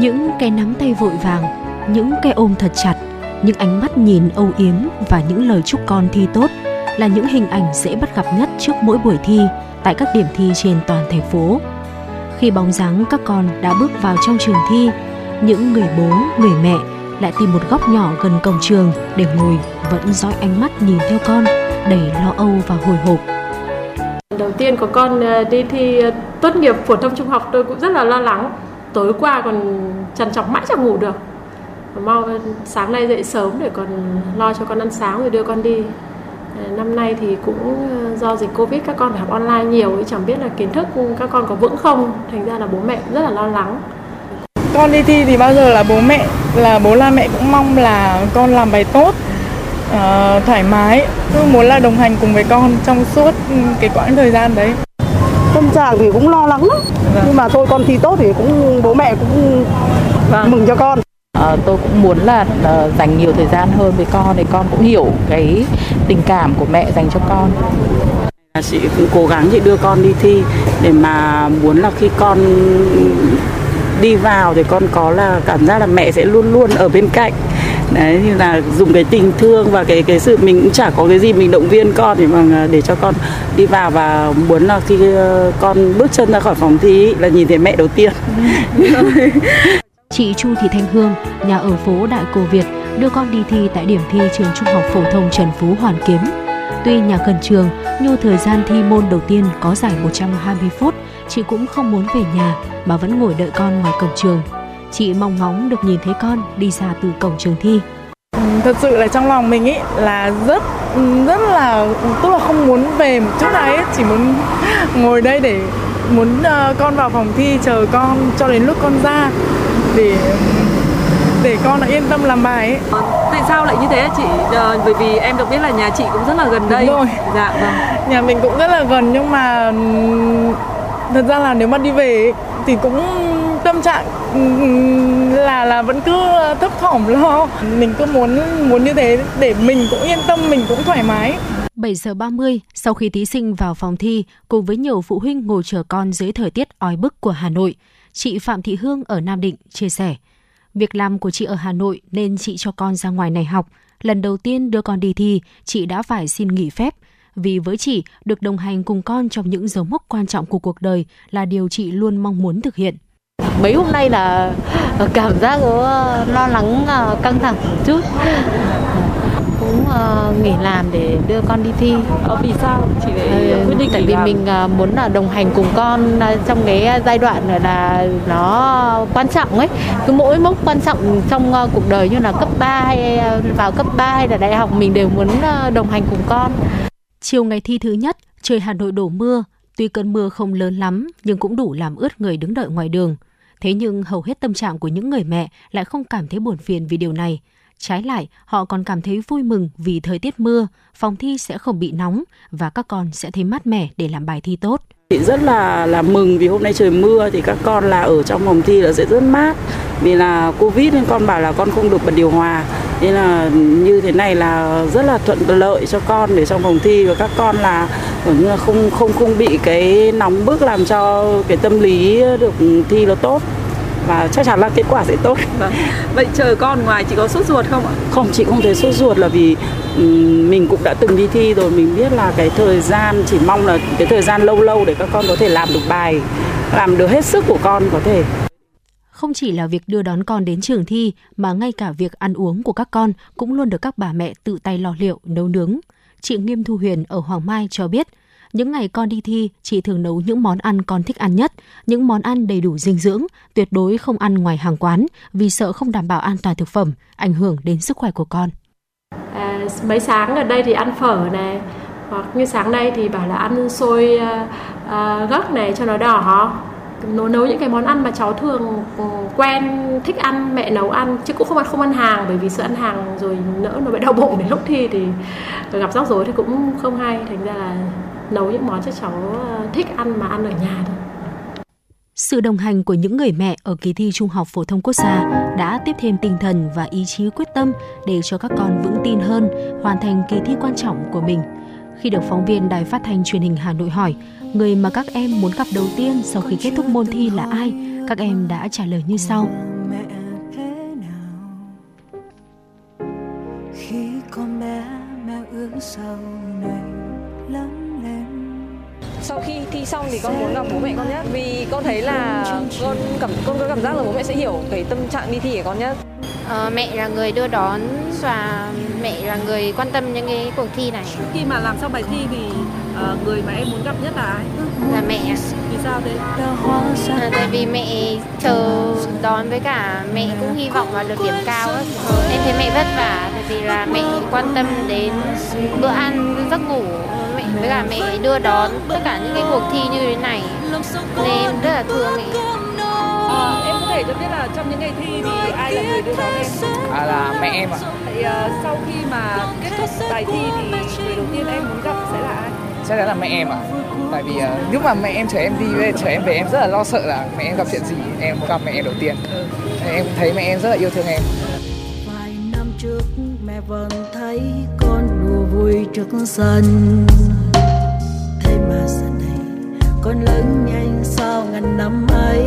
Những cái nắm tay vội vàng, những cái ôm thật chặt, những ánh mắt nhìn âu yếm và những lời chúc con thi tốt là những hình ảnh dễ bắt gặp nhất trước mỗi buổi thi tại các điểm thi trên toàn thành phố. Khi bóng dáng các con đã bước vào trong trường thi, những người bố, người mẹ lại tìm một góc nhỏ gần cổng trường để ngồi vẫn dõi ánh mắt nhìn theo con, đầy lo âu và hồi hộp. Đầu tiên có con ờ, đi thi ờ, tốt nghiệp phổ thông trung học tôi cũng rất là lo lắng. Tối qua còn trằn trọc mãi chẳng ngủ được mau sáng nay dậy sớm để còn lo cho con ăn sáng rồi đưa con đi năm nay thì cũng ờ, do dịch covid các con phải học online nhiều ấy chẳng biết là kiến thức các con có vững không. Thành ra là bố mẹ rất là lo lắng. Con đi thi thì bao giờ là bố mẹ là bố la mẹ cũng mong là con làm bài tốt uh, thoải mái. Cứ muốn là đồng hành cùng với con trong suốt cái quãng thời gian đấy. Tâm trạng thì cũng lo lắng lắm. Vâng. nhưng mà thôi con thi tốt thì cũng bố mẹ cũng vâng. mừng cho con uh, tôi cũng muốn là uh, dành nhiều thời gian hơn với con để con cũng hiểu cái tình cảm của mẹ dành cho con. Chị cũng cố gắng chị đưa con đi thi để mà muốn là khi con đi vào thì con có là cảm giác là mẹ sẽ luôn luôn ở bên cạnh. Đấy như là dùng cái tình thương và cái cái sự mình cũng chả có cái gì mình động viên con thì mà để cho con đi vào và muốn là khi con bước chân ra khỏi phòng thi là nhìn thấy mẹ đầu tiên [laughs] Chị Chu Thị Thanh Hương, nhà ở phố Đại Cổ Việt, đưa con đi thi tại điểm thi trường Trung học phổ thông Trần Phú Hoàn Kiếm. Tuy nhà gần trường, nhưng thời gian thi môn đầu tiên có giải 120 phút, chị cũng không muốn về nhà mà vẫn ngồi đợi con ngoài cổng trường. Chị mong ngóng được nhìn thấy con đi ra từ cổng trường thi. Ừ, thật sự là trong lòng mình ý là rất rất là tức là không muốn về một chút nào ấy chỉ muốn ngồi đây để muốn ờ, con vào phòng thi chờ con cho đến lúc con ra để để con yên tâm làm bài ấy. Ờ, tại sao lại như thế chị? À, bởi vì em được biết là nhà chị cũng rất là gần đây. Đúng rồi. Dạ vâng. Nhà mình cũng rất là gần nhưng mà thật ra là nếu mà đi về thì cũng tâm trạng là là vẫn cứ thấp thỏm lo. Mình cứ muốn muốn như thế để mình cũng yên tâm, mình cũng thoải mái. 7 giờ 30, sau khi thí sinh vào phòng thi, cùng với nhiều phụ huynh ngồi chờ con dưới thời tiết oi bức của Hà Nội, chị Phạm Thị Hương ở Nam Định chia sẻ. Việc làm của chị ở Hà Nội nên chị cho con ra ngoài này học. Lần đầu tiên đưa con đi thi, chị đã phải xin nghỉ phép. Vì với chị, được đồng hành cùng con trong những dấu mốc quan trọng của cuộc đời là điều chị luôn mong muốn thực hiện. Mấy hôm nay là cảm giác ờ, lo lắng ờ, căng thẳng một chút cũng uh, nghỉ làm để đưa con đi thi. Ờ, vì sao chị lại uh, quyết định Tại vì làm? mình uh, muốn là đồng hành cùng con uh, trong cái giai đoạn là nó quan trọng ấy. Cứ mỗi mốc quan trọng trong uh, cuộc đời như là cấp 3 hay vào cấp 3 hay là đại học mình đều muốn uh, đồng hành cùng con. Chiều ngày thi thứ nhất, trời Hà Nội đổ mưa, tuy cơn mưa không lớn lắm nhưng cũng đủ làm ướt người đứng đợi ngoài đường. Thế nhưng hầu hết tâm trạng của những người mẹ lại không cảm thấy buồn phiền vì điều này. Trái lại, họ còn cảm thấy vui mừng vì thời tiết mưa, phòng thi sẽ không bị nóng và các con sẽ thấy mát mẻ để làm bài thi tốt. Chị rất là là mừng vì hôm nay trời mưa thì các con là ở trong phòng thi là sẽ rất mát. Vì là Covid nên con bảo là con không được bật điều hòa. Nên là như thế này là rất là thuận lợi cho con để trong phòng thi và các con là như là không không không bị cái nóng bức làm cho cái tâm lý được thi nó tốt và chắc chắn là kết quả sẽ tốt. Vâng. Vậy chờ con ngoài chị có sốt ruột không ạ? Không, chị không thấy sốt ruột là vì mình cũng đã từng đi thi rồi mình biết là cái thời gian chỉ mong là cái thời gian lâu lâu để các con có thể làm được bài, làm được hết sức của con có thể. Không chỉ là việc đưa đón con đến trường thi mà ngay cả việc ăn uống của các con cũng luôn được các bà mẹ tự tay lo liệu, nấu nướng. Chị Nghiêm Thu Huyền ở Hoàng Mai cho biết, những ngày con đi thi, chị thường nấu những món ăn con thích ăn nhất, những món ăn đầy đủ dinh dưỡng, tuyệt đối không ăn ngoài hàng quán vì sợ không đảm bảo an toàn thực phẩm, ảnh hưởng đến sức khỏe của con. À, mấy sáng ở đây thì ăn phở này, hoặc như sáng nay thì bảo là ăn xôi à, à, gấc này cho nó đỏ. Nấu nấu những cái món ăn mà cháu thường ừ, quen thích ăn mẹ nấu ăn chứ cũng không ăn không ăn hàng bởi vì sợ ăn hàng rồi nỡ nó bị đau bụng đến lúc thi thì gặp rắc rối thì cũng không hay. Thành ra là nấu những món cho cháu ờ, thích ăn mà ăn ở nhà thôi sự đồng hành của những người mẹ ở kỳ thi Trung học phổ thông quốc gia đã tiếp thêm tinh thần và ý chí quyết tâm để cho các con vững tin hơn hoàn thành kỳ thi quan trọng của mình. Khi được phóng viên Đài Phát thanh Truyền hình Hà Nội hỏi, người mà các em muốn gặp đầu tiên sau khi kết thúc môn thi là ai, các em đã trả lời như sau. Khi con bé mẹ ước lớn sau khi thi xong thì con muốn gặp bố mẹ con nhất vì con thấy là con cảm con có cảm giác là bố mẹ sẽ hiểu cái tâm trạng đi thi của con nhất ờ, mẹ là người đưa đón và mẹ là người quan tâm những cái cuộc thi này. Khi mà làm xong bài thi thì uh, người mà em muốn gặp nhất là ai? Là mẹ vì sao thế? À, tại vì mẹ chờ đón với cả mẹ cũng hy vọng vào được điểm cao ấy. em thấy mẹ vất vả tại vì là mẹ quan tâm đến bữa ăn giấc ngủ với cả mẹ đưa đón tất cả những cái cuộc thi như thế này. Nên em rất là thương mẹ. À, em có thể cho biết là trong những ngày thi thì ai là người đưa đón em? À là mẹ em ạ. Vậy, uh, sau khi mà kết thúc bài thi thì người đầu tiên em muốn gặp sẽ là ai? Chắc chắn là mẹ em ạ. Tại vì uh, lúc mà mẹ em chở em đi về chở em về em rất là lo sợ là mẹ em gặp chuyện gì em gặp mẹ em đầu tiên. Em thấy mẹ em rất là yêu thương em. Vài năm trước mẹ vẫn thấy con đùa vui trước sân. Thế mà giờ này con lớn nhanh sau ngàn năm ấy.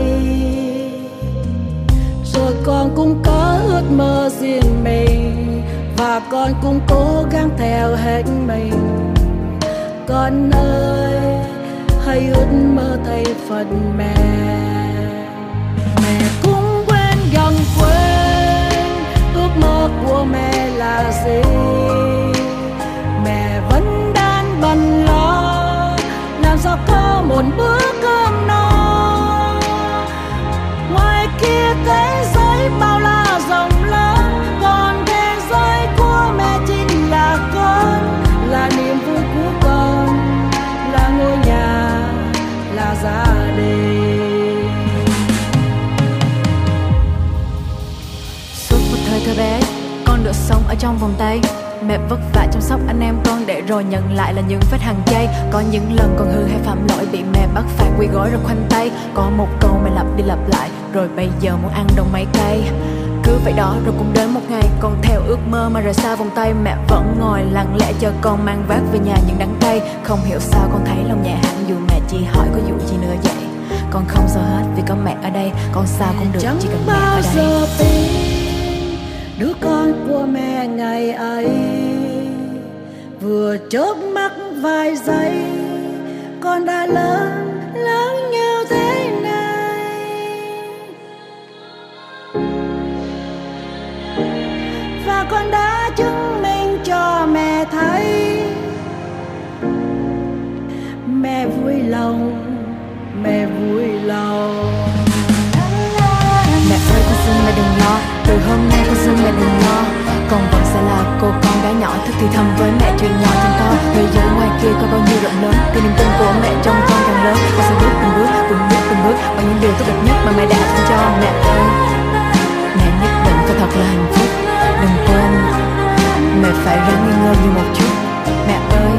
Rồi con cũng có ước mơ riêng mình, và con cũng cố gắng theo hết mình. Con ơi, hãy ước mơ thay phần mẹ. Ước của mẹ là gì? Mẹ vẫn đang bận lo, làm sao có một bước ở trong vòng tay. Mẹ vất vả chăm sóc anh em con để rồi nhận lại là những vết hàng chay. Có những lần con hư hay phạm lỗi bị mẹ bắt phạt quỳ gối rồi khoanh tay. Có một câu mẹ lặp đi lặp lại rồi bây giờ muốn ăn đồng mấy cây cứ vậy đó rồi cũng đến một ngày con theo ước mơ mà rời xa vòng tay. Mẹ vẫn ngồi lặng lẽ chờ con mang vác về nhà những đắng cay. Không hiểu sao con thấy lòng nhẹ hẳn dù mẹ chỉ hỏi có vụ gì nữa vậy. Con không sợ hết vì có mẹ ở đây con sao cũng được chỉ cần mẹ ở đây đứa con của mẹ ngày ấy vừa chớp mắt vài giây, con đã lớn lớn như thế này. Và con đã chứng minh cho mẹ thấy mẹ vui lòng hôm nay con xin mẹ đừng lo. Con vẫn sẽ là cô con gái nhỏ thức thì thầm với mẹ chuyện nhỏ trong to. Thế giới ngoài kia có bao nhiêu rộng lớn, thì niềm tin của mẹ trong con càng lớn. Con sẽ bước từng bước từng bước từng bước, bằng những điều tốt đẹp nhất mà mẹ đã dành cho mẹ ơi. Mẹ nhất định phải thật là hạnh phúc, đừng quên. Mẹ phải ráng nghi ngơi như một chút, mẹ ơi.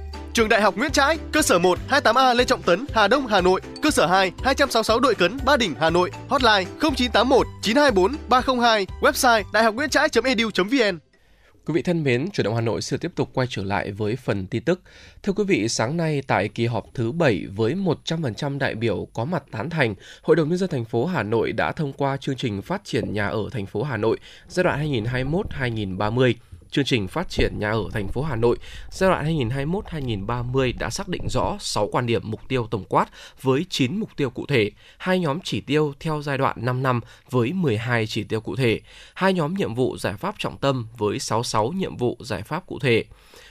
Trường Đại học Nguyễn Trãi, cơ sở 1 28A Lê Trọng Tấn, Hà Đông, Hà Nội, cơ sở 2 266 Đội Cấn, Ba Đình, Hà Nội, hotline 0981 924 302, website đạihocnguyentrai.edu.vn. Quý vị thân mến, Chủ động Hà Nội sẽ tiếp tục quay trở lại với phần tin tức. Thưa quý vị, sáng nay tại kỳ họp thứ 7 với 100% đại biểu có mặt tán thành, Hội đồng nhân dân thành phố Hà Nội đã thông qua chương trình phát triển nhà ở thành phố Hà Nội giai đoạn 2021-2030. Chương trình phát triển nhà ở thành phố Hà Nội giai đoạn 2021-2030 đã xác định rõ 6 quan điểm mục tiêu tổng quát với 9 mục tiêu cụ thể, hai nhóm chỉ tiêu theo giai đoạn 5 năm với 12 chỉ tiêu cụ thể, hai nhóm nhiệm vụ giải pháp trọng tâm với 66 nhiệm vụ giải pháp cụ thể.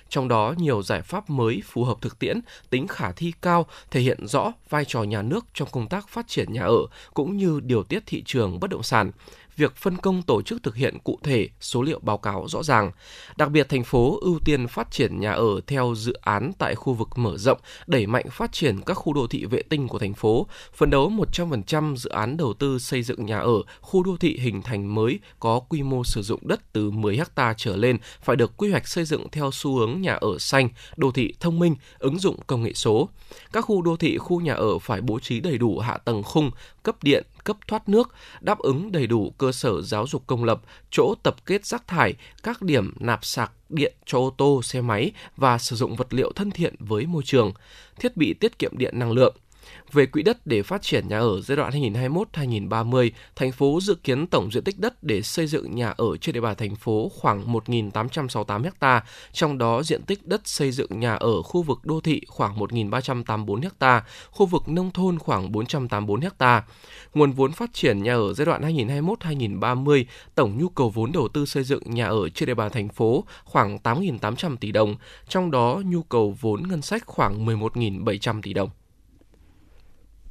Trong đó, nhiều giải pháp mới phù hợp thực tiễn, tính khả thi cao, thể hiện rõ vai trò nhà nước trong công tác phát triển nhà ở cũng như điều tiết thị trường bất động sản việc phân công tổ chức thực hiện cụ thể, số liệu báo cáo rõ ràng. Đặc biệt, thành phố ưu tiên phát triển nhà ở theo dự án tại khu vực mở rộng, đẩy mạnh phát triển các khu đô thị vệ tinh của thành phố, phấn đấu 100% dự án đầu tư xây dựng nhà ở, khu đô thị hình thành mới có quy mô sử dụng đất từ 10 ha trở lên phải được quy hoạch xây dựng theo xu hướng nhà ở xanh, đô thị thông minh, ứng dụng công nghệ số. Các khu đô thị, khu nhà ở phải bố trí đầy đủ hạ tầng khung, cấp điện, cấp thoát nước, đáp ứng đầy đủ cơ sở giáo dục công lập, chỗ tập kết rác thải, các điểm nạp sạc điện cho ô tô, xe máy và sử dụng vật liệu thân thiện với môi trường, thiết bị tiết kiệm điện năng lượng. Về quỹ đất để phát triển nhà ở giai đoạn 2021-2030, thành phố dự kiến tổng diện tích đất để xây dựng nhà ở trên địa bàn thành phố khoảng 1.868 ha, trong đó diện tích đất xây dựng nhà ở khu vực đô thị khoảng 1.384 ha, khu vực nông thôn khoảng 484 ha. Nguồn vốn phát triển nhà ở giai đoạn 2021-2030, tổng nhu cầu vốn đầu tư xây dựng nhà ở trên địa bàn thành phố khoảng 8.800 tỷ đồng, trong đó nhu cầu vốn ngân sách khoảng 11.700 tỷ đồng.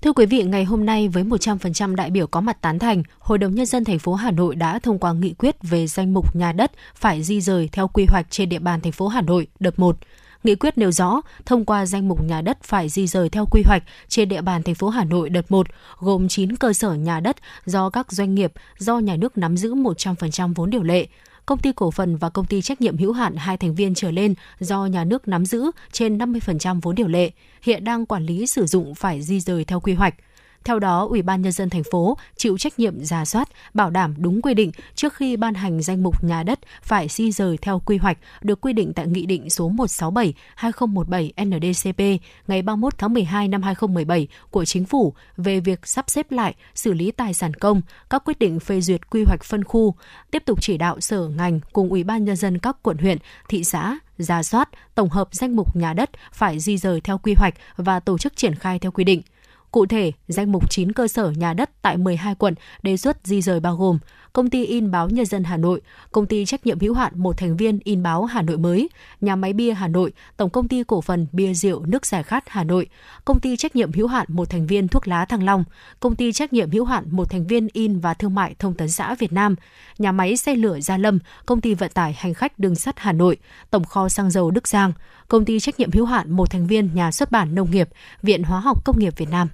Thưa quý vị, ngày hôm nay với 100% đại biểu có mặt tán thành, Hội đồng nhân dân thành phố Hà Nội đã thông qua nghị quyết về danh mục nhà đất phải di rời theo quy hoạch trên địa bàn thành phố Hà Nội đợt 1. Nghị quyết nêu rõ, thông qua danh mục nhà đất phải di rời theo quy hoạch trên địa bàn thành phố Hà Nội đợt 1, gồm 9 cơ sở nhà đất do các doanh nghiệp do nhà nước nắm giữ 100% vốn điều lệ, công ty cổ phần và công ty trách nhiệm hữu hạn hai thành viên trở lên do nhà nước nắm giữ trên 50% vốn điều lệ, hiện đang quản lý sử dụng phải di rời theo quy hoạch. Theo đó, Ủy ban nhân dân thành phố chịu trách nhiệm ra soát, bảo đảm đúng quy định trước khi ban hành danh mục nhà đất phải di rời theo quy hoạch được quy định tại Nghị định số 167/2017 NDCP ngày 31 tháng 12 năm 2017 của Chính phủ về việc sắp xếp lại, xử lý tài sản công, các quyết định phê duyệt quy hoạch phân khu, tiếp tục chỉ đạo sở ngành cùng Ủy ban nhân dân các quận huyện, thị xã ra soát, tổng hợp danh mục nhà đất phải di rời theo quy hoạch và tổ chức triển khai theo quy định. Cụ thể, danh mục 9 cơ sở nhà đất tại 12 quận đề xuất di rời bao gồm Công ty in báo Nhân dân Hà Nội, Công ty trách nhiệm hữu hạn một thành viên in báo Hà Nội mới, Nhà máy bia Hà Nội, Tổng công ty cổ phần bia rượu nước giải khát Hà Nội, Công ty trách nhiệm hữu hạn một thành viên thuốc lá Thăng Long, Công ty trách nhiệm hữu hạn một thành viên in và thương mại thông tấn xã Việt Nam, Nhà máy xe lửa Gia Lâm, Công ty vận tải hành khách đường sắt Hà Nội, Tổng kho xăng dầu Đức Giang, Công ty trách nhiệm hữu hạn một thành viên nhà xuất bản nông nghiệp, Viện Hóa học Công nghiệp Việt Nam.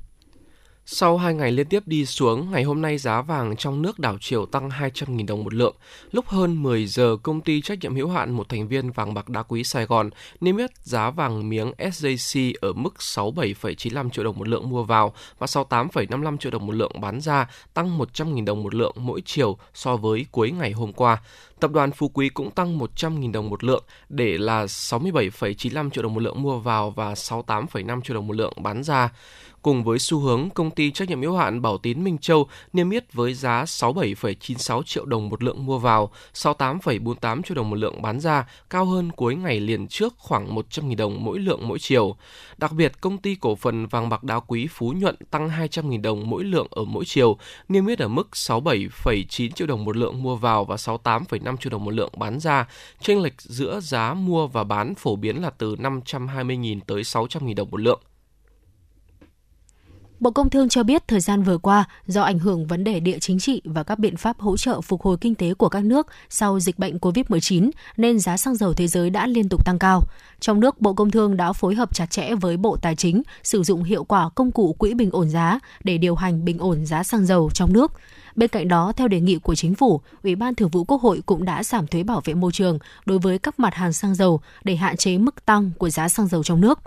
Sau hai ngày liên tiếp đi xuống, ngày hôm nay giá vàng trong nước đảo chiều tăng 200.000 đồng một lượng. Lúc hơn 10 giờ, công ty trách nhiệm hữu hạn một thành viên vàng bạc đá quý Sài Gòn niêm yết giá vàng miếng SJC ở mức 67,95 triệu đồng một lượng mua vào và 68,55 triệu đồng một lượng bán ra, tăng 100.000 đồng một lượng mỗi chiều so với cuối ngày hôm qua. Tập đoàn Phú Quý cũng tăng 100.000 đồng một lượng để là 67,95 triệu đồng một lượng mua vào và 68,5 triệu đồng một lượng bán ra. Cùng với xu hướng, công ty trách nhiệm hữu hạn Bảo Tín Minh Châu niêm yết với giá 67,96 triệu đồng một lượng mua vào, 68,48 triệu đồng một lượng bán ra, cao hơn cuối ngày liền trước khoảng 100.000 đồng mỗi lượng mỗi chiều. Đặc biệt, công ty cổ phần vàng bạc đá quý Phú Nhuận tăng 200.000 đồng mỗi lượng ở mỗi chiều, niêm yết ở mức 67,9 triệu đồng một lượng mua vào và 68,5 triệu đồng một lượng bán ra. Chênh lệch giữa giá mua và bán phổ biến là từ 520.000 tới 600.000 đồng một lượng. Bộ Công Thương cho biết thời gian vừa qua, do ảnh hưởng vấn đề địa chính trị và các biện pháp hỗ trợ phục hồi kinh tế của các nước sau dịch bệnh COVID-19 nên giá xăng dầu thế giới đã liên tục tăng cao. Trong nước, Bộ Công Thương đã phối hợp chặt chẽ với Bộ Tài chính sử dụng hiệu quả công cụ quỹ bình ổn giá để điều hành bình ổn giá xăng dầu trong nước. Bên cạnh đó, theo đề nghị của chính phủ, Ủy ban Thường vụ Quốc hội cũng đã giảm thuế bảo vệ môi trường đối với các mặt hàng xăng dầu để hạn chế mức tăng của giá xăng dầu trong nước.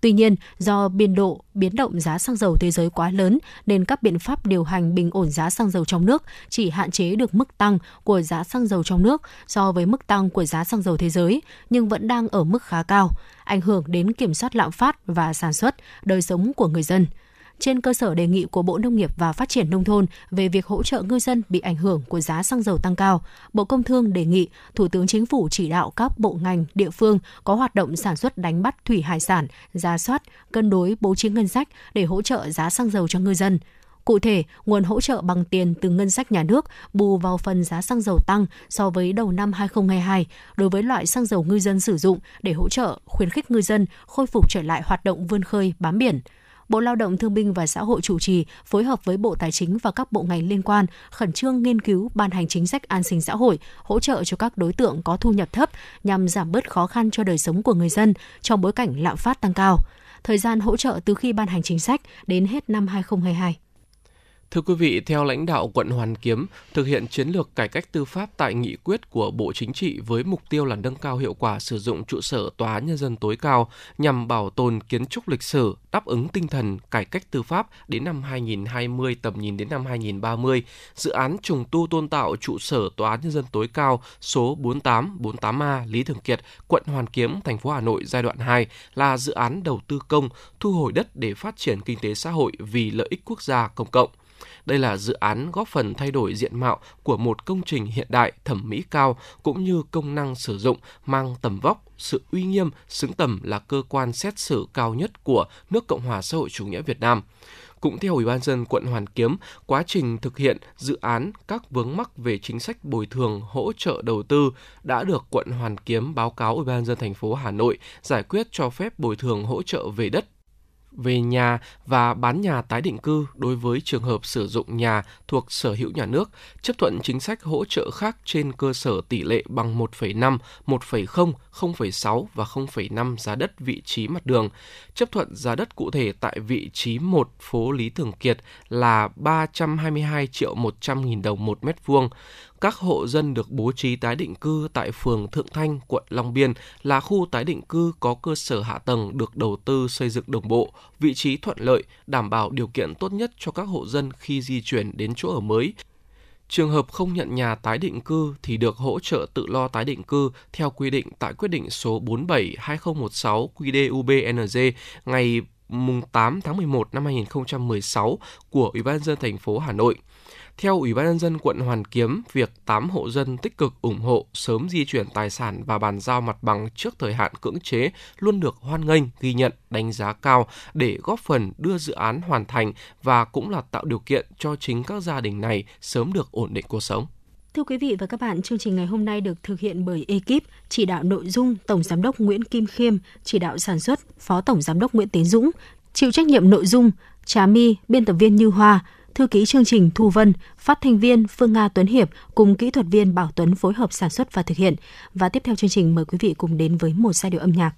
Tuy nhiên, do biên độ biến động giá xăng dầu thế giới quá lớn nên các biện pháp điều hành bình ổn giá xăng dầu trong nước chỉ hạn chế được mức tăng của giá xăng dầu trong nước so với mức tăng của giá xăng dầu thế giới, nhưng vẫn đang ở mức khá cao, ảnh hưởng đến kiểm soát lạm phát và sản xuất, đời sống của người dân trên cơ sở đề nghị của Bộ Nông nghiệp và Phát triển Nông thôn về việc hỗ trợ ngư dân bị ảnh hưởng của giá xăng dầu tăng cao, Bộ Công Thương đề nghị Thủ tướng Chính phủ chỉ đạo các bộ ngành, địa phương có hoạt động sản xuất đánh bắt thủy hải sản, ra soát, cân đối bố trí ngân sách để hỗ trợ giá xăng dầu cho ngư dân. Cụ thể, nguồn hỗ trợ bằng tiền từ ngân sách nhà nước bù vào phần giá xăng dầu tăng so với đầu năm 2022 đối với loại xăng dầu ngư dân sử dụng để hỗ trợ khuyến khích ngư dân khôi phục trở lại hoạt động vươn khơi bám biển. Bộ Lao động Thương binh và Xã hội chủ trì phối hợp với Bộ Tài chính và các bộ ngành liên quan khẩn trương nghiên cứu ban hành chính sách an sinh xã hội, hỗ trợ cho các đối tượng có thu nhập thấp nhằm giảm bớt khó khăn cho đời sống của người dân trong bối cảnh lạm phát tăng cao. Thời gian hỗ trợ từ khi ban hành chính sách đến hết năm 2022. Thưa quý vị, theo lãnh đạo quận Hoàn Kiếm, thực hiện chiến lược cải cách tư pháp tại nghị quyết của Bộ Chính trị với mục tiêu là nâng cao hiệu quả sử dụng trụ sở Tòa Nhân dân tối cao nhằm bảo tồn kiến trúc lịch sử, đáp ứng tinh thần cải cách tư pháp đến năm 2020 tầm nhìn đến năm 2030. Dự án trùng tu tôn tạo trụ sở Tòa Nhân dân tối cao số 4848A Lý Thường Kiệt, quận Hoàn Kiếm, thành phố Hà Nội giai đoạn 2 là dự án đầu tư công, thu hồi đất để phát triển kinh tế xã hội vì lợi ích quốc gia công cộng. Đây là dự án góp phần thay đổi diện mạo của một công trình hiện đại thẩm mỹ cao cũng như công năng sử dụng mang tầm vóc, sự uy nghiêm, xứng tầm là cơ quan xét xử cao nhất của nước Cộng hòa xã hội chủ nghĩa Việt Nam. Cũng theo Ủy ban dân quận Hoàn Kiếm, quá trình thực hiện dự án các vướng mắc về chính sách bồi thường hỗ trợ đầu tư đã được quận Hoàn Kiếm báo cáo Ủy ban dân thành phố Hà Nội giải quyết cho phép bồi thường hỗ trợ về đất về nhà và bán nhà tái định cư đối với trường hợp sử dụng nhà thuộc sở hữu nhà nước, chấp thuận chính sách hỗ trợ khác trên cơ sở tỷ lệ bằng 1,5, 1,0, 0,6 và 0,5 giá đất vị trí mặt đường. Chấp thuận giá đất cụ thể tại vị trí 1 phố Lý Thường Kiệt là 322 triệu 100 nghìn đồng một mét vuông các hộ dân được bố trí tái định cư tại phường Thượng Thanh, quận Long Biên là khu tái định cư có cơ sở hạ tầng được đầu tư xây dựng đồng bộ, vị trí thuận lợi, đảm bảo điều kiện tốt nhất cho các hộ dân khi di chuyển đến chỗ ở mới. Trường hợp không nhận nhà tái định cư thì được hỗ trợ tự lo tái định cư theo quy định tại quyết định số 47/2016 QĐ-UBND ngày mùng 8 tháng 11 năm 2016 của Ủy ban dân thành phố Hà Nội. Theo Ủy ban nhân dân quận Hoàn Kiếm, việc 8 hộ dân tích cực ủng hộ sớm di chuyển tài sản và bàn giao mặt bằng trước thời hạn cưỡng chế luôn được hoan nghênh, ghi nhận, đánh giá cao để góp phần đưa dự án hoàn thành và cũng là tạo điều kiện cho chính các gia đình này sớm được ổn định cuộc sống. Thưa quý vị và các bạn, chương trình ngày hôm nay được thực hiện bởi ekip chỉ đạo nội dung Tổng Giám đốc Nguyễn Kim Khiêm, chỉ đạo sản xuất Phó Tổng Giám đốc Nguyễn Tiến Dũng, chịu trách nhiệm nội dung Trà My, biên tập viên Như Hoa, thư ký chương trình Thu Vân, phát thanh viên Phương Nga Tuấn Hiệp cùng kỹ thuật viên Bảo Tuấn phối hợp sản xuất và thực hiện. Và tiếp theo chương trình mời quý vị cùng đến với một giai điệu âm nhạc.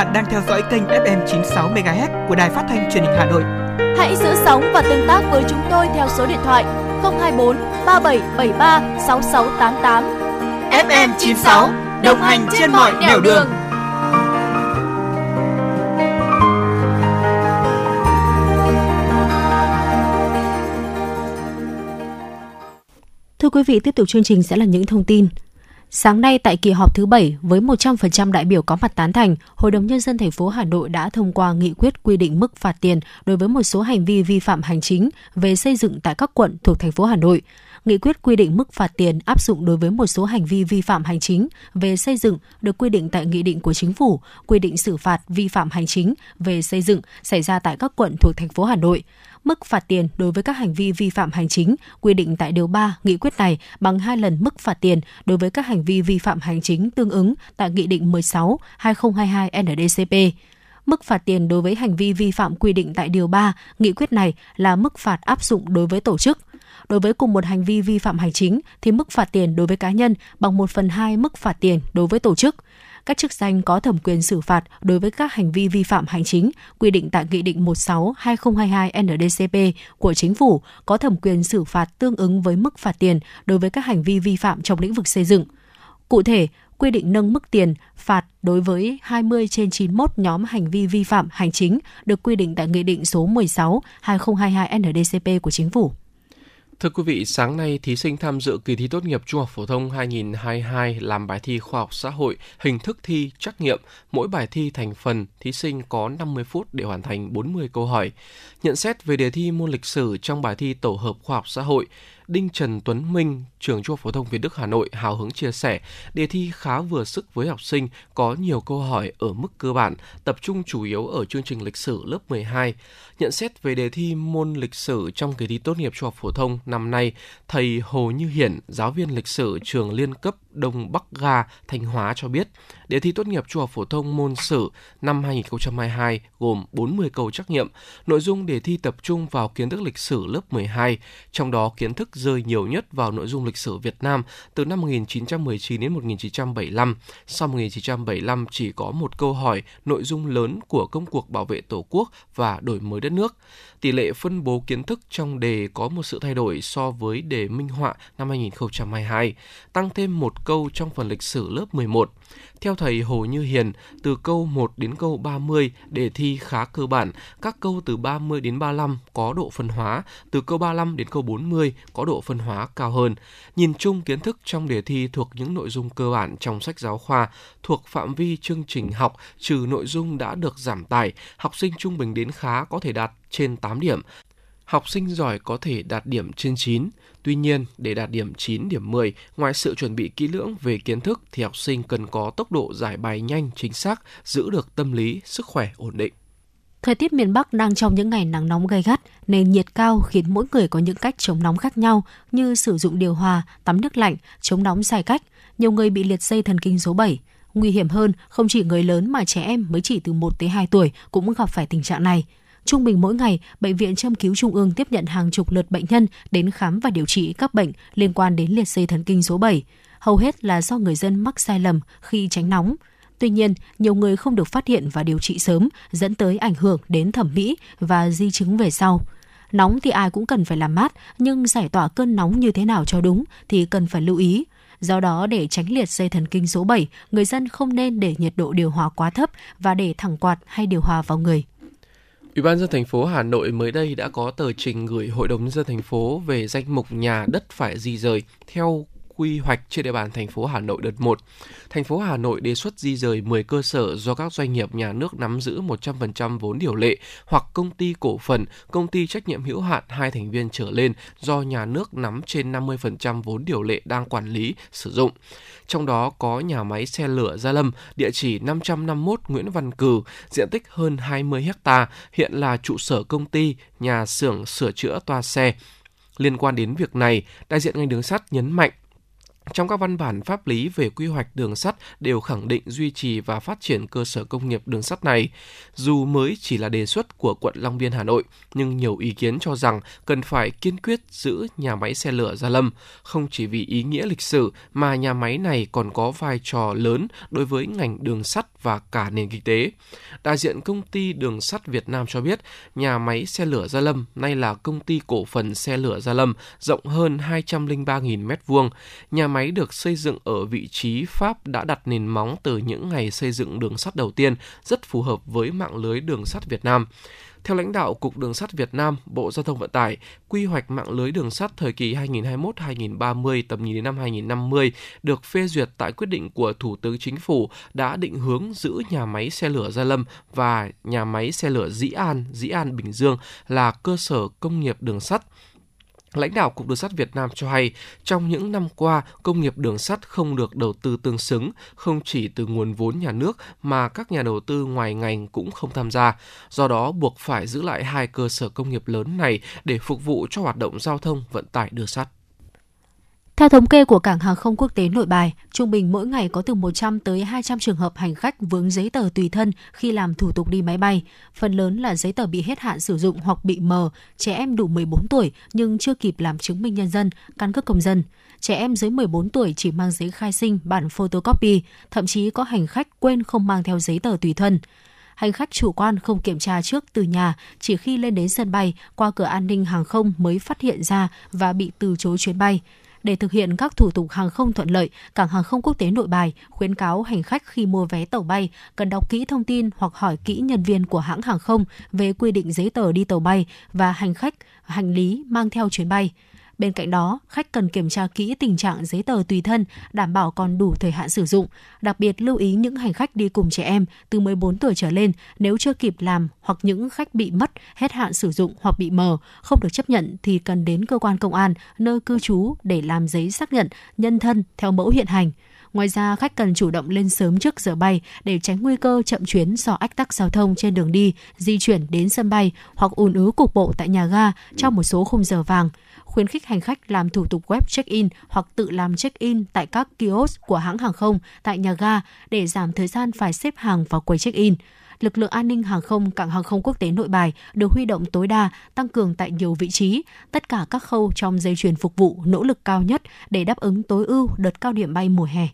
Bạn đang theo dõi kênh FM 96 MHz của đài phát thanh truyền hình Hà Nội. Hãy giữ sóng và tương tác với chúng tôi theo số điện thoại 024 3773 6688. FM 96 đồng hành trên mọi nẻo đường. Thưa quý vị, tiếp tục chương trình sẽ là những thông tin Sáng nay tại kỳ họp thứ 7 với 100% đại biểu có mặt tán thành, Hội đồng nhân dân thành phố Hà Nội đã thông qua nghị quyết quy định mức phạt tiền đối với một số hành vi vi phạm hành chính về xây dựng tại các quận thuộc thành phố Hà Nội. Nghị quyết quy định mức phạt tiền áp dụng đối với một số hành vi vi phạm hành chính về xây dựng được quy định tại nghị định của chính phủ, quy định xử phạt vi phạm hành chính về xây dựng xảy ra tại các quận thuộc thành phố Hà Nội. Mức phạt tiền đối với các hành vi vi phạm hành chính quy định tại điều 3 nghị quyết này bằng hai lần mức phạt tiền đối với các hành vi vi phạm hành chính tương ứng tại Nghị định 16/2022 NDCP. Mức phạt tiền đối với hành vi vi phạm quy định tại Điều 3, nghị quyết này là mức phạt áp dụng đối với tổ chức. Đối với cùng một hành vi vi phạm hành chính thì mức phạt tiền đối với cá nhân bằng 1 phần 2 mức phạt tiền đối với tổ chức các chức danh có thẩm quyền xử phạt đối với các hành vi vi phạm hành chính quy định tại Nghị định 16/2022 NDCP của Chính phủ có thẩm quyền xử phạt tương ứng với mức phạt tiền đối với các hành vi vi phạm trong lĩnh vực xây dựng. Cụ thể, quy định nâng mức tiền phạt đối với 20 trên 91 nhóm hành vi vi phạm hành chính được quy định tại Nghị định số 16/2022 NDCP của Chính phủ. Thưa quý vị, sáng nay thí sinh tham dự kỳ thi tốt nghiệp Trung học phổ thông 2022 làm bài thi khoa học xã hội, hình thức thi trắc nghiệm, mỗi bài thi thành phần, thí sinh có 50 phút để hoàn thành 40 câu hỏi. Nhận xét về đề thi môn lịch sử trong bài thi tổ hợp khoa học xã hội, Đinh Trần Tuấn Minh, trường Trung học phổ thông Việt Đức Hà Nội hào hứng chia sẻ, đề thi khá vừa sức với học sinh, có nhiều câu hỏi ở mức cơ bản, tập trung chủ yếu ở chương trình lịch sử lớp 12. Nhận xét về đề thi môn lịch sử trong kỳ thi tốt nghiệp trung học phổ thông năm nay, thầy Hồ Như Hiển, giáo viên lịch sử trường liên cấp Đông Bắc Ga, Thanh Hóa cho biết, đề thi tốt nghiệp trung học phổ thông môn sử năm 2022 gồm 40 câu trắc nghiệm. Nội dung đề thi tập trung vào kiến thức lịch sử lớp 12, trong đó kiến thức rơi nhiều nhất vào nội dung lịch sử Việt Nam từ năm 1919 đến 1975. Sau 1975 chỉ có một câu hỏi nội dung lớn của công cuộc bảo vệ Tổ quốc và đổi mới đất nước. Tỷ lệ phân bố kiến thức trong đề có một sự thay đổi so với đề minh họa năm 2022, tăng thêm một câu trong phần lịch sử lớp 11. Theo thầy Hồ Như Hiền, từ câu 1 đến câu 30 đề thi khá cơ bản, các câu từ 30 đến 35 có độ phân hóa, từ câu 35 đến câu 40 có độ phân hóa cao hơn. Nhìn chung kiến thức trong đề thi thuộc những nội dung cơ bản trong sách giáo khoa, thuộc phạm vi chương trình học trừ nội dung đã được giảm tải, học sinh trung bình đến khá có thể đạt đạt trên 8 điểm. Học sinh giỏi có thể đạt điểm trên 9. Tuy nhiên, để đạt điểm 9, điểm 10, ngoài sự chuẩn bị kỹ lưỡng về kiến thức thì học sinh cần có tốc độ giải bài nhanh, chính xác, giữ được tâm lý, sức khỏe ổn định. Thời tiết miền Bắc đang trong những ngày nắng nóng gay gắt nên nhiệt cao khiến mỗi người có những cách chống nóng khác nhau như sử dụng điều hòa, tắm nước lạnh, chống nóng sai cách. Nhiều người bị liệt dây thần kinh số 7. Nguy hiểm hơn, không chỉ người lớn mà trẻ em mới chỉ từ 1 tới 2 tuổi cũng gặp phải tình trạng này. Trung bình mỗi ngày, Bệnh viện Châm cứu Trung ương tiếp nhận hàng chục lượt bệnh nhân đến khám và điều trị các bệnh liên quan đến liệt dây thần kinh số 7. Hầu hết là do người dân mắc sai lầm khi tránh nóng. Tuy nhiên, nhiều người không được phát hiện và điều trị sớm dẫn tới ảnh hưởng đến thẩm mỹ và di chứng về sau. Nóng thì ai cũng cần phải làm mát, nhưng giải tỏa cơn nóng như thế nào cho đúng thì cần phải lưu ý. Do đó, để tránh liệt dây thần kinh số 7, người dân không nên để nhiệt độ điều hòa quá thấp và để thẳng quạt hay điều hòa vào người. Ủy ban dân thành phố Hà Nội mới đây đã có tờ trình gửi Hội đồng nhân dân thành phố về danh mục nhà đất phải di rời theo quy hoạch trên địa bàn thành phố Hà Nội đợt 1. Thành phố Hà Nội đề xuất di rời 10 cơ sở do các doanh nghiệp nhà nước nắm giữ 100% vốn điều lệ hoặc công ty cổ phần, công ty trách nhiệm hữu hạn hai thành viên trở lên do nhà nước nắm trên 50% vốn điều lệ đang quản lý, sử dụng. Trong đó có nhà máy xe lửa Gia Lâm, địa chỉ 551 Nguyễn Văn Cừ, diện tích hơn 20 ha, hiện là trụ sở công ty, nhà xưởng sửa chữa toa xe. Liên quan đến việc này, đại diện ngành đường sắt nhấn mạnh trong các văn bản pháp lý về quy hoạch đường sắt đều khẳng định duy trì và phát triển cơ sở công nghiệp đường sắt này. Dù mới chỉ là đề xuất của quận Long Biên Hà Nội, nhưng nhiều ý kiến cho rằng cần phải kiên quyết giữ nhà máy xe lửa Gia Lâm, không chỉ vì ý nghĩa lịch sử mà nhà máy này còn có vai trò lớn đối với ngành đường sắt và cả nền kinh tế. Đại diện công ty đường sắt Việt Nam cho biết, nhà máy xe lửa Gia Lâm nay là công ty cổ phần xe lửa Gia Lâm, rộng hơn 203.000 m2. Nhà máy được xây dựng ở vị trí Pháp đã đặt nền móng từ những ngày xây dựng đường sắt đầu tiên, rất phù hợp với mạng lưới đường sắt Việt Nam. Theo lãnh đạo Cục Đường sắt Việt Nam, Bộ Giao thông Vận tải, quy hoạch mạng lưới đường sắt thời kỳ 2021-2030 tầm nhìn đến năm 2050 được phê duyệt tại quyết định của Thủ tướng Chính phủ đã định hướng giữ nhà máy xe lửa Gia Lâm và nhà máy xe lửa Dĩ An, Dĩ An Bình Dương là cơ sở công nghiệp đường sắt. Lãnh đạo Cục Đường sắt Việt Nam cho hay, trong những năm qua, công nghiệp đường sắt không được đầu tư tương xứng, không chỉ từ nguồn vốn nhà nước mà các nhà đầu tư ngoài ngành cũng không tham gia. Do đó, buộc phải giữ lại hai cơ sở công nghiệp lớn này để phục vụ cho hoạt động giao thông vận tải đường sắt. Theo thống kê của Cảng hàng không quốc tế Nội Bài, trung bình mỗi ngày có từ 100 tới 200 trường hợp hành khách vướng giấy tờ tùy thân khi làm thủ tục đi máy bay. Phần lớn là giấy tờ bị hết hạn sử dụng hoặc bị mờ, trẻ em đủ 14 tuổi nhưng chưa kịp làm chứng minh nhân dân, căn cước công dân. Trẻ em dưới 14 tuổi chỉ mang giấy khai sinh, bản photocopy, thậm chí có hành khách quên không mang theo giấy tờ tùy thân hành khách chủ quan không kiểm tra trước từ nhà, chỉ khi lên đến sân bay, qua cửa an ninh hàng không mới phát hiện ra và bị từ chối chuyến bay. Để thực hiện các thủ tục hàng không thuận lợi, Cảng hàng không quốc tế Nội Bài khuyến cáo hành khách khi mua vé tàu bay cần đọc kỹ thông tin hoặc hỏi kỹ nhân viên của hãng hàng không về quy định giấy tờ đi tàu bay và hành khách hành lý mang theo chuyến bay. Bên cạnh đó, khách cần kiểm tra kỹ tình trạng giấy tờ tùy thân, đảm bảo còn đủ thời hạn sử dụng. Đặc biệt lưu ý những hành khách đi cùng trẻ em từ 14 tuổi trở lên nếu chưa kịp làm hoặc những khách bị mất, hết hạn sử dụng hoặc bị mờ, không được chấp nhận thì cần đến cơ quan công an nơi cư trú để làm giấy xác nhận nhân thân theo mẫu hiện hành. Ngoài ra, khách cần chủ động lên sớm trước giờ bay để tránh nguy cơ chậm chuyến do ách tắc giao thông trên đường đi, di chuyển đến sân bay hoặc ùn ứ cục bộ tại nhà ga trong một số khung giờ vàng khuyến khích hành khách làm thủ tục web check-in hoặc tự làm check-in tại các kiosk của hãng hàng không tại nhà ga để giảm thời gian phải xếp hàng vào quầy check-in lực lượng an ninh hàng không cảng hàng không quốc tế Nội Bài được huy động tối đa, tăng cường tại nhiều vị trí, tất cả các khâu trong dây chuyền phục vụ nỗ lực cao nhất để đáp ứng tối ưu đợt cao điểm bay mùa hè.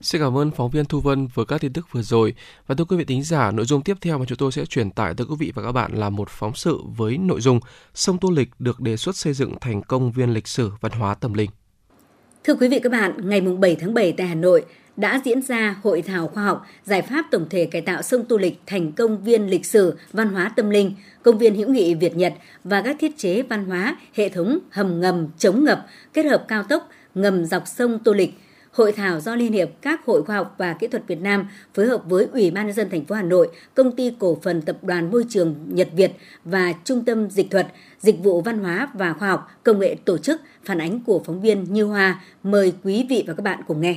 Xin cảm ơn phóng viên Thu Vân với các tin tức vừa rồi. Và thưa quý vị tính giả, nội dung tiếp theo mà chúng tôi sẽ truyền tải tới quý vị và các bạn là một phóng sự với nội dung Sông Tô Lịch được đề xuất xây dựng thành công viên lịch sử văn hóa tâm linh. Thưa quý vị các bạn, ngày 7 tháng 7 tại Hà Nội đã diễn ra hội thảo khoa học giải pháp tổng thể cải tạo sông Tô Lịch thành công viên lịch sử văn hóa tâm linh, công viên hữu nghị Việt Nhật và các thiết chế văn hóa, hệ thống hầm ngầm chống ngập kết hợp cao tốc ngầm dọc sông Tô Lịch – Hội thảo do Liên hiệp các hội khoa học và kỹ thuật Việt Nam phối hợp với Ủy ban nhân dân thành phố Hà Nội, Công ty cổ phần Tập đoàn Môi trường Nhật Việt và Trung tâm Dịch thuật, Dịch vụ Văn hóa và Khoa học Công nghệ tổ chức phản ánh của phóng viên Như Hoa. Mời quý vị và các bạn cùng nghe.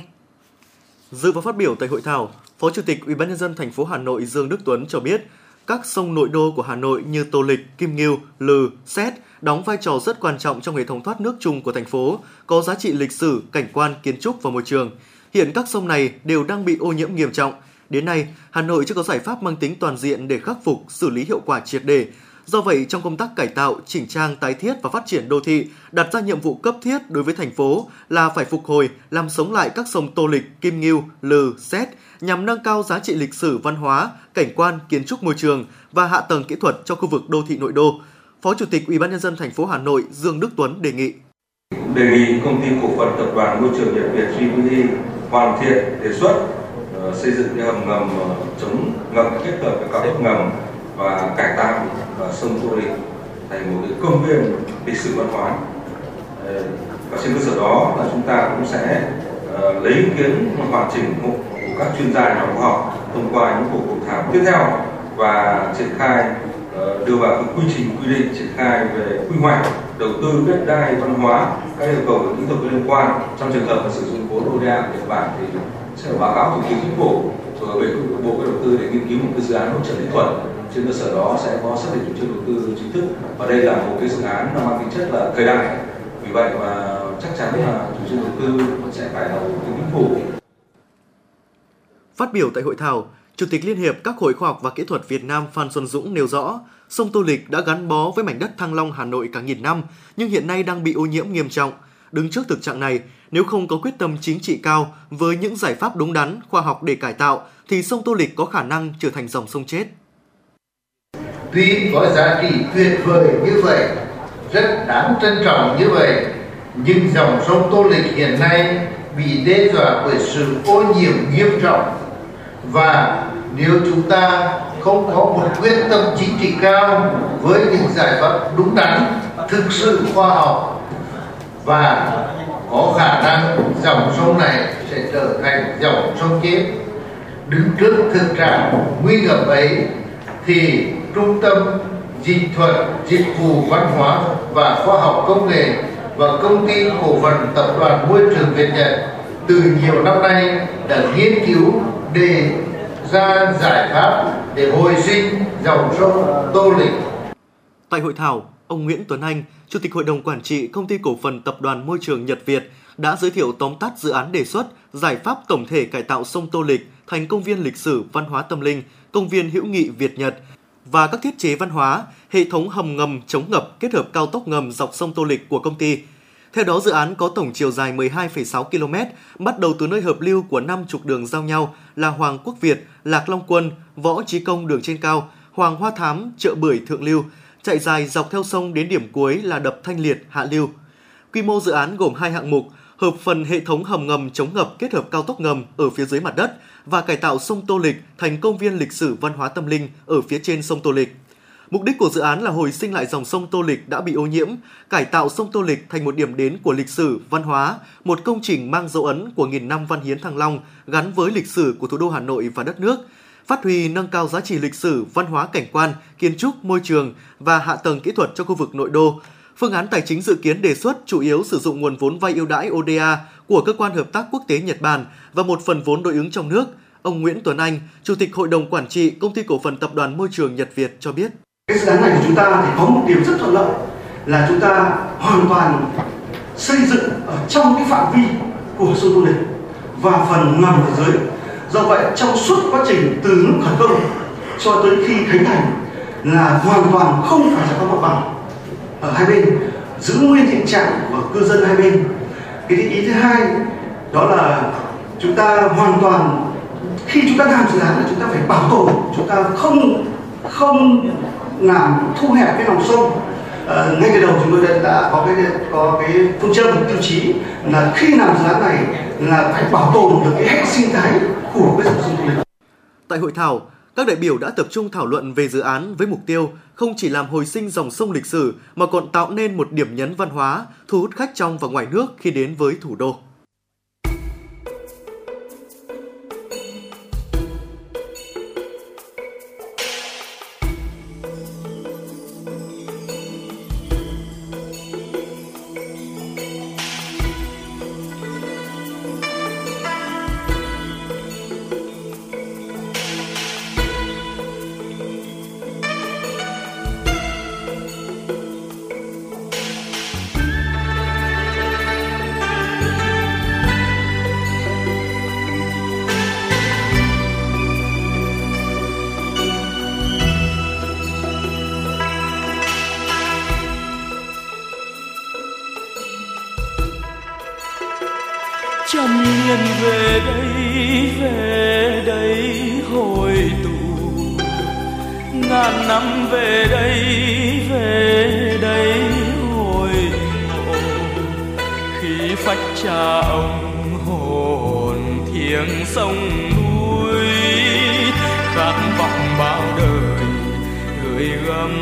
Dự và phát biểu tại hội thảo, Phó Chủ tịch Ủy ban nhân dân thành phố Hà Nội Dương Đức Tuấn cho biết, các sông nội đô của Hà Nội như Tô Lịch, Kim Ngưu, Lừ, Xét đóng vai trò rất quan trọng trong hệ thống thoát nước chung của thành phố, có giá trị lịch sử, cảnh quan, kiến trúc và môi trường. Hiện các sông này đều đang bị ô nhiễm nghiêm trọng. Đến nay, Hà Nội chưa có giải pháp mang tính toàn diện để khắc phục, xử lý hiệu quả triệt đề. Do vậy, trong công tác cải tạo, chỉnh trang, tái thiết và phát triển đô thị, đặt ra nhiệm vụ cấp thiết đối với thành phố là phải phục hồi, làm sống lại các sông Tô Lịch, Kim Ngưu, Lừ, Xét nhằm nâng cao giá trị lịch sử văn hóa, cảnh quan, kiến trúc môi trường và hạ tầng kỹ thuật cho khu vực đô thị nội đô, Phó Chủ tịch Ủy ban nhân dân thành phố Hà Nội Dương Đức Tuấn đề nghị đề nghị công ty cổ phần tập đoàn môi trường Nhật Việt GVT hoàn thiện đề xuất uh, xây dựng cái hầm ngầm ờ, chống ngập kết hợp với cao tốc ngầm và cải tạo uh, sông Tô Lịch thành một cái công viên lịch sử văn hóa. Uh, và trên cơ sở đó là chúng ta cũng sẽ uh, lấy ý kiến hoàn chỉnh một các chuyên gia nhà khoa học thông qua những cuộc hội thảo tiếp theo và triển khai ờ, đưa vào cái quy trình quy định triển khai về quy hoạch, đầu tư đất đai văn hóa, các yêu cầu kỹ thuật liên quan. Trong trường hợp mà sử dụng vốn ODA của Nhật Bản thì sẽ báo cáo thủ tướng chính phủ rồi về bộ đầu tư để nghiên cứu một cái dự án hỗ trợ kỹ thuật. Trên cơ sở đó sẽ có xác định chủ trương đầu tư chính thức và đây là một cái dự án nó mang tính chất là thời đại. Vì vậy mà chắc chắn là chủ trương đầu tư sẽ phải là thủ tướng chính phủ Phát biểu tại hội thảo, Chủ tịch Liên hiệp các hội khoa học và kỹ thuật Việt Nam Phan Xuân Dũng nêu rõ, sông Tô Lịch đã gắn bó với mảnh đất Thăng Long Hà Nội cả nghìn năm, nhưng hiện nay đang bị ô nhiễm nghiêm trọng. Đứng trước thực trạng này, nếu không có quyết tâm chính trị cao với những giải pháp đúng đắn, khoa học để cải tạo, thì sông Tô Lịch có khả năng trở thành dòng sông chết. Tuy có giá trị tuyệt vời như vậy, rất đáng trân trọng như vậy, nhưng dòng sông Tô Lịch hiện nay bị đe dọa bởi sự ô nhiễm nghiêm trọng và nếu chúng ta không có một quyết tâm chính trị cao với những giải pháp đúng đắn, thực sự khoa học và có khả năng dòng sông này sẽ trở thành dòng sông chết. Đứng trước thực trạng nguy ngập ấy thì trung tâm dịch thuật, dịch vụ văn hóa và khoa học công nghệ và công ty cổ phần tập đoàn môi trường Việt Nhật từ nhiều năm nay đã nghiên cứu đề ra giải pháp để hồi sinh dòng sông Tô Lịch. Tại hội thảo, ông Nguyễn Tuấn Anh, Chủ tịch Hội đồng Quản trị Công ty Cổ phần Tập đoàn Môi trường Nhật Việt đã giới thiệu tóm tắt dự án đề xuất giải pháp tổng thể cải tạo sông Tô Lịch thành công viên lịch sử văn hóa tâm linh, công viên hữu nghị Việt Nhật và các thiết chế văn hóa, hệ thống hầm ngầm chống ngập kết hợp cao tốc ngầm dọc sông Tô Lịch của công ty. Theo đó, dự án có tổng chiều dài 12,6 km, bắt đầu từ nơi hợp lưu của năm trục đường giao nhau là Hoàng Quốc Việt, Lạc Long Quân, Võ Trí Công đường trên cao, Hoàng Hoa Thám, Chợ Bưởi Thượng Lưu, chạy dài dọc theo sông đến điểm cuối là đập Thanh Liệt, Hạ Lưu. Quy mô dự án gồm hai hạng mục, hợp phần hệ thống hầm ngầm chống ngập kết hợp cao tốc ngầm ở phía dưới mặt đất và cải tạo sông Tô Lịch thành công viên lịch sử văn hóa tâm linh ở phía trên sông Tô Lịch. Mục đích của dự án là hồi sinh lại dòng sông Tô Lịch đã bị ô nhiễm, cải tạo sông Tô Lịch thành một điểm đến của lịch sử, văn hóa, một công trình mang dấu ấn của nghìn năm văn hiến Thăng Long gắn với lịch sử của thủ đô Hà Nội và đất nước, phát huy nâng cao giá trị lịch sử, văn hóa cảnh quan, kiến trúc, môi trường và hạ tầng kỹ thuật cho khu vực nội đô. Phương án tài chính dự kiến đề xuất chủ yếu sử dụng nguồn vốn vay ưu đãi ODA của cơ quan hợp tác quốc tế Nhật Bản và một phần vốn đối ứng trong nước. Ông Nguyễn Tuấn Anh, Chủ tịch Hội đồng Quản trị Công ty Cổ phần Tập đoàn Môi trường Nhật Việt cho biết. Cái dự án này của chúng ta thì có một điểm rất thuận lợi là chúng ta hoàn toàn xây dựng ở trong cái phạm vi của sông Tô Lịch và phần ngầm ở dưới. Do vậy, trong suốt quá trình từ lúc khởi công cho tới khi khánh thành là hoàn toàn không phải giải phóng mặt bằng ở hai bên, giữ nguyên hiện trạng của cư dân hai bên cái ý thứ hai đó là chúng ta hoàn toàn, khi chúng ta làm dự án là chúng ta phải bảo tồn, chúng ta không không làm thu hẹp cái lòng sông à, ngay từ đầu chúng tôi đã có cái có cái phương châm tiêu chí là khi làm dự án này là phải bảo tồn được cái hệ sinh thái của cái dòng sông Tô Lịch. Tại hội thảo, các đại biểu đã tập trung thảo luận về dự án với mục tiêu không chỉ làm hồi sinh dòng sông lịch sử mà còn tạo nên một điểm nhấn văn hóa, thu hút khách trong và ngoài nước khi đến với thủ đô. Miệng sông núi khát vọng bao đời gửi gắm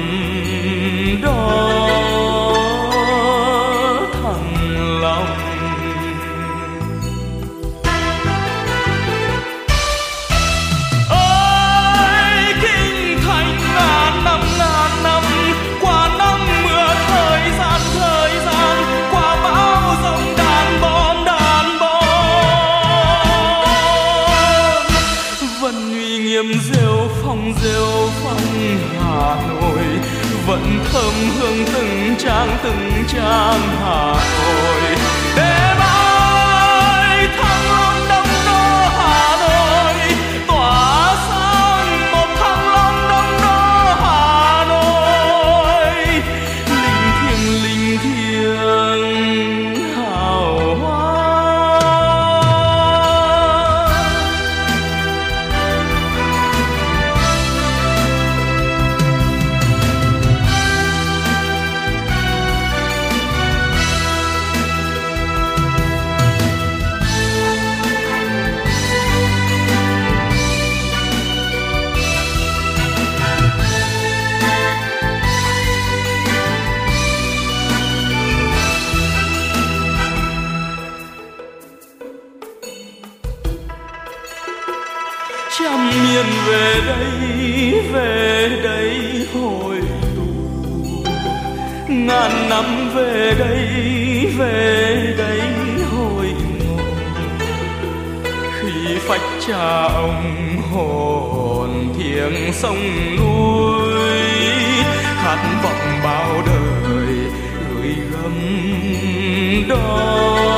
đó cha ông hồn thiêng sông núi khát vọng bao đời gửi gắm đó.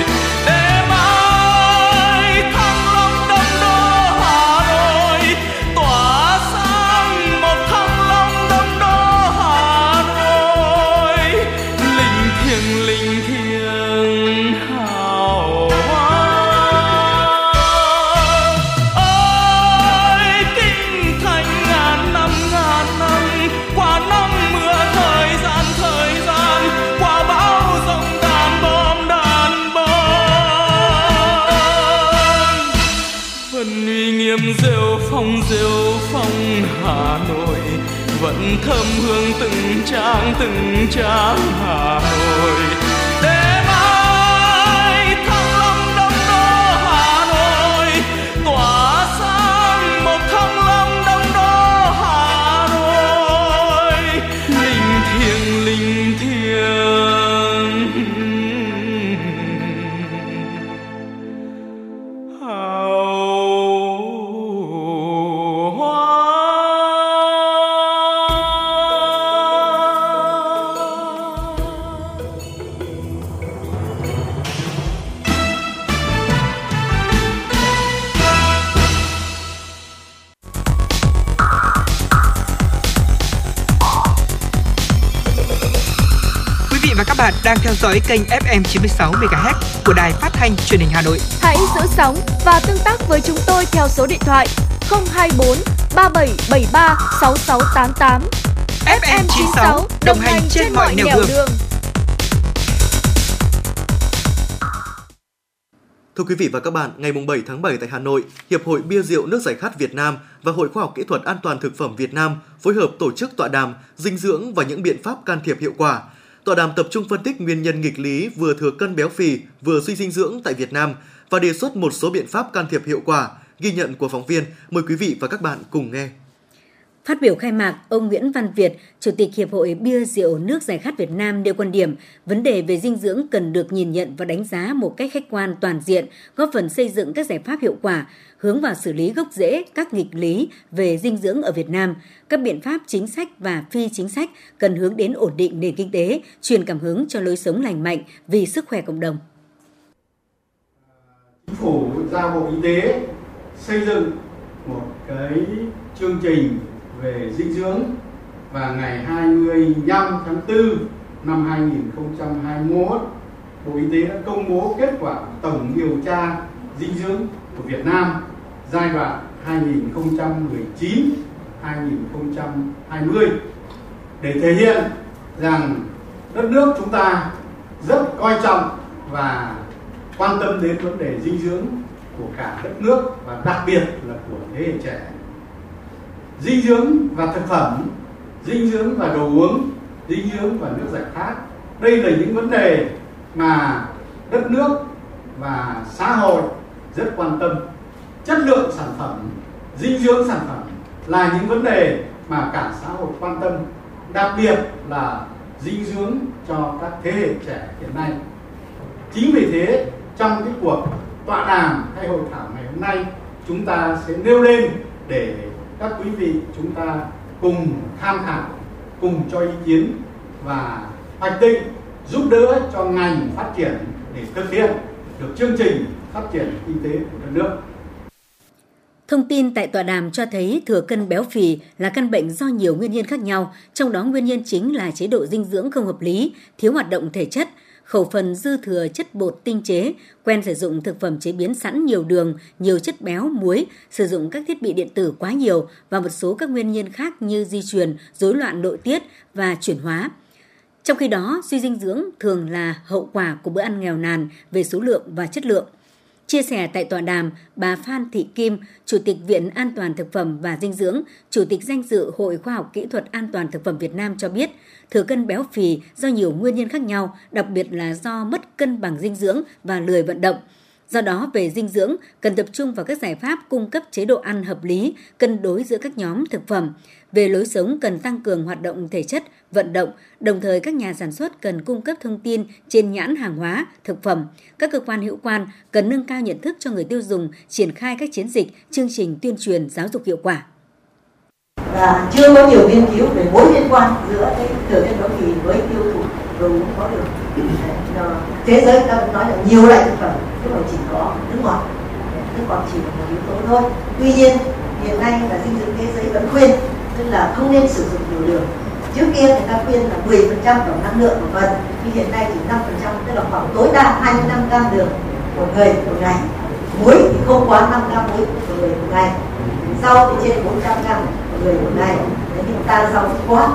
Thơm hương từng trang từng trang hà bạn đang theo dõi kênh FM 96 MHz của đài phát thanh truyền hình Hà Nội. Hãy giữ sóng và tương tác với chúng tôi theo số điện thoại 024 3773 6688. FM 96 đồng hành trên mọi nẻo đường. Thưa quý vị và các bạn, ngày 7 tháng 7 tại Hà Nội, Hiệp hội Bia rượu nước giải khát Việt Nam và Hội Khoa học Kỹ thuật An toàn Thực phẩm Việt Nam phối hợp tổ chức tọa đàm dinh dưỡng và những biện pháp can thiệp hiệu quả. Tọa đàm tập trung phân tích nguyên nhân nghịch lý vừa thừa cân béo phì vừa suy dinh dưỡng tại Việt Nam và đề xuất một số biện pháp can thiệp hiệu quả. Ghi nhận của phóng viên, mời quý vị và các bạn cùng nghe. Phát biểu khai mạc, ông Nguyễn Văn Việt, Chủ tịch Hiệp hội Bia Rượu Nước Giải Khát Việt Nam nêu quan điểm vấn đề về dinh dưỡng cần được nhìn nhận và đánh giá một cách khách quan toàn diện, góp phần xây dựng các giải pháp hiệu quả, hướng vào xử lý gốc rễ các nghịch lý về dinh dưỡng ở Việt Nam. Các biện pháp chính sách và phi chính sách cần hướng đến ổn định nền kinh tế, truyền cảm hứng cho lối sống lành mạnh vì sức khỏe cộng đồng. Chính phủ giao Bộ Y tế xây dựng một cái chương trình về dinh dưỡng. Và ngày 25 tháng 4 năm 2021 Bộ Y tế đã công bố kết quả tổng điều tra dinh dưỡng của Việt Nam giai đoạn 2019 2020 để thể hiện rằng đất nước chúng ta rất coi trọng và quan tâm đến vấn đề dinh dưỡng của cả đất nước và đặc biệt là của thế hệ trẻ dinh dưỡng và thực phẩm, dinh dưỡng và đồ uống, dinh dưỡng và nước giải khát. Đây là những vấn đề mà đất nước và xã hội rất quan tâm. Chất lượng sản phẩm, dinh dưỡng sản phẩm là những vấn đề mà cả xã hội quan tâm, đặc biệt là dinh dưỡng cho các thế hệ trẻ hiện nay. Chính vì thế, trong cái cuộc tọa đàm hay hội thảo ngày hôm nay, chúng ta sẽ nêu lên để các quý vị chúng ta cùng tham khảo cùng cho ý kiến và hoạch định giúp đỡ cho ngành phát triển để thực hiện được chương trình phát triển kinh tế của đất nước. Thông tin tại tọa đàm cho thấy thừa cân béo phì là căn bệnh do nhiều nguyên nhân khác nhau, trong đó nguyên nhân chính là chế độ dinh dưỡng không hợp lý, thiếu hoạt động thể chất, khẩu phần dư thừa chất bột tinh chế, quen sử dụng thực phẩm chế biến sẵn nhiều đường, nhiều chất béo, muối, sử dụng các thiết bị điện tử quá nhiều và một số các nguyên nhân khác như di truyền, rối loạn nội tiết và chuyển hóa. Trong khi đó, suy dinh dưỡng thường là hậu quả của bữa ăn nghèo nàn về số lượng và chất lượng – Chia sẻ tại tọa đàm, bà Phan Thị Kim, Chủ tịch Viện An toàn Thực phẩm và Dinh dưỡng, Chủ tịch danh dự Hội Khoa học Kỹ thuật An toàn Thực phẩm Việt Nam cho biết, thừa cân béo phì do nhiều nguyên nhân khác nhau, đặc biệt là do mất cân bằng dinh dưỡng và lười vận động. Do đó, về dinh dưỡng, cần tập trung vào các giải pháp cung cấp chế độ ăn hợp lý, cân đối giữa các nhóm thực phẩm. Về lối sống cần tăng cường hoạt động thể chất, vận động, đồng thời các nhà sản xuất cần cung cấp thông tin trên nhãn hàng hóa, thực phẩm. Các cơ quan hữu quan cần nâng cao nhận thức cho người tiêu dùng, triển khai các chiến dịch, chương trình tuyên truyền giáo dục hiệu quả. Và chưa có nhiều nghiên cứu về mối liên quan giữa cái thừa cân béo phì với tiêu thụ đồ uống có đường. Thế giới ta nói là nhiều loại thực phẩm, chứ không chỉ có nước ngọt. Nước ngọt chỉ là một yếu tố thôi. Tuy nhiên hiện nay là dinh dưỡng thế giới vẫn khuyên tức là không nên sử dụng nhiều đường trước kia người ta khuyên là 10% tổng năng lượng của phần, nhưng hiện nay chỉ 5% tức là khoảng tối đa 25 gram đường một người một ngày. Muối thì không quá 5 gram muối một người một ngày. Rau thì trên 400 gram một người một ngày. Đấy chúng ta rau quá.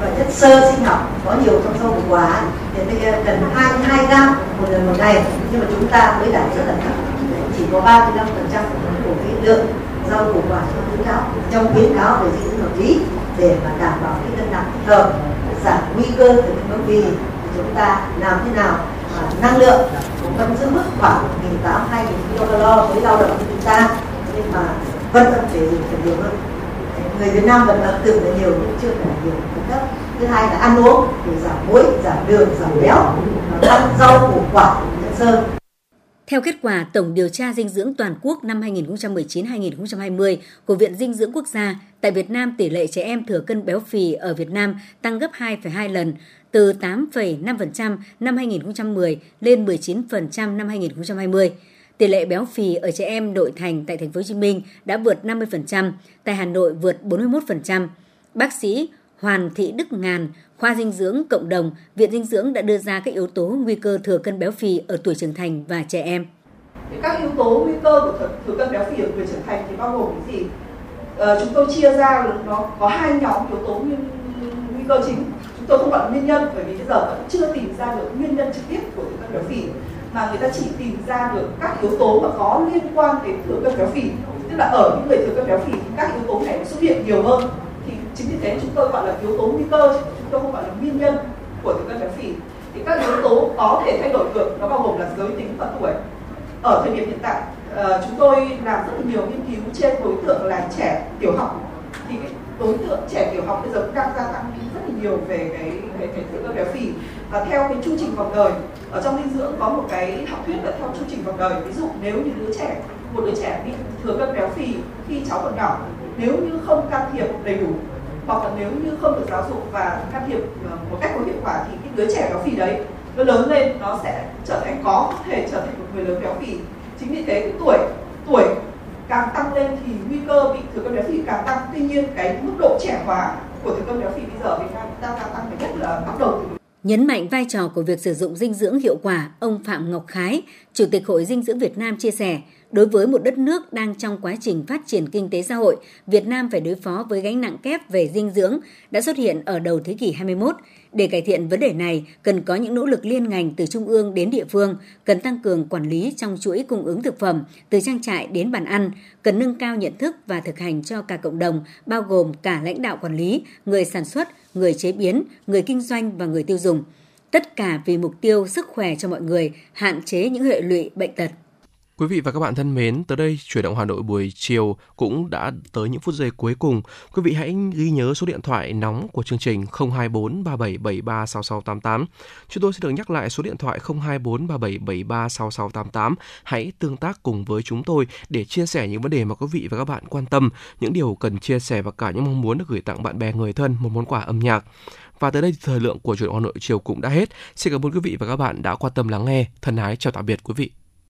Và chất xơ sinh học có nhiều trong rau củ quả. Thì bây ờ, cần 22 gram một người một ngày. Nhưng mà chúng ta mới đạt rất là thấp. Chỉ có 35 phần trăm của cái lượng rau củ quả trong khuyến cáo trong khuyến cáo về dinh dưỡng hợp lý để mà đảm bảo cái cân nặng thích hợp, giảm nguy cơ từ cái béo phì chúng ta làm thế nào mà năng lượng cũng vẫn giữ mức khoảng nghìn tám hai nghìn kcal với lao động của chúng ta, nhưng mà vận động thể dục phải nhiều hơn. Người Việt Nam vận động từng là nhiều nhưng chưa phải nhiều cung cấp thứ hai là ăn uống để giảm muối, giảm đường, giảm béo ăn rau củ quả chất xơ theo kết quả Tổng điều tra dinh dưỡng toàn quốc năm 2019-2020 của Viện Dinh dưỡng Quốc gia, tại Việt Nam tỷ lệ trẻ em thừa cân béo phì ở Việt Nam tăng gấp 2,2 lần, từ 8,5% năm 2010 lên 19% năm 2020. Tỷ lệ béo phì ở trẻ em nội thành tại thành phố Hồ Chí Minh đã vượt 50%, tại Hà Nội vượt 41%. Bác sĩ Hoàn Thị Đức Ngàn, khoa dinh dưỡng cộng đồng, Viện Dinh dưỡng đã đưa ra các yếu tố nguy cơ thừa cân béo phì ở tuổi trưởng thành và trẻ em. Các yếu tố nguy cơ của thừa, cân béo phì ở tuổi trưởng thành thì bao gồm cái gì? Ờ, chúng tôi chia ra nó có hai nhóm yếu tố nguy, nguy cơ chính. Chúng tôi không gọi nguyên nhân bởi vì bây giờ vẫn chưa tìm ra được nguyên nhân trực tiếp của thừa cân béo phì mà người ta chỉ tìm ra được các yếu tố mà có liên quan đến thừa cân béo phì tức là ở những người thừa cân béo phì các yếu tố này xuất hiện nhiều hơn chính vì thế chúng tôi gọi là yếu tố nguy cơ chúng tôi không gọi là nguyên nhân của thừa cân béo phì. Thì các yếu tố có thể thay đổi được nó bao gồm là giới tính và tuổi. Ở thời điểm hiện tại ờ, chúng tôi làm rất nhiều nghiên cứu trên đối tượng là trẻ tiểu học. Thì cái đối tượng trẻ tiểu học bây giờ cũng đang gia tăng rất là nhiều về cái cái, cái thừa cân béo phì. Và theo cái chu trình vòng đời ở trong dinh dưỡng có một cái học thuyết là theo chu trình vòng đời. Ví dụ nếu như đứa trẻ một đứa trẻ bị thừa cân béo phì khi cháu còn nhỏ nếu như không can thiệp đầy đủ hoặc là nếu như không được giáo dục và can thiệp ờ, một cách có hiệu quả thì cái đứa trẻ béo phì đấy nó lớn lên nó sẽ trở thành có thể trở thành một người lớn béo phì. Chính vì thế cái tuổi tuổi càng tăng lên thì nguy cơ bị thừa cân béo phì càng tăng. Tuy nhiên cái mức độ trẻ hóa của thừa cân béo phì bây giờ Việt Nam đang gia tăng nhất là bắt đầu từ Nhấn mạnh vai trò của việc sử dụng dinh dưỡng hiệu quả, ông Phạm Ngọc Khái, Chủ tịch Hội Dinh dưỡng Việt Nam chia sẻ, Đối với một đất nước đang trong quá trình phát triển kinh tế xã hội, Việt Nam phải đối phó với gánh nặng kép về dinh dưỡng đã xuất hiện ở đầu thế kỷ 21. Để cải thiện vấn đề này, cần có những nỗ lực liên ngành từ trung ương đến địa phương, cần tăng cường quản lý trong chuỗi cung ứng thực phẩm từ trang trại đến bàn ăn, cần nâng cao nhận thức và thực hành cho cả cộng đồng, bao gồm cả lãnh đạo quản lý, người sản xuất, người chế biến, người kinh doanh và người tiêu dùng. Tất cả vì mục tiêu sức khỏe cho mọi người, hạn chế những hệ lụy bệnh tật. Quý vị và các bạn thân mến, tới đây chuyển động Hà Nội buổi chiều cũng đã tới những phút giây cuối cùng. Quý vị hãy ghi nhớ số điện thoại nóng của chương trình 024 3773 6688. Chúng tôi sẽ được nhắc lại số điện thoại 024 3773 6688. Hãy tương tác cùng với chúng tôi để chia sẻ những vấn đề mà quý vị và các bạn quan tâm, những điều cần chia sẻ và cả những mong muốn được gửi tặng bạn bè người thân một món quà âm nhạc. Và tới đây thì thời lượng của chuyển động Hà Nội chiều cũng đã hết. Xin cảm ơn quý vị và các bạn đã quan tâm lắng nghe. Thân ái chào tạm biệt quý vị.